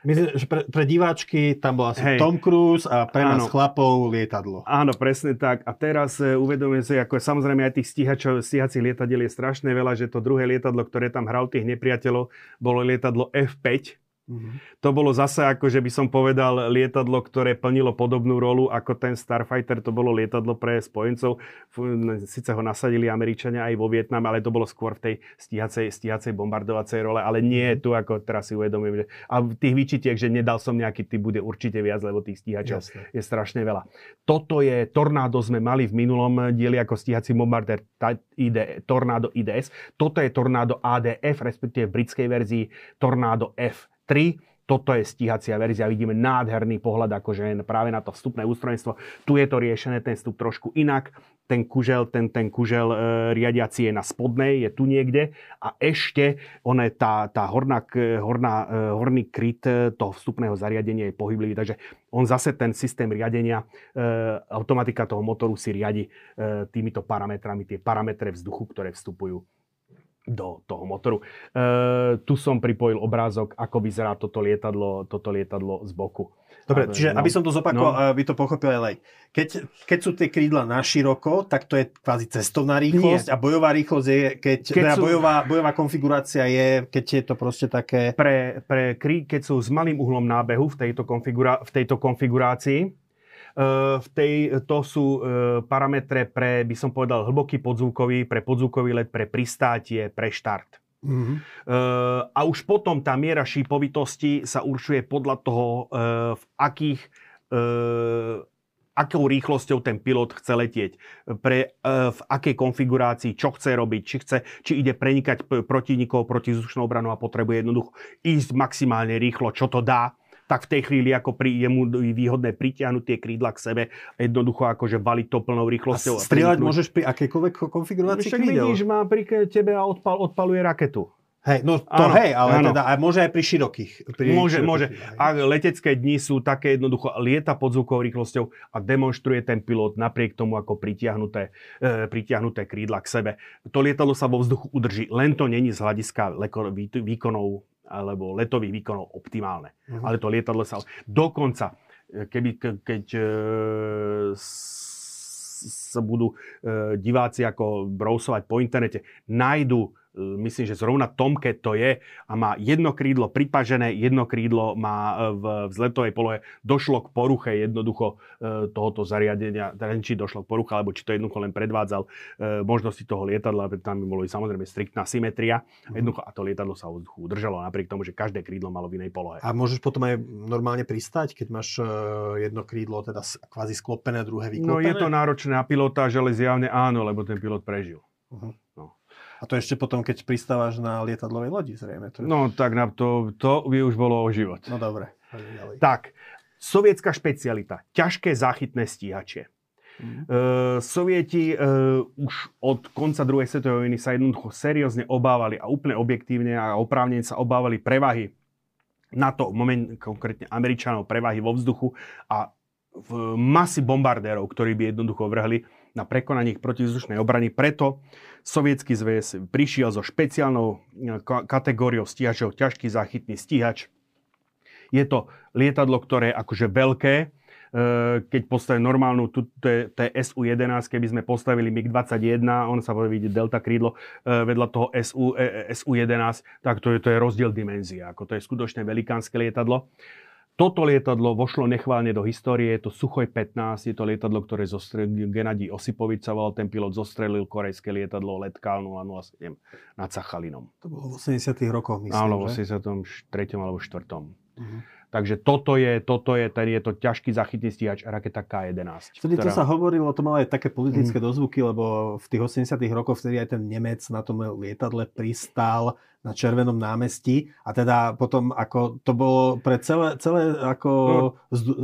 Myslím, že pre, pre diváčky tam bol asi Hej. Tom Cruise a pre nás Áno. chlapov lietadlo. Áno, presne tak. A teraz e, uvedomujem si, ako samozrejme aj tých stíhačov, stíhacích lietadiel je strašne veľa, že to druhé lietadlo, ktoré tam hral tých nepriateľov, bolo lietadlo F5, Mm-hmm. To bolo zase ako, že by som povedal, lietadlo, ktoré plnilo podobnú rolu ako ten Starfighter, to bolo lietadlo pre spojencov. Sice ho nasadili Američania aj vo Vietname, ale to bolo skôr v tej stíhacej, stíhacej bombardovacej role, ale nie je tu, ako teraz si uvedomujem. Že, a tých výčitiek, že nedal som nejaký typ, bude určite viac, lebo tých stíhačov Jasne. je strašne veľa. Toto je, Tornado sme mali v minulom dieli ako stíhací bombarder ID, Tornado IDS. Toto je Tornado ADF, respektíve v britskej verzii Tornado F 3. Toto je stíhacia verzia, vidíme nádherný pohľad akože práve na to vstupné ústrojenstvo. Tu je to riešené, ten vstup trošku inak. Ten kužel, ten, ten kužel e, riadiaci je na spodnej, je tu niekde. A ešte ona tá, tá horná, horná, e, horný kryt e, toho vstupného zariadenia je pohyblivý. Takže on zase ten systém riadenia, e, automatika toho motoru si riadi e, týmito parametrami, tie parametre vzduchu, ktoré vstupujú do toho motoru. E, tu som pripojil obrázok, ako vyzerá toto lietadlo, toto lietadlo z boku. Dobre, čiže no, aby som to zopakoval, no. aby to pochopil aj keď, keď sú tie krídla na široko, tak to je kvázi cestovná rýchlosť Nie. a bojová rýchlosť je, keď, keď teda sú... bojová, bojová konfigurácia je, keď je to proste také... Pre, pre krí, keď sú s malým uhlom nábehu v tejto, konfigura, v tejto konfigurácii, v tej, to sú eh, parametre pre, by som povedal, hlboký podzvukový, pre podzvukový let, pre pristátie, pre štart. Mm-hmm. A už potom tá miera šípovitosti sa určuje podľa toho, v akých akou rýchlosťou ten pilot chce letieť, pre, v akej konfigurácii, čo chce robiť, či, chce, či ide prenikať protivníkov protizdušnou obranu a potrebuje jednoducho ísť maximálne rýchlo, čo to dá tak v tej chvíli ako pri, je mu výhodné pritiahnuť tie krídla k sebe jednoducho akože valiť to plnou rýchlosťou. A strieľať a môžeš pri akejkoľvek konfigurácii Však krídel. vidíš, má pri tebe a odpal, odpaluje raketu. Hej, no to áno, hej, ale áno. teda aj môže aj pri širokých. Pri môže, širokých, môže. A letecké dni sú také jednoducho, lieta pod zvukovou rýchlosťou a demonstruje ten pilot napriek tomu, ako pritiahnuté, e, pritiahnuté krídla k sebe. To lietadlo sa vo vzduchu udrží, len to není z hľadiska leko, výkonov alebo letových výkonov optimálne. Uh-huh. Ale to lietadlo sa... Dokonca, e, keby, ke, keď e, sa budú e, diváci ako brousovať po internete, nájdu myslím, že zrovna Tomke to je a má jedno krídlo pripažené, jedno krídlo má e, v vzletovej polohe. Došlo k poruche jednoducho e, tohoto zariadenia, teda či došlo k poruche, alebo či to jednoducho len predvádzal e, možnosti toho lietadla, tam by bolo samozrejme striktná symetria. Mhm. Jednoducho, a to lietadlo sa vzduchu udržalo napriek tomu, že každé krídlo malo v inej polohe. A môžeš potom aj normálne pristať, keď máš jedno krídlo teda kvázi sklopené, druhé vyklopené? No je to náročné na pilota, ale zjavne áno, lebo ten pilot prežil. Uh-huh. A to ešte potom, keď pristávaš na lietadlovej lodi, zrejme. To... No, tak na to, to by už bolo o život. No dobre. Tak, sovietská špecialita. Ťažké záchytné stíhačie. Mm. E, Sovieti e, už od konca druhej svetovej vojny sa jednoducho seriózne obávali a úplne objektívne a oprávnene sa obávali prevahy na to, moment konkrétne Američanov, prevahy vo vzduchu a v masy bombardérov, ktorí by jednoducho vrhli na prekonanie ich protivzdušnej obrany. Preto Sovietský zväz prišiel so špeciálnou e, kategóriou stíhačov ťažký záchytný stíhač. Je to lietadlo, ktoré je akože veľké, e, keď postavím normálnu, tu, to je, to je SU-11, keby sme postavili MiG-21, on sa vidieť delta krídlo e, vedľa toho SU, SU-11, tak to je, to je rozdiel dimenzie, ako to je skutočne velikánske lietadlo. Toto lietadlo vošlo nechválne do histórie, je to Suchoj 15, je to lietadlo, ktoré zostrelil Genadí Osipovič sa volal, ten pilot zostrelil korejské lietadlo Letkal 007 nad Sachalinom. To bolo v 80 rokoch, myslím, Áno, v 83. alebo 4. Uh-huh. Takže toto je, toto je, ten je to ťažký zachytný stíhač raketa K-11. Vtedy ktorá... to sa hovorilo, to malo aj také politické mm. dozvuky, lebo v tých 80 rokoch vtedy aj ten Nemec na tom lietadle pristal na Červenom námestí a teda potom ako to bolo pre celé, celé ako no, z, uh,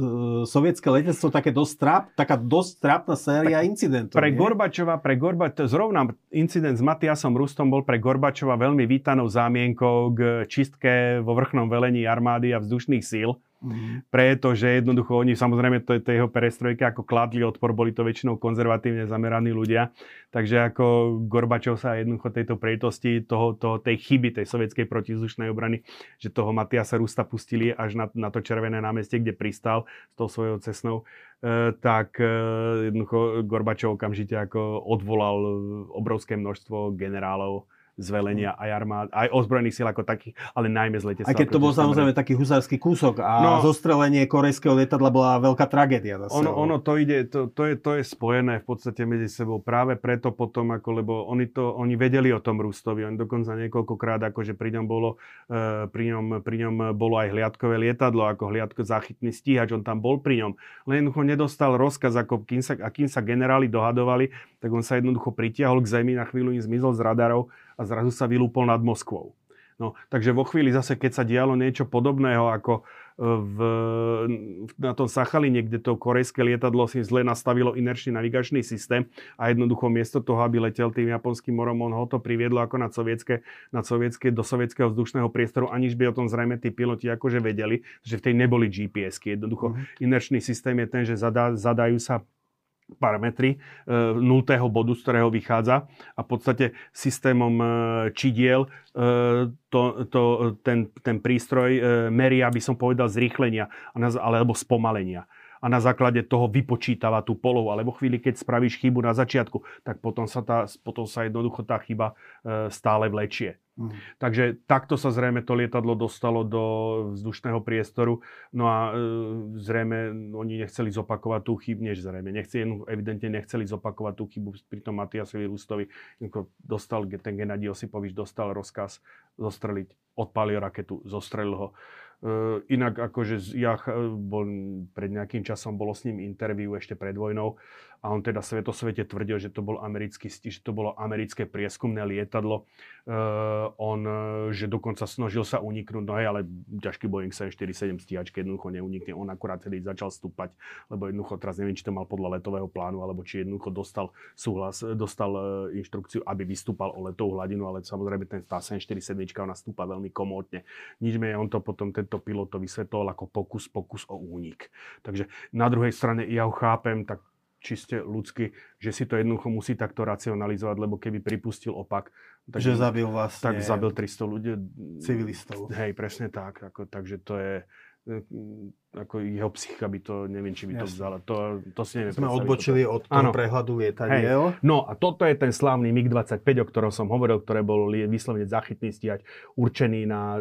sovietské letectvo také dosť tráp, taká dosť trápna séria incidentov. Pre nie? Gorbačova, pre Gorbačova, zrovna incident s Matiasom Rustom bol pre Gorbačova veľmi vítanou zámienkou k čistke vo vrchnom velení armády a vzdušných síl Mm-hmm. Pretože jednoducho oni samozrejme to, to jeho perestrojke ako kladli odpor, boli to väčšinou konzervatívne zameraní ľudia. Takže ako Gorbačov sa jednoducho tejto prejtosti, toho, toho, tej chyby tej sovietskej protizdušnej obrany, že toho Matiasa Rusta pustili až na, na to červené námestie, kde pristal s tou svojou cestnou, e, tak e, jednoducho Gorbačov okamžite ako odvolal obrovské množstvo generálov zvelenia aj armád, aj ozbrojených síl ako takých, ale najmä z letectva. Aj keď to bol samozrejme taký husársky kúsok a no, zostrelenie korejského lietadla bola veľká tragédia. Zase. Ono, ono to ide, to, to, je, to je spojené v podstate medzi sebou práve preto potom, ako, lebo oni, to, oni vedeli o tom Rustovi, oni dokonca niekoľkokrát, akože pri ňom bolo, uh, pri ňom, pri ňom bolo aj hliadkové lietadlo, ako hliadko záchytný stíhač, on tam bol pri ňom. Len jednoducho nedostal rozkaz, ako kým sa, a kým sa generáli dohadovali, tak on sa jednoducho pritiahol k zemi, na chvíľu im zmizol z radarov a zrazu sa vylúpol nad Moskvou. No, takže vo chvíli zase, keď sa dialo niečo podobného ako e, v, na tom Sachaline, kde to korejské lietadlo si zle nastavilo inerčný navigačný systém a jednoducho miesto toho, aby letel tým japonským morom, on ho to priviedlo ako na sovietské, na sovietské, do sovietského vzdušného priestoru, aniž by o tom zrejme tí piloti akože vedeli, že v tej neboli GPS-ky. Jednoducho mm-hmm. inerčný systém je ten, že zadá, zadajú sa parametry e, nultého bodu, z ktorého vychádza a v podstate systémom e, čidiel e, to, to, ten, ten prístroj meria, by som povedal, zrýchlenia alebo spomalenia a na základe toho vypočítava tú polohu. Ale vo chvíli, keď spravíš chybu na začiatku, tak potom sa, tá, potom sa jednoducho tá chyba stále vlečie. Mm. Takže takto sa zrejme to lietadlo dostalo do vzdušného priestoru. No a e, zrejme oni nechceli zopakovať tú chybu, než zrejme, nechceli, evidentne nechceli zopakovať tú chybu pri tom Matiasovi Rustovi. Dostal, ten Gennady Osipovič dostal rozkaz zostreliť, odpálil raketu, zostrelil ho. Uh, inak akože ja bol, pred nejakým časom bolo s ním interviu ešte pred vojnou a on teda svetosvete tvrdil, že to bol americký, že to bolo americké prieskumné lietadlo, on, že dokonca snažil sa uniknúť, no hej, ale ťažký Boeing 747 stíhačky jednoducho neunikne. On akurát tedy začal stúpať, lebo jednoducho teraz neviem, či to mal podľa letového plánu, alebo či jednoducho dostal súhlas, dostal uh, inštrukciu, aby vystúpal o letovú hladinu, ale samozrejme ten tá 747 ona stúpa veľmi komótne. Nič menej, on to potom tento pilot to vysvetloval ako pokus, pokus o únik. Takže na druhej strane ja ho chápem, tak čiste ľudsky, že si to jednoducho musí takto racionalizovať, lebo keby pripustil opak, tak, že zabil vlastne tak zabil 300 ľudí. Civilistov. Hej, presne tak. Ako, takže to je e, ako jeho psychika by to, neviem, či by to vzala. To, to si neviem Sme odbočili od toho ano. prehľadu lietadiel. No a toto je ten slávny MiG-25, o ktorom som hovoril, ktoré bol vyslovene zachytný stíhať, určený na e,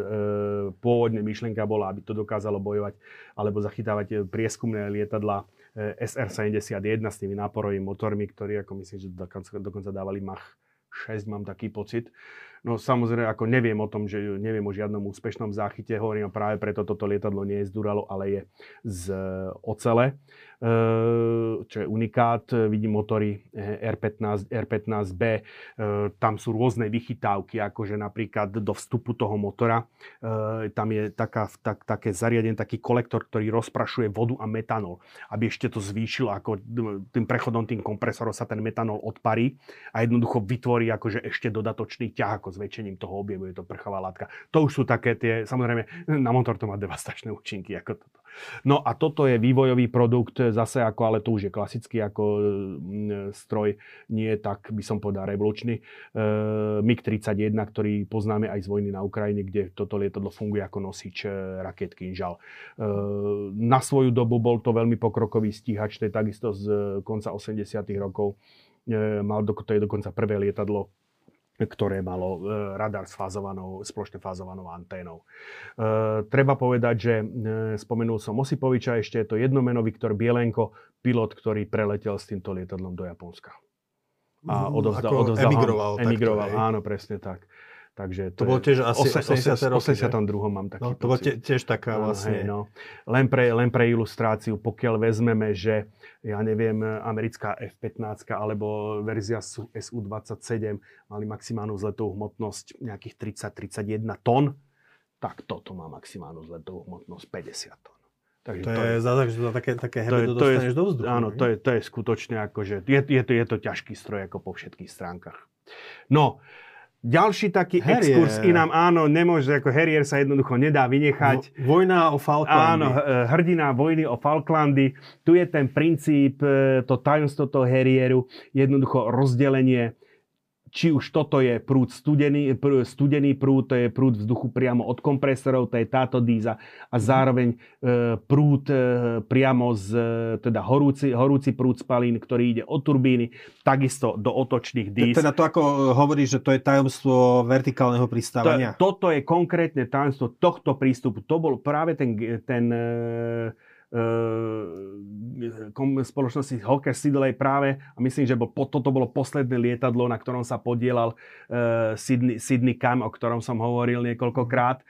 pôvodne myšlienka bola, aby to dokázalo bojovať alebo zachytávať prieskumné lietadla SR-71 s tými náporovými motormi, ktorí, ako myslím, že dokonca, dokonca dávali Mach 6, mám taký pocit. No samozrejme, ako neviem o tom, že neviem o žiadnom úspešnom záchyte, hovorím práve preto toto lietadlo nie je z Duralo, ale je z ocele. Eh, čo je unikát. Vidím motory R15, R15B. Tam sú rôzne vychytávky, akože napríklad do vstupu toho motora. Eh, tam je taká, tak, také zariadenie, taký kolektor, ktorý rozprašuje vodu a metanol. Aby ešte to zvýšilo, ako tým prechodom tým kompresorom sa ten metanol odparí a jednoducho vytvorí akože ešte dodatočný ťah ako zväčšením toho objemu. Je to prchová látka. To už sú také tie, samozrejme, na motor to má devastačné účinky. Ako toto. No a toto je vývojový produkt zase ako, ale to už je klasický ako mm, stroj, nie tak by som povedal revolučný. E, MiG-31, ktorý poznáme aj z vojny na Ukrajine, kde toto lietadlo funguje ako nosič e, raket Kinžal. E, na svoju dobu bol to veľmi pokrokový stíhač, to je takisto z konca 80 rokov. Mal, to je dokonca prvé lietadlo ktoré malo e, radar s fázovanou, spoločne fázovanou anténou. E, treba povedať, že e, spomenul som Osipoviča, ešte je to jedno meno Viktor Bielenko, pilot, ktorý preletel s týmto lietadlom do Japonska. A odovzdal, odovzdal emigroval. Emigroval, takto, áno, presne tak. Takže to, to bolo tiež asi 80. 82. mám taký no, To bolo tiež taká vlastne... Hej, no. len, pre, len pre ilustráciu, pokiaľ vezmeme, že ja neviem, americká F-15 alebo verzia SU-27 mali maximálnu vzletovú hmotnosť nejakých 30-31 tón, tak toto má maximálnu vzletovú hmotnosť 50 tón. Takže to, to je, za, že za také, také hebedo dostaneš je, do vzduchu. Áno, to je, to je skutočne že je, je, to, je to ťažký stroj ako po všetkých stránkach. No, ďalší taký Harrier. exkurs inám, áno, nemôže, ako Harrier sa jednoducho nedá vynechať. Vojna o Falklandy. Áno, hrdina vojny o Falklandy. Tu je ten princíp, e, to tajomstvo toho Harrieru, jednoducho rozdelenie či už toto je prúd studený, prúd, studený prúd, to je prúd vzduchu priamo od kompresorov, to je táto díza a mhm. zároveň e, prúd e, priamo z, e, teda horúci, horúci prúd spalín, ktorý ide od turbíny, takisto do otočných díz. Teda to ako hovoríš, že to je tajomstvo vertikálneho pristávania? To, toto je konkrétne tajomstvo tohto prístupu. To bol práve ten, ten e, e, spoločnosti Hawker Siddeley práve, a myslím, že bol, toto bolo posledné lietadlo, na ktorom sa podielal e, Sydney, Sydney Cam, o ktorom som hovoril niekoľkokrát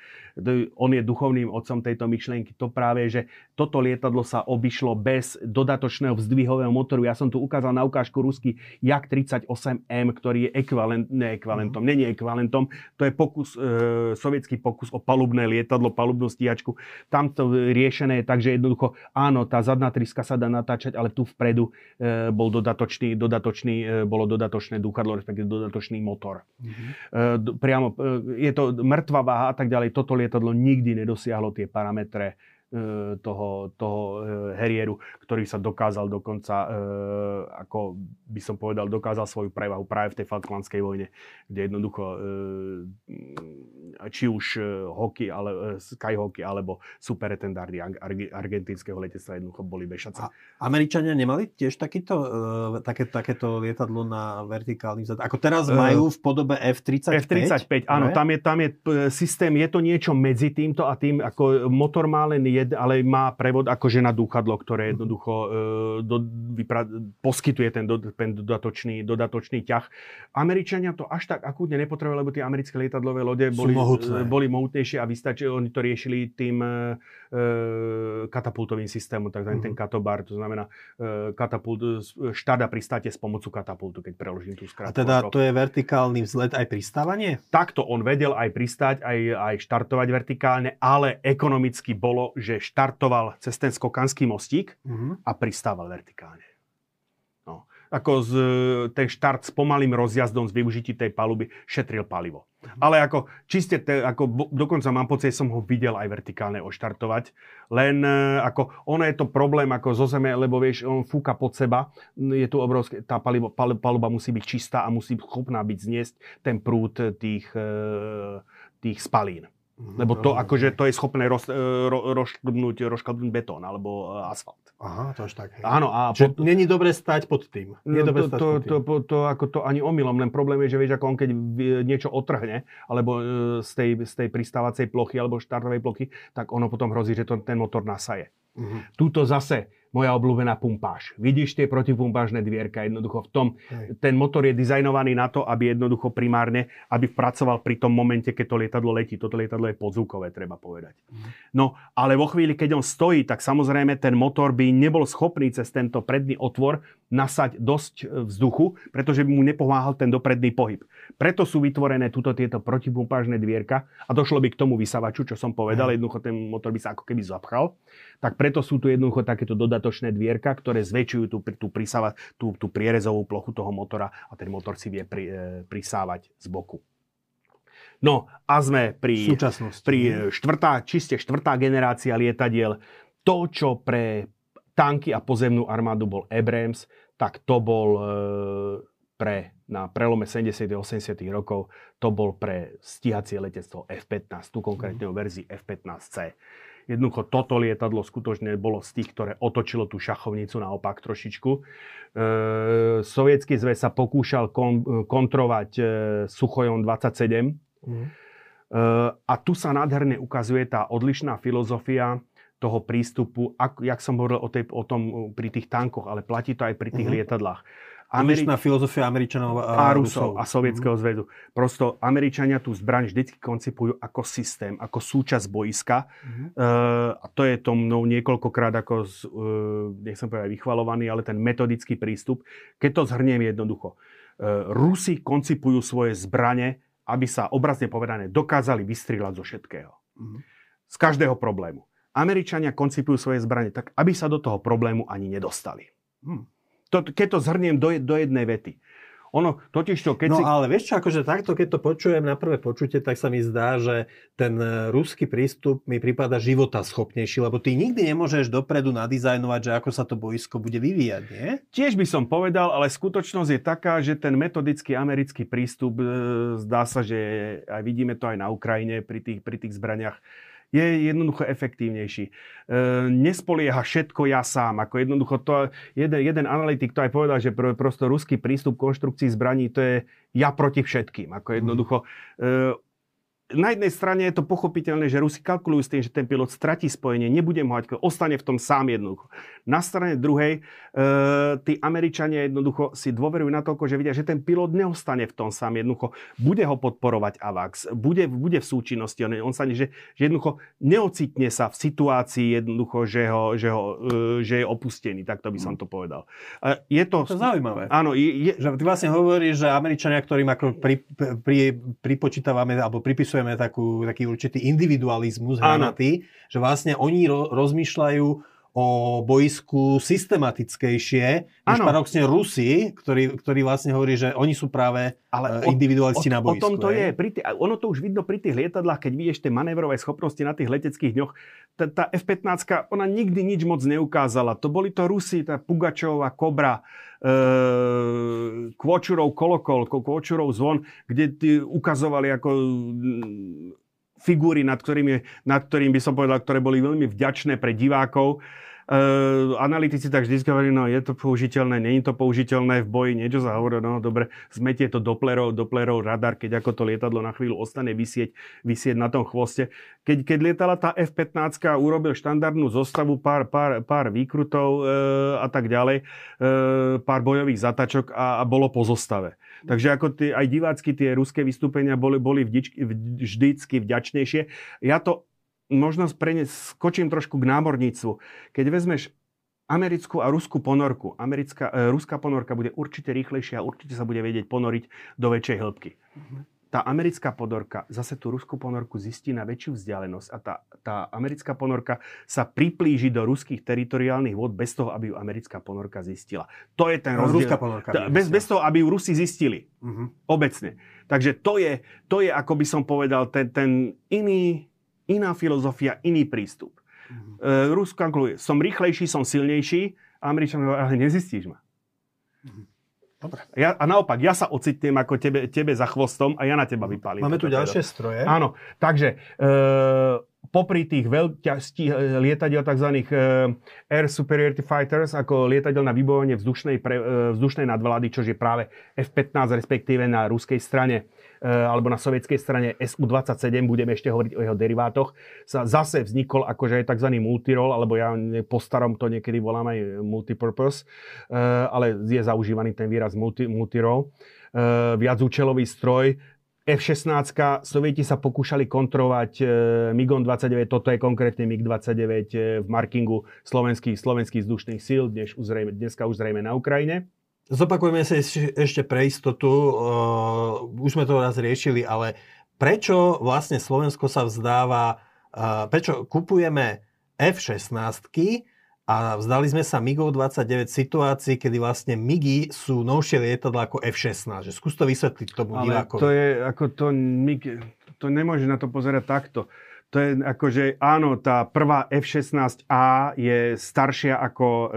on je duchovným otcom tejto myšlienky, to práve, že toto lietadlo sa obišlo bez dodatočného vzdvihového motoru. Ja som tu ukázal na ukážku rusky Jak 38M, ktorý je ekvivalent, ne ekvivalentom, mm. není ekvivalentom, to je pokus, e, sovietský pokus o palubné lietadlo, palubnú stíhačku. Tam to riešené je tak, že jednoducho, áno, tá zadná triska sa dá natáčať, ale tu vpredu e, bol dodatočný, dodatočný, e, bolo dodatočné dúchadlo, respektíve dodatočný motor. Mm-hmm. E, priamo, e, je to mŕtva váha a tak ďalej. Toto lietadlo nikdy nedosiahlo tie parametre toho, toho e, Harrieru, ktorý sa dokázal dokonca, e, ako by som povedal, dokázal svoju prevahu práve v tej Falklandskej vojne, kde jednoducho či už hockey, ale, skyhockey alebo superetendardy argentínskeho letectva jednoducho boli bešace. A Američania nemali tiež takýto, také, takéto lietadlo na vertikálny zad? Ako teraz majú v podobe F-35? F-35, áno, tam je, tam je systém, je to niečo medzi týmto a tým, ako motor má len jed, ale má prevod akože na dúchadlo, ktoré mhm. jednoducho e, do, vypra, poskytuje ten, do, ten dodatočný, dodatočný ťah. Američania to až tak akútne nepotrebujú, lebo tie americké lietadlové lode boli, mohutné. boli mohutnejšie a vystačili, oni to riešili tým e, katapultovým systémom, takzvaný mm-hmm. ten katabar, to znamená e, katapult, štáda pristáte s pomocou katapultu, keď preložím tú skratku. A teda to je vertikálny vzlet aj pristávanie? Takto on vedel aj pristať, aj, aj štartovať vertikálne, ale ekonomicky bolo, že štartoval cez ten skokanský mostík mm-hmm. a pristával vertikálne ako z, ten štart s pomalým rozjazdom z využití tej paluby šetril palivo. Mhm. Ale ako čiste, te, ako dokonca mám pocit, som ho videl aj vertikálne oštartovať, len e, ako ono je to problém ako zo zeme, lebo vieš, on fúka pod seba, je tu obrovské, tá palivo, pal, paluba musí byť čistá a musí schopná byť zniesť ten prúd tých, e, tých spalín. Mhm, Lebo to, akože, to je schopné roz, e, ro, rozšklbnúť, rozšklbnúť betón alebo asfalt. Aha, to až tak. Hej. Áno. A Čiže pod... není dobre stať pod tým. Nie no, to, to, to, to, to, ako to ani omylom, len problém je, že vieš, ako on keď niečo otrhne, alebo e, z tej, z tej pristávacej plochy alebo štartovej plochy, tak ono potom hrozí, že to, ten motor nasaje. Uh-huh. Tuto zase moja obľúbená pumpáž. Vidíš tie protipumpážne dvierka jednoducho v tom, Hej. ten motor je dizajnovaný na to, aby jednoducho primárne, aby pracoval pri tom momente, keď to lietadlo letí. Toto lietadlo je podzvukové, treba povedať. Mhm. No, ale vo chvíli, keď on stojí, tak samozrejme ten motor by nebol schopný cez tento predný otvor nasať dosť vzduchu, pretože by mu nepomáhal ten dopredný pohyb. Preto sú vytvorené túto tieto protipumpážne dvierka a došlo by k tomu vysavaču, čo som povedal, jednoducho ten motor by sa ako keby zapchal. Tak preto sú tu jednoducho takéto dodatočné dvierka, ktoré zväčšujú tú, tú, prisava, tú, tú prierezovú plochu toho motora a ten motor si vie pri, e, prisávať z boku. No a sme pri, pri štvrtá, čiste štvrtá generácia lietadiel. To, čo pre tanky a pozemnú armádu bol Abrams, tak to bol e, pre, na prelome 70. a 80. rokov, to bol pre stíhacie letectvo F-15, tu konkrétne o verzii F-15C. Jednoducho toto lietadlo skutočne bolo z tých, ktoré otočilo tú šachovnicu naopak trošičku. E, Sovietský zväz sa pokúšal kon, kontrovať e, Suchojom 27. Mm. E, a tu sa nádherne ukazuje tá odlišná filozofia toho prístupu, ak, jak som hovoril o, tej, o tom pri tých tankoch, ale platí to aj pri tých mm. lietadlách. Američná filozofia Američanov a, a Rusov. A Sovietskeho mm. zväzu. Prosto Američania tú zbraň vždy koncipujú ako systém, ako súčasť boiska. Mm. Uh, a to je to mnou niekoľkokrát ako, z, uh, nechcem povedať vychvalovaný, ale ten metodický prístup. Keď to zhrniem jednoducho. Uh, Rusi koncipujú svoje zbrane, aby sa obrazne povedané dokázali vystrieľať zo všetkého. Mm. Z každého problému. Američania koncipujú svoje zbranie tak, aby sa do toho problému ani nedostali. Mm to, keď to zhrniem do, do jednej vety. Ono, totiž to, keď no si... ale vieš čo, akože takto, keď to počujem na prvé počutie, tak sa mi zdá, že ten e, ruský prístup mi prípada života schopnejší, lebo ty nikdy nemôžeš dopredu nadizajnovať, že ako sa to boisko bude vyvíjať, nie? Tiež by som povedal, ale skutočnosť je taká, že ten metodický americký prístup, e, zdá sa, že aj vidíme to aj na Ukrajine pri tých, pri tých zbraniach, je jednoducho efektívnejší. E, nespolieha všetko ja sám. Ako jednoducho to, jeden, jeden analytik to aj povedal, že pr- prosto ruský prístup konštrukcii zbraní to je ja proti všetkým. Ako jednoducho e, na jednej strane je to pochopiteľné, že Rusi kalkulujú s tým, že ten pilot stratí spojenie, nebude mať, ostane v tom sám jednoducho. Na strane druhej, e, tí Američania jednoducho si dôverujú na toľko, že vidia, že ten pilot neostane v tom sám jednoducho. Bude ho podporovať AVAX, bude, bude v súčinnosti, on, on sa že, že jednoducho neocitne sa v situácii jednoducho, že, ho, že, ho, e, že je opustený, tak to by som to povedal. E, je to... To je zaujímavé. Áno. Je, je, že ty vlastne hovoríš, že Američania, ktorým ako pri, pri, pripočítavame alebo pripisujeme opisujeme takú, taký určitý individualizmus hranatý, že vlastne oni ro, rozmýšľajú o boisku systematickejšie, než paradoxne Rusi, ktorý, ktorý vlastne hovorí, že oni sú práve ale e, individualisti o, na boisku. O tom to je. Pri tý, ono to už vidno pri tých lietadlách, keď vidíš tie manévrové schopnosti na tých leteckých dňoch. Tá, tá F-15, ona nikdy nič moc neukázala. To boli to Rusi, tá Pugačová, Kobra, e, Kvočurov kolokol, Kvočurov zvon, kde ukazovali ako figúry, nad ktorými, nad ktorým by som povedal, ktoré boli veľmi vďačné pre divákov. Uh, analytici tak vždy hovorili, no je to použiteľné, není to použiteľné v boji, niečo sa hovorí, no dobre, zmetie to doplerov, doplerov radar, keď ako to lietadlo na chvíľu ostane vysieť, vysieť na tom chvoste. Keď, keď lietala tá F-15, urobil štandardnú zostavu, pár, pár, pár výkrutov uh, a tak ďalej, uh, pár bojových zatačok a, a bolo po zostave. Takže ako tie, aj divácky tie ruské vystúpenia boli, boli vždycky, vždycky vďačnejšie. Ja to možno preniesť, skočím trošku k námorníctvu. Keď vezmeš americkú a ruskú ponorku. Americká, e, ruská ponorka bude určite rýchlejšia a určite sa bude vedieť ponoriť do väčšej hĺbky. Mm-hmm. Tá americká ponorka zase tú ruskú ponorku zistí na väčšiu vzdialenosť a tá, tá americká ponorka sa priplíži do ruských teritoriálnych vod bez toho, aby ju americká ponorka zistila. To je ten no, rozdiel. Ruská ponorka. T- bez, bez toho, aby ju Rusi zistili. Mm-hmm. Obecne. Takže to je, to je, ako by som povedal, ten, ten iný, iná filozofia, iný prístup. Uh, Rusko kalkuluje, som rýchlejší, som silnejší, a Američan ale nezistíš ma. Mhm. Dobre. Ja, a naopak, ja sa ocitnem ako tebe, tebe za chvostom a ja na teba vypálim. Máme tu ďalšie stroje. Áno, takže e, popri tých veľkých lietadiel tzv. E, Air Superiority Fighters, ako lietadiel na vybojenie vzdušnej, pre, e, vzdušnej nadvlády, čo je práve F-15, respektíve na ruskej strane Eh, alebo na sovietskej strane SU-27, budeme ešte hovoriť o jeho derivátoch, sa zase vznikol akože aj tzv. multirol, alebo ja po starom to niekedy volám aj multipurpose, eh, ale je zaužívaný ten výraz multi, multirol. Eh, viacúčelový stroj, F-16, Sovieti sa pokúšali kontrolovať MiG-29, toto je konkrétne MiG-29 v markingu slovenských, slovenských vzdušných síl, dnes už zrejme, dneska už zrejme na Ukrajine. Zopakujeme si ešte pre istotu, uh, už sme to raz riešili, ale prečo vlastne Slovensko sa vzdáva, uh, prečo kupujeme F-16 a vzdali sme sa MIGov 29 v situácii, kedy vlastne MIGy sú novšie lietadla ako F-16. Že skús to vysvetliť tomu Ale divákovi. to je, ako to MIG, to nemôže na to pozerať takto. To je akože, áno, tá prvá F-16A je staršia ako e,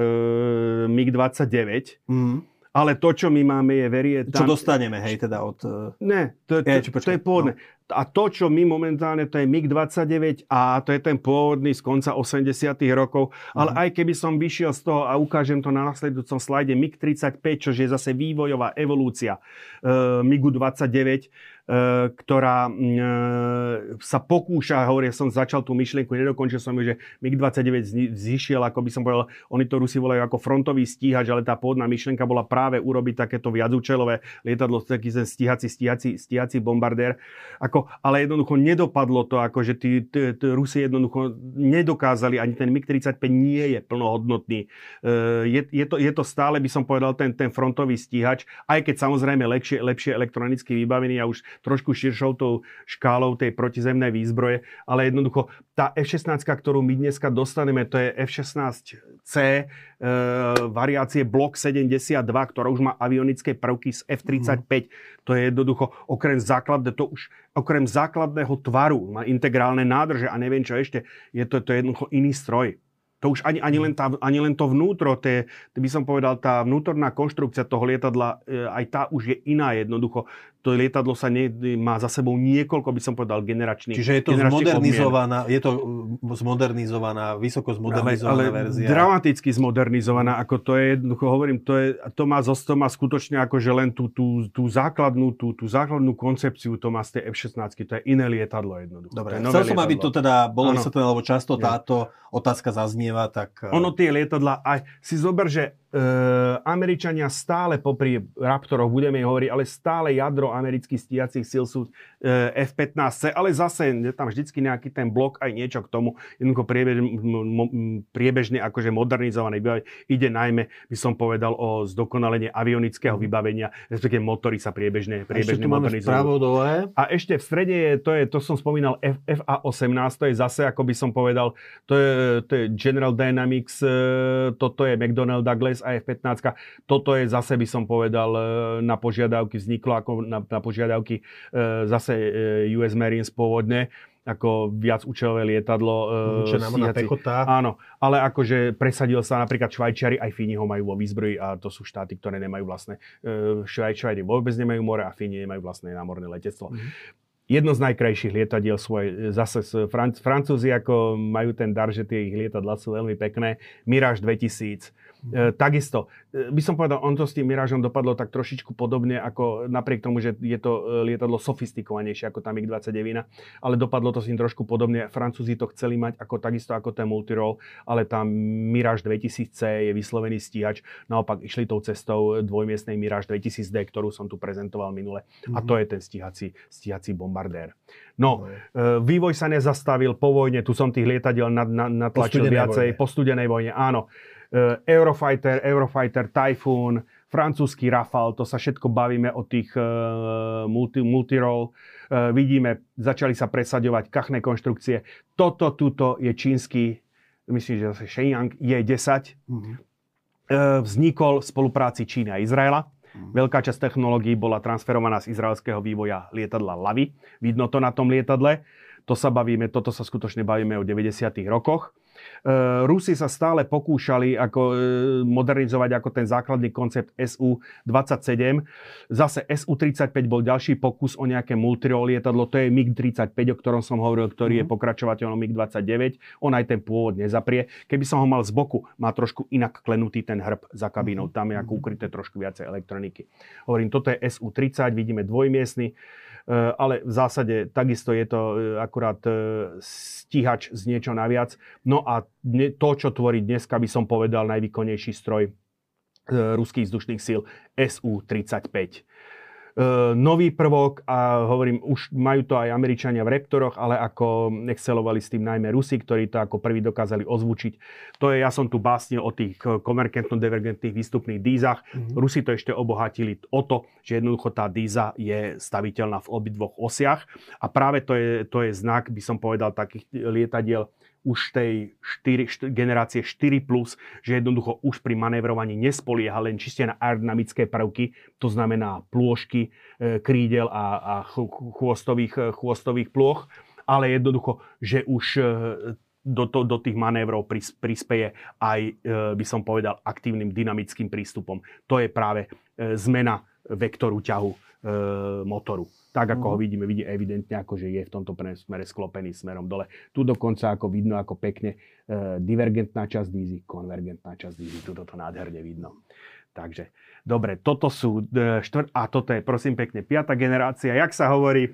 MiG-29. Mm ale to, čo my máme, je verie tam... Čo dostaneme, hej, teda od... Ne, to, to, to, to je pôvodné. No. A to, čo my momentálne, to je MiG-29 a to je ten pôvodný z konca 80 rokov. Ale uh-huh. aj keby som vyšiel z toho a ukážem to na nasledujúcom slajde MiG-35, čo je zase vývojová evolúcia MiG-29, E, ktorá e, sa pokúša, hovorí, som začal tú myšlienku, nedokončil som ju, že MiG-29 zišiel, ako by som povedal, oni to Rusi volajú ako frontový stíhač, ale tá pôvodná myšlienka bola práve urobiť takéto viacúčelové lietadlo, taký ten stíhací, stíhací, stíhací bombardér. Ako, ale jednoducho nedopadlo to, ako že tí, tí, tí Rusi jednoducho nedokázali, ani ten MiG-35 nie je plnohodnotný. E, je, je, to, je to stále, by som povedal, ten, ten frontový stíhač, aj keď samozrejme lepšie, lepšie elektronicky vybavený a už trošku širšou tou škálou tej protizemnej výzbroje, ale jednoducho tá F-16, ktorú my dneska dostaneme, to je F-16C e, variácie Block 72, ktorá už má avionické prvky z F-35. Mm. To je jednoducho okrem základného, to už okrem základného tvaru, má integrálne nádrže a neviem čo ešte, je to, to je jednoducho iný stroj. To už ani, ani, len tá, ani len to vnútro, tie, by som povedal, tá vnútorná konštrukcia toho lietadla, e, aj tá už je iná jednoducho to lietadlo sa nie, má za sebou niekoľko, by som povedal, generačných Čiže je to zmodernizovaná, je to uh, zmodernizovaná, vysoko zmodernizovaná ale, ale verzia. dramaticky zmodernizovaná, ako to je, jednoducho hovorím, to, je, to má, to má skutočne ako, že len tú, tú, tú základnú, tú, tú základnú koncepciu to má z tej F-16, to je iné lietadlo jednoducho. Dobre, chcel som, aby to teda bolo vysvetlené, lebo často táto otázka zaznieva, tak... Ono tie lietadla, aj si zober, že Američania stále popri Raptoroch, budeme hovoriť, ale stále jadro amerických stíjacích síl sú e, F-15C, ale zase je tam vždycky nejaký ten blok aj niečo k tomu, jednoducho priebežne akože modernizované vybavenie. Ide najmä, by som povedal, o zdokonalenie avionického vybavenia, respektíve motory sa priebežne, priebežne modernizujú. A ešte v strede je, to, je, to som spomínal, F, FA-18, to je zase, ako by som povedal, to je, to je General Dynamics, e, toto je McDonnell Douglas a F-15. Toto je zase, by som povedal, e, na požiadavky, vzniklo ako na, na požiadavky e, zase e, US Marines pôvodne ako viac účelové lietadlo. Čo nám na pechota. Áno, ale akože presadil sa napríklad Švajčiari, aj Fíni ho majú vo výzbroji a to sú štáty, ktoré nemajú vlastné. Švajčiari vôbec nemajú more a Fíni nemajú vlastné námorné letectvo. Mm-hmm jedno z najkrajších lietadiel svoje, zase Franc, Francúzi ako majú ten dar, že tie ich lietadla sú veľmi pekné. Mirage 2000, E, takisto, e, by som povedal, on to s tým Mirážom dopadlo tak trošičku podobne, ako napriek tomu, že je to e, lietadlo sofistikovanejšie ako tá MiG-29, ale dopadlo to s ním trošku podobne. Francúzi to chceli mať ako takisto ako ten multirol, ale tá Mirage 2000C je vyslovený stíhač. Naopak išli tou cestou dvojmiestnej Mirage 2000D, ktorú som tu prezentoval minule. Mm-hmm. A to je ten stíhací, stíhací bombardér. No, e, vývoj sa nezastavil po vojne, tu som tých lietadiel natlačil viacej, vojne. po studenej vojne, áno. Eh, Eurofighter, Eurofighter, Typhoon, francúzsky Rafale, to sa všetko bavíme o tých uh, multi, multirol. Uh, vidíme, začali sa presaďovať kachné konštrukcie. Toto tuto je čínsky, myslím, že zase Shenyang Je-10. Mm-hmm. Uh, vznikol v spolupráci Číny a Izraela. Mm-hmm. Veľká časť technológií bola transferovaná z izraelského vývoja lietadla Lavy. Vidno to na tom lietadle. To sa bavíme, toto sa skutočne bavíme o 90. rokoch. Eh, Rusi sa stále pokúšali ako eh, modernizovať ako ten základný koncept SU-27. Zase SU-35 bol ďalší pokus o nejaké multirol lietadlo, to je MiG-35, o ktorom som hovoril, ktorý mm. je mhm. pokračovateľom MiG-29. On aj ten pôvod nezaprie. Keby som ho mal z boku, má trošku inak klenutý ten hrb za kabínou. Mhm. Tam je ako mhm. ukryté trošku viacej elektroniky. Hovorím, toto je SU-30, vidíme dvojmiestny. Eh, ale v zásade takisto je to eh, akurát eh, stíhač z niečo naviac. No a to, čo tvorí dneska, by som povedal, najvýkonnejší stroj ruských vzdušných síl SU-35. E, nový prvok a hovorím, už majú to aj Američania v Raptoroch, ale ako excelovali s tým najmä Rusi, ktorí to ako prvý dokázali ozvučiť. To je, ja som tu básnil o tých konvergentno-divergentných výstupných dízach. Mm-hmm. Rusi to ešte obohatili o to, že jednoducho tá díza je staviteľná v obidvoch osiach a práve to je, to je znak, by som povedal, takých lietadiel, už tej 4, 4, generácie 4+, že jednoducho už pri manévrovaní nespolieha len čiste na aerodynamické prvky, to znamená plôžky e, krídel a, a chvostových, e, chvostových plôch, ale jednoducho, že už e, do, to, do tých manévrov prispeje aj, by som povedal, aktívnym dynamickým prístupom. To je práve zmena vektoru ťahu motoru tak ako ho mhm. vidíme, vidí evidentne, ako že je v tomto smere sklopený smerom dole. Tu dokonca ako vidno, ako pekne e, divergentná časť dízy, konvergentná časť dízy, tu toto nádherne vidno. Takže, dobre, toto sú e, štvrt, a toto je prosím pekne piata generácia. Jak sa hovorí,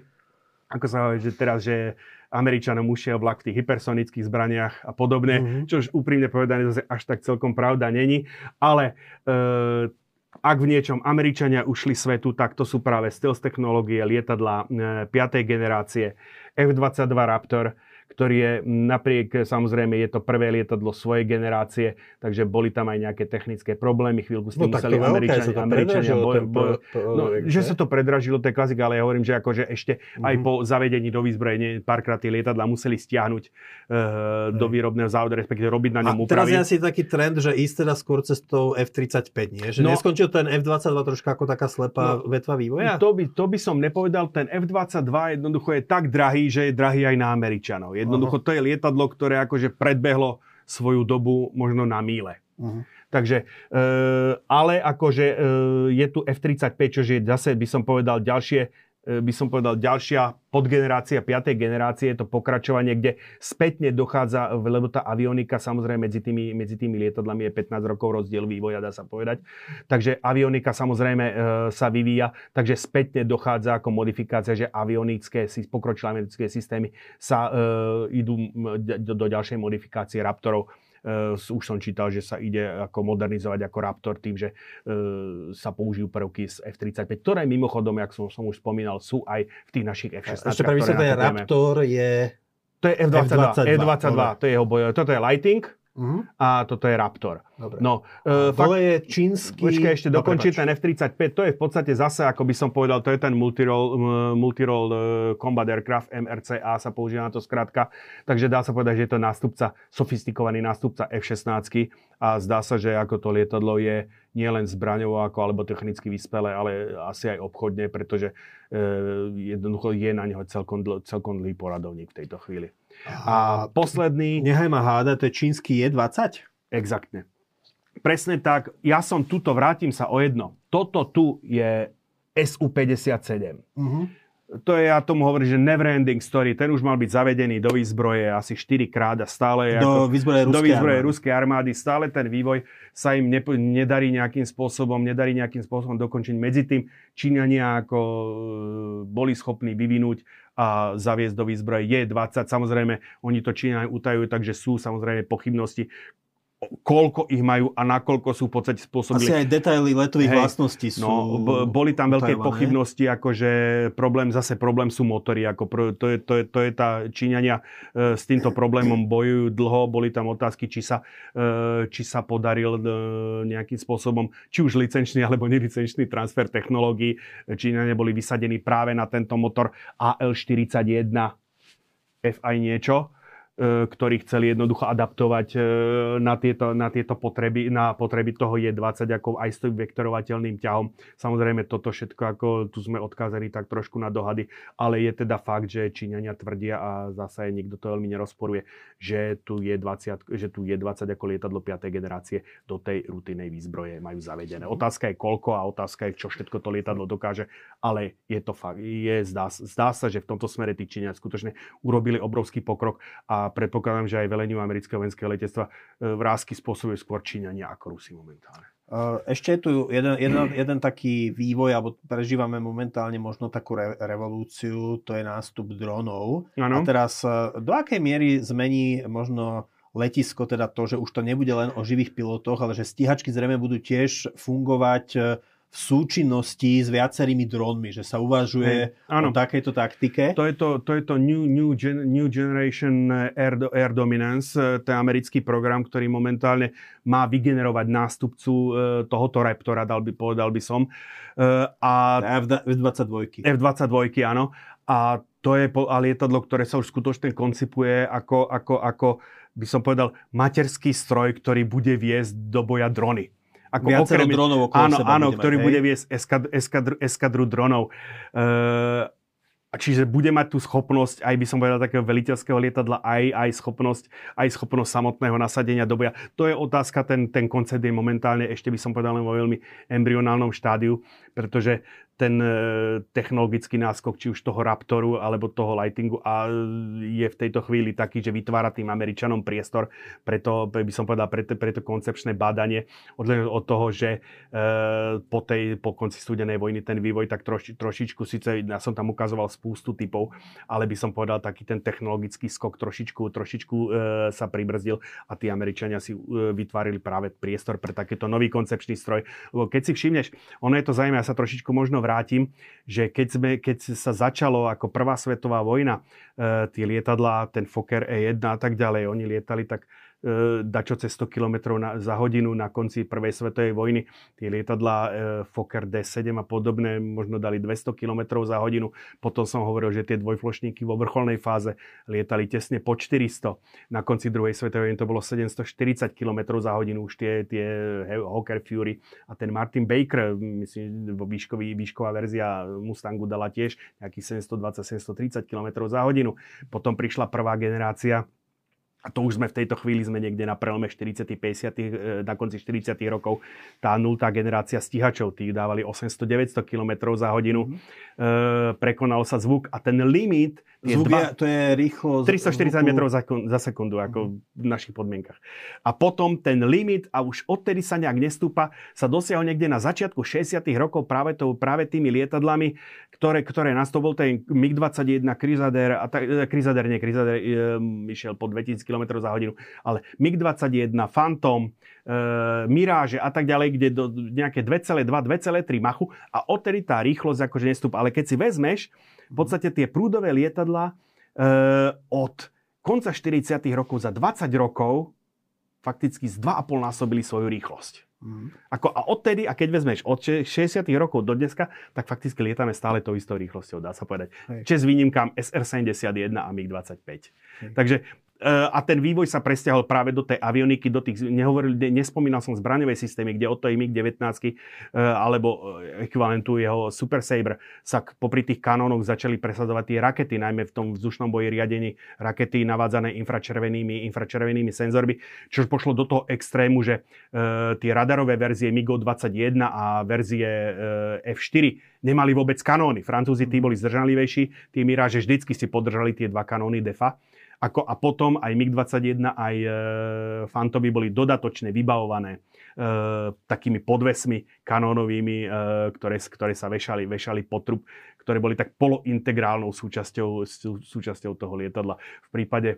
ako sa hovorí, že teraz, že Američanom ušiel vlak v tých hypersonických zbraniach a podobne, mm-hmm. čo už úprimne povedané zase až tak celkom pravda není, ale e, ak v niečom Američania ušli svetu, tak to sú práve stealth technológie, lietadla 5. E, generácie, F-22 Raptor, ktorý je napriek, samozrejme, je to prvé lietadlo svojej generácie, takže boli tam aj nejaké technické problémy, chvíľku s tým no, museli Američania, Američania boj, boj, no, že sa to predražilo, to je klasika, ale ja hovorím, že akože ešte mm-hmm. aj po zavedení do výzbroje párkrát tie lietadla museli stiahnuť uh, do výrobného závodu, respektíve robiť na ňom úpravy. A teraz je asi taký trend, že ísť teda skôr cestou F-35, nie? Že no, neskončil ten F-22 troška ako taká slepá no, vetva vývoja? To by, to by som nepovedal, ten F-22 jednoducho je tak drahý, že je drahý aj na Američanov. Jednoducho to je lietadlo, ktoré akože predbehlo svoju dobu možno na míle. Uh-huh. Takže, e, ale akože e, je tu F-35, čo je zase, by som povedal, ďalšie by som povedal, ďalšia podgenerácia, 5. generácie, je to pokračovanie, kde spätne dochádza, lebo tá avionika samozrejme medzi tými, medzi tými lietadlami je 15 rokov rozdiel vývoja, dá sa povedať. Takže avionika samozrejme e, sa vyvíja, takže spätne dochádza ako modifikácia, že avionické, pokročilé avionické systémy sa e, idú do, do ďalšej modifikácie Raptorov už som čítal, že sa ide ako modernizovať ako Raptor tým, že uh, sa použijú prvky z F-35, ktoré mimochodom, jak som, som už spomínal, sú aj v tých našich F-16. Ešte pre vysvetlenie, Raptor je... To je F-22, F-22, F-22 to je jeho boj. Toto je Lighting, Uh-huh. A toto je Raptor. Dobre. No, uh, fakt, je čínsky... Počkaj, ešte dokončím ten F-35. To je v podstate zase, ako by som povedal, to je ten multirole, multirole Combat Aircraft, MRCA sa používa na to skrátka. Takže dá sa povedať, že je to nástupca, sofistikovaný nástupca F-16 a zdá sa, že ako to lietadlo je nielen zbraňovo ako, alebo technicky vyspelé, ale asi aj obchodne, pretože uh, jednoducho je na neho celkom, celkom dlhý poradovník v tejto chvíli. A posledný... Nechaj ma hádať, to je čínsky Je-20? Exaktne. Presne tak. Ja som tuto, vrátim sa o jedno. Toto tu je SU-57. Uh-huh. To je, ja tomu hovorím, že never ending story. Ten už mal byť zavedený do výzbroje asi 4 krát a stále... Do ako, výzbroje ruskej, do výzbroje armády. ruskej armády. Stále ten vývoj sa im ne, nedarí nejakým spôsobom, nedarí nejakým spôsobom dokončiť. Medzi tým Číňania ako e, boli schopní vyvinúť a zaviesť do výzbroje Je-20. Samozrejme, oni to Číňania utajujú, takže sú samozrejme pochybnosti, koľko ich majú a nakoľko sú v podstate spôsobili. Asi aj detaily letových Hej, vlastností sú... No, b- boli tam veľké utajované. pochybnosti, akože problém, zase problém sú motory, ako pr- to, je, to, je, to je tá Číňania e, s týmto problémom bojujú dlho, boli tam otázky, či sa, e, či sa podaril e, nejakým spôsobom, či už licenčný alebo nelicenčný transfer technológií. Číňania boli vysadení práve na tento motor AL41 FI niečo ktorí chceli jednoducho adaptovať e, na tieto, na tieto potreby, na potreby toho Je20 ako aj s tým vektorovateľným ťahom. Samozrejme toto všetko, ako tu sme odkázali tak trošku na dohady, ale je teda fakt, že Číňania tvrdia a zase nikto to veľmi nerozporuje, že tu je 20, že tu je 20 ako lietadlo 5. generácie do tej rutinej výzbroje majú zavedené. Mhm. Otázka je koľko a otázka je, čo všetko to lietadlo dokáže, ale je to fakt, je, zdá, zdá sa, že v tomto smere tí Číňania skutočne urobili obrovský pokrok a predpokladám, že aj veleniu amerického vojenského letectva e, vrázky spôsobuje skôr Číňania ako Rusi momentálne. E, ešte je tu jeden, jeden, jeden taký vývoj, alebo prežívame momentálne možno takú re, revolúciu, to je nástup dronov. Ano. A teraz e, do akej miery zmení možno letisko, teda to, že už to nebude len o živých pilotoch, ale že stíhačky zrejme budú tiež fungovať v súčinnosti s viacerými dronmi, že sa uvažuje hey, o takejto taktike. To je to, to, je to new, new, gen, new Generation Air, Air Dominance, eh, to je americký program, ktorý momentálne má vygenerovať nástupcu eh, tohoto Raptora, dal by, povedal by som. Eh, a F-22. F-22, áno. A to je a lietadlo, ktoré sa už skutočne koncipuje ako, ako, ako by som povedal, materský stroj, ktorý bude viesť do boja drony. Ako Viacero okrem, dronov okolo áno, seba áno, ktorý mať, bude viesť eskadru, eskadru, eskadru dronov. Uh, čiže bude mať tú schopnosť, aj by som povedal, takého veliteľského lietadla, aj, aj, schopnosť, aj schopnosť samotného nasadenia do boja. To je otázka, ten, ten koncept je momentálne, ešte by som povedal, len vo veľmi embryonálnom štádiu, pretože ten e, technologický náskok, či už toho Raptoru alebo toho Lightingu a je v tejto chvíli taký, že vytvára tým Američanom priestor, preto by som povedal, preto, preto koncepčné bádanie, od toho, že e, po, tej, po konci studenej vojny ten vývoj tak troši, trošičku, síce ja som tam ukazoval spústu typov, ale by som povedal, taký ten technologický skok trošičku, trošičku e, sa pribrzdil a tí Američania si vytvárili práve priestor pre takéto nový koncepčný stroj. Lebo keď si všimneš, ono je to zaujímavé, ja sa trošičku možno vrátim, že keď, sme, keď sa začalo ako prvá svetová vojna, e, tie lietadlá, ten Fokker E1 a tak ďalej, oni lietali tak dačo cez 100 km na, za hodinu na konci prvej svetovej vojny. Tie lietadlá e, Fokker D7 a podobné možno dali 200 km za hodinu. Potom som hovoril, že tie dvojflošníky vo vrcholnej fáze lietali tesne po 400. Na konci druhej svetovej vojny to bolo 740 km za hodinu už tie, tie Hawker Fury a ten Martin Baker, myslím, vo výškový, výšková verzia Mustangu dala tiež nejakých 720-730 km za hodinu. Potom prišla prvá generácia a to už sme v tejto chvíli sme niekde na prelome 40 50 na konci 40 rokov. Tá nultá generácia stíhačov, tých dávali 800-900 km za hodinu. Mm-hmm. E, prekonal sa zvuk a ten limit Zvuk dva, je, to je rýchlo... 340 metrov za, za sekundu, ako mm. v našich podmienkach. A potom ten limit, a už odtedy sa nejak nestúpa, sa dosiahol niekde na začiatku 60 rokov práve, to, práve tými lietadlami, ktoré, ktoré nás to bol ten MiG-21 Crusader, a ta, e, Crusader, nie, Crusader e, išiel po 2000 km za hodinu, ale MiG-21, Phantom, e, Mirage a tak ďalej, kde do nejaké 2,2, 2,3 machu a odtedy tá rýchlosť akože nestúpa. Ale keď si vezmeš, v podstate tie prúdové lietadla e, od konca 40. rokov za 20 rokov fakticky z 2,5 násobili svoju rýchlosť. Mm. Ako, a odtedy, a keď vezmeš od 60 rokov do dneska, tak fakticky lietame stále tou istou rýchlosťou, dá sa povedať. Hej. Čes výnimkám SR-71 a MiG-25. Hej. Takže a ten vývoj sa presťahol práve do tej avioniky, do tých, nehovoril, nespomínal som zbraňové systémy, kde od tej MiG-19 alebo ekvivalentu jeho Super Saber sa popri tých kanónoch začali presadzovať tie rakety, najmä v tom vzdušnom boji riadení rakety navádzané infračervenými, infračervenými senzormi, čo pošlo do toho extrému, že e, tie radarové verzie MiG-21 a verzie e, F4 nemali vôbec kanóny. Francúzi tí boli zdržanlivejší, tie Mirage vždycky si podržali tie dva kanóny DEFA. Ako, a potom aj MiG-21, aj e, Fantomy boli dodatočne vybavované e, takými podvesmi kanónovými, e, ktoré, ktoré sa vešali, vešali pod trup, ktoré boli tak polointegrálnou súčasťou, sú, súčasťou toho lietadla. V prípade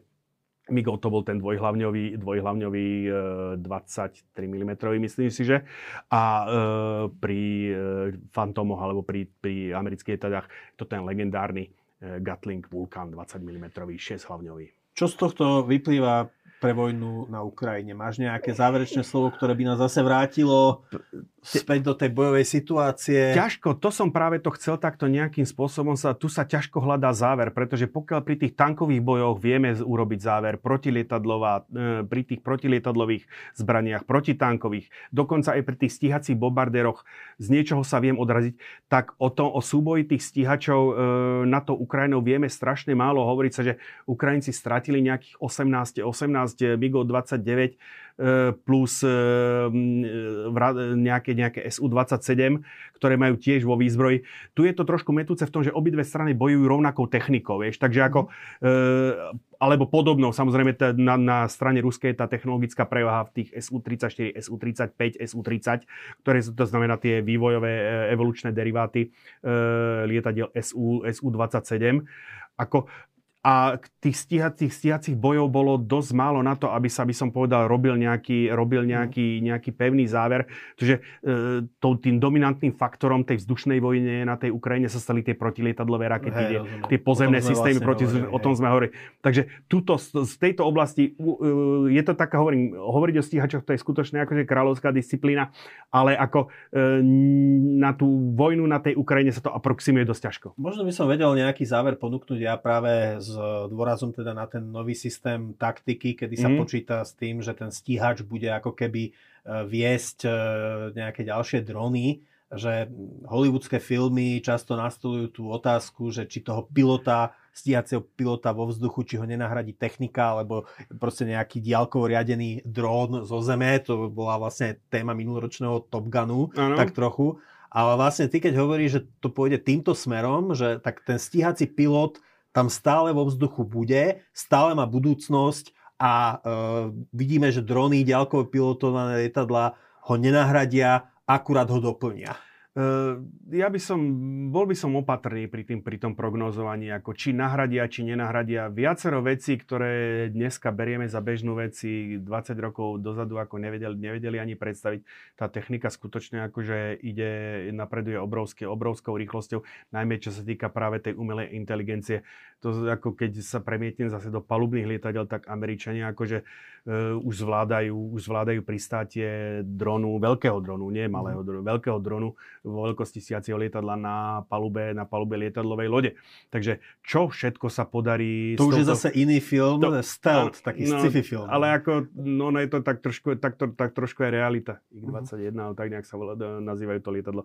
Migol to bol ten dvojhlavňový, dvojhlavňový e, 23 mm, myslím si, že. A e, pri e, Fantomoch alebo pri, pri amerických lietadách to ten legendárny Gatling Vulcan 20 mm 6 hlavňový. Čo z tohto vyplýva pre vojnu na Ukrajine? Máš nejaké záverečné slovo, ktoré by nás zase vrátilo späť do tej bojovej situácie? Ťažko, to som práve to chcel takto nejakým spôsobom sa, tu sa ťažko hľadá záver, pretože pokiaľ pri tých tankových bojoch vieme urobiť záver protilietadlová, e, pri tých protilietadlových zbraniach, protitankových, dokonca aj pri tých stíhacích bombardéroch z niečoho sa viem odraziť, tak o, to, o súboji tých stíhačov e, na to Ukrajinou vieme strašne málo. Hovoriť sa, že Ukrajinci stratili nejakých 18, 18 MiG-29 plus e, nejaké, nejaké SU-27, ktoré majú tiež vo výzbroji. Tu je to trošku metúce v tom, že obidve strany bojujú rovnakou technikou, vieš, takže ako, e, alebo podobnou, samozrejme na, na strane ruskej tá technologická prevaha v tých SU-34, SU-35, SU-30, ktoré to znamená tie vývojové evolučné deriváty lietadiel SU, SU-27. Ako, a tých stíhacích, stíhacích bojov bolo dosť málo na to, aby sa, by som povedal, robil nejaký, robil mhm. nejaký, nejaký pevný záver. Čiže e, tým dominantným faktorom tej vzdušnej vojne na tej Ukrajine sa stali tie protilietadlové rakety, hey, tie, tie pozemné systémy, vlastne proti, hovorili, o tom sme hovorili. Takže tuto, z tejto oblasti e, je to taká, hovorím, hovoriť o stíhačoch, to je skutočne akože kráľovská disciplína, ale ako e, na tú vojnu na tej Ukrajine sa to aproximuje dosť ťažko. Možno by som vedel nejaký záver ponúknuť ja práve z s dôrazom teda na ten nový systém taktiky, kedy sa mm. počíta s tým, že ten stíhač bude ako keby e, viesť e, nejaké ďalšie drony, že hollywoodske filmy často nastolujú tú otázku, že či toho pilota, stíhacieho pilota vo vzduchu, či ho nenahradí technika, alebo proste nejaký diálkovo riadený drón zo zeme, to bola vlastne téma minuloročného Top Gunu, ano. tak trochu. Ale vlastne ty, keď hovoríš, že to pôjde týmto smerom, že tak ten stíhací pilot tam stále vo vzduchu bude, stále má budúcnosť a e, vidíme, že drony, ďalkové pilotované lietadla ho nenahradia, akurát ho doplnia. Ehm, ja by som, bol by som opatrný pri, tým, pri tom prognozovaní, ako či nahradia, či nenahradia. Viacero vecí, ktoré dneska berieme za bežnú veci 20 rokov dozadu, ako nevedeli, nevedeli ani predstaviť. Tá technika skutočne akože ide, napreduje obrovské, obrovskou rýchlosťou, najmä čo sa týka práve tej umelej inteligencie. To ako keď sa premietnem zase do palubných lietadiel, tak Američania akože uh, už zvládajú, už zvládajú pristátie dronu, veľkého dronu, nie malého dronu, veľkého dronu vo veľkosti siacieho lietadla na palube, na palube lietadlovej lode. Takže čo všetko sa podarí... To už touto... je zase iný film, to, stealth, taký no, sci-fi film. Ale ako, no, no je to tak trošku, tak, to, tak trošku je realita. X-21, uh-huh. tak nejak sa nazývajú to lietadlo.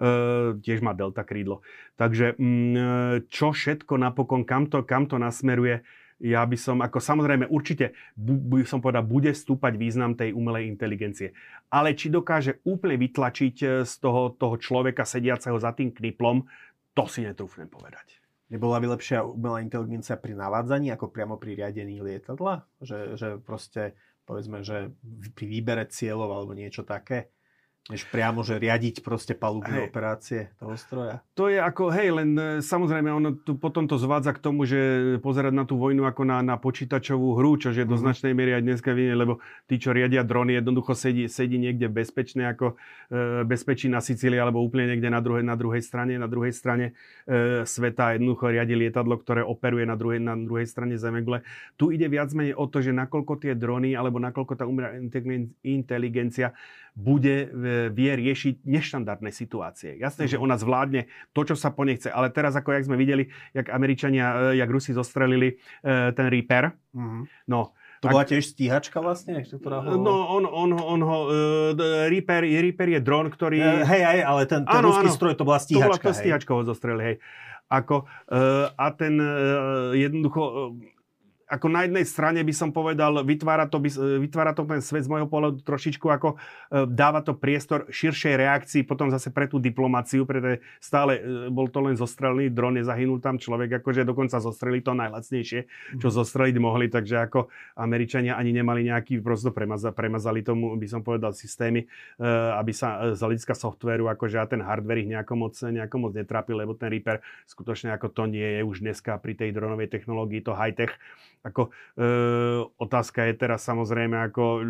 Uh, tiež má delta krídlo. Takže mm, čo všetko napokon, kam to, kam to nasmeruje, ja by som, ako samozrejme určite, by som povedal, bude stúpať význam tej umelej inteligencie. Ale či dokáže úplne vytlačiť e, z toho, toho človeka sediaceho za tým kniplom, to si netrúfnem povedať. Nebola by lepšia umelá inteligencia pri navádzaní ako priamo pri riadení lietadla? Že, že proste, povedzme, že pri výbere cieľov alebo niečo také? Než priamo, že riadiť proste palubné hej. operácie toho stroja. To je ako, hej, len e, samozrejme ono tu potom to zvádza k tomu, že pozerať na tú vojnu ako na, na počítačovú hru, čo je do mm-hmm. značnej miery aj dneska vidie, lebo tí, čo riadia drony, jednoducho sedí, sedí niekde bezpečne, ako e, bezpečí na Sicílii, alebo úplne niekde na druhej, na druhej strane, na druhej strane e, sveta jednoducho riadi lietadlo, ktoré operuje na druhej, na druhej strane Zemegle. Tu ide viac menej o to, že nakoľko tie drony, alebo nakoľko tá umelá inteligencia bude, vie riešiť neštandardné situácie. Jasné, že mhm. ona zvládne to, čo sa po nej chce, ale teraz, ako jak sme videli, jak Američania, jak Rusi zostrelili ten Reaper, mm-hmm. no, to bola tiež stíhačka vlastne? Ktorá ho... No, on, on, on ho... Uh, Reaper, Reaper je dron, ktorý... Uh, hej, hej, ale ten, ten ano, ruský ano, stroj, to bola stíhačka, To bola to stíhačka ho zostreli, hej. Ako, uh, a ten uh, jednoducho... Uh, ako na jednej strane by som povedal, vytvára to, vytvára to ten svet z môjho pohľadu trošičku ako e, dáva to priestor širšej reakcii potom zase pre tú diplomáciu, pretože stále e, bol to len zostrelený dron, nezahynul tam človek, akože dokonca zostreli to najlacnejšie, čo mhm. zostreliť mohli, takže ako Američania ani nemali nejaký, prosto premaza, premazali tomu, by som povedal, systémy, e, aby sa z hľadiska softvéru, akože a ten hardware ich nejako moc, nejako moc netrápil, lebo ten Reaper skutočne ako to nie je už dneska pri tej dronovej technológii, to high-tech, ako, e, otázka je teraz samozrejme, ako,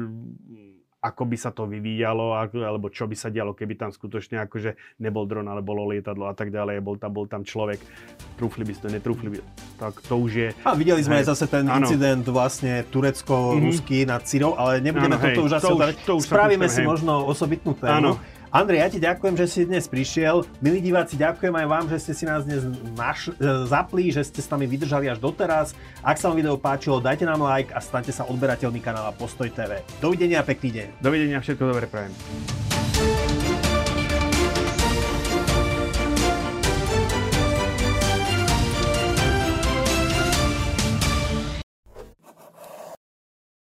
ako by sa to vyvíjalo, alebo čo by sa dialo, keby tam skutočne akože nebol dron, ale bolo lietadlo a tak ďalej, bol tam, bol tam človek. Trúfli by ste, netrúfli by. Tak to už je... A videli sme aj zase ten ano. incident vlastne turecko-ruský mm-hmm. nad Cyrou, ale nebudeme ano, toto hej, už asi to už, to už Spravíme si možno osobitnú tému. Ano. Andrej, ja ti ďakujem, že si dnes prišiel. Milí diváci, ďakujem aj vám, že ste si nás dnes naš- e, zapli, že ste s nami vydržali až doteraz. Ak sa vám video páčilo, dajte nám like a staňte sa odberateľmi kanála Postoj TV. Dovidenia pekný deň. Dovidenia, všetko dobré prajem.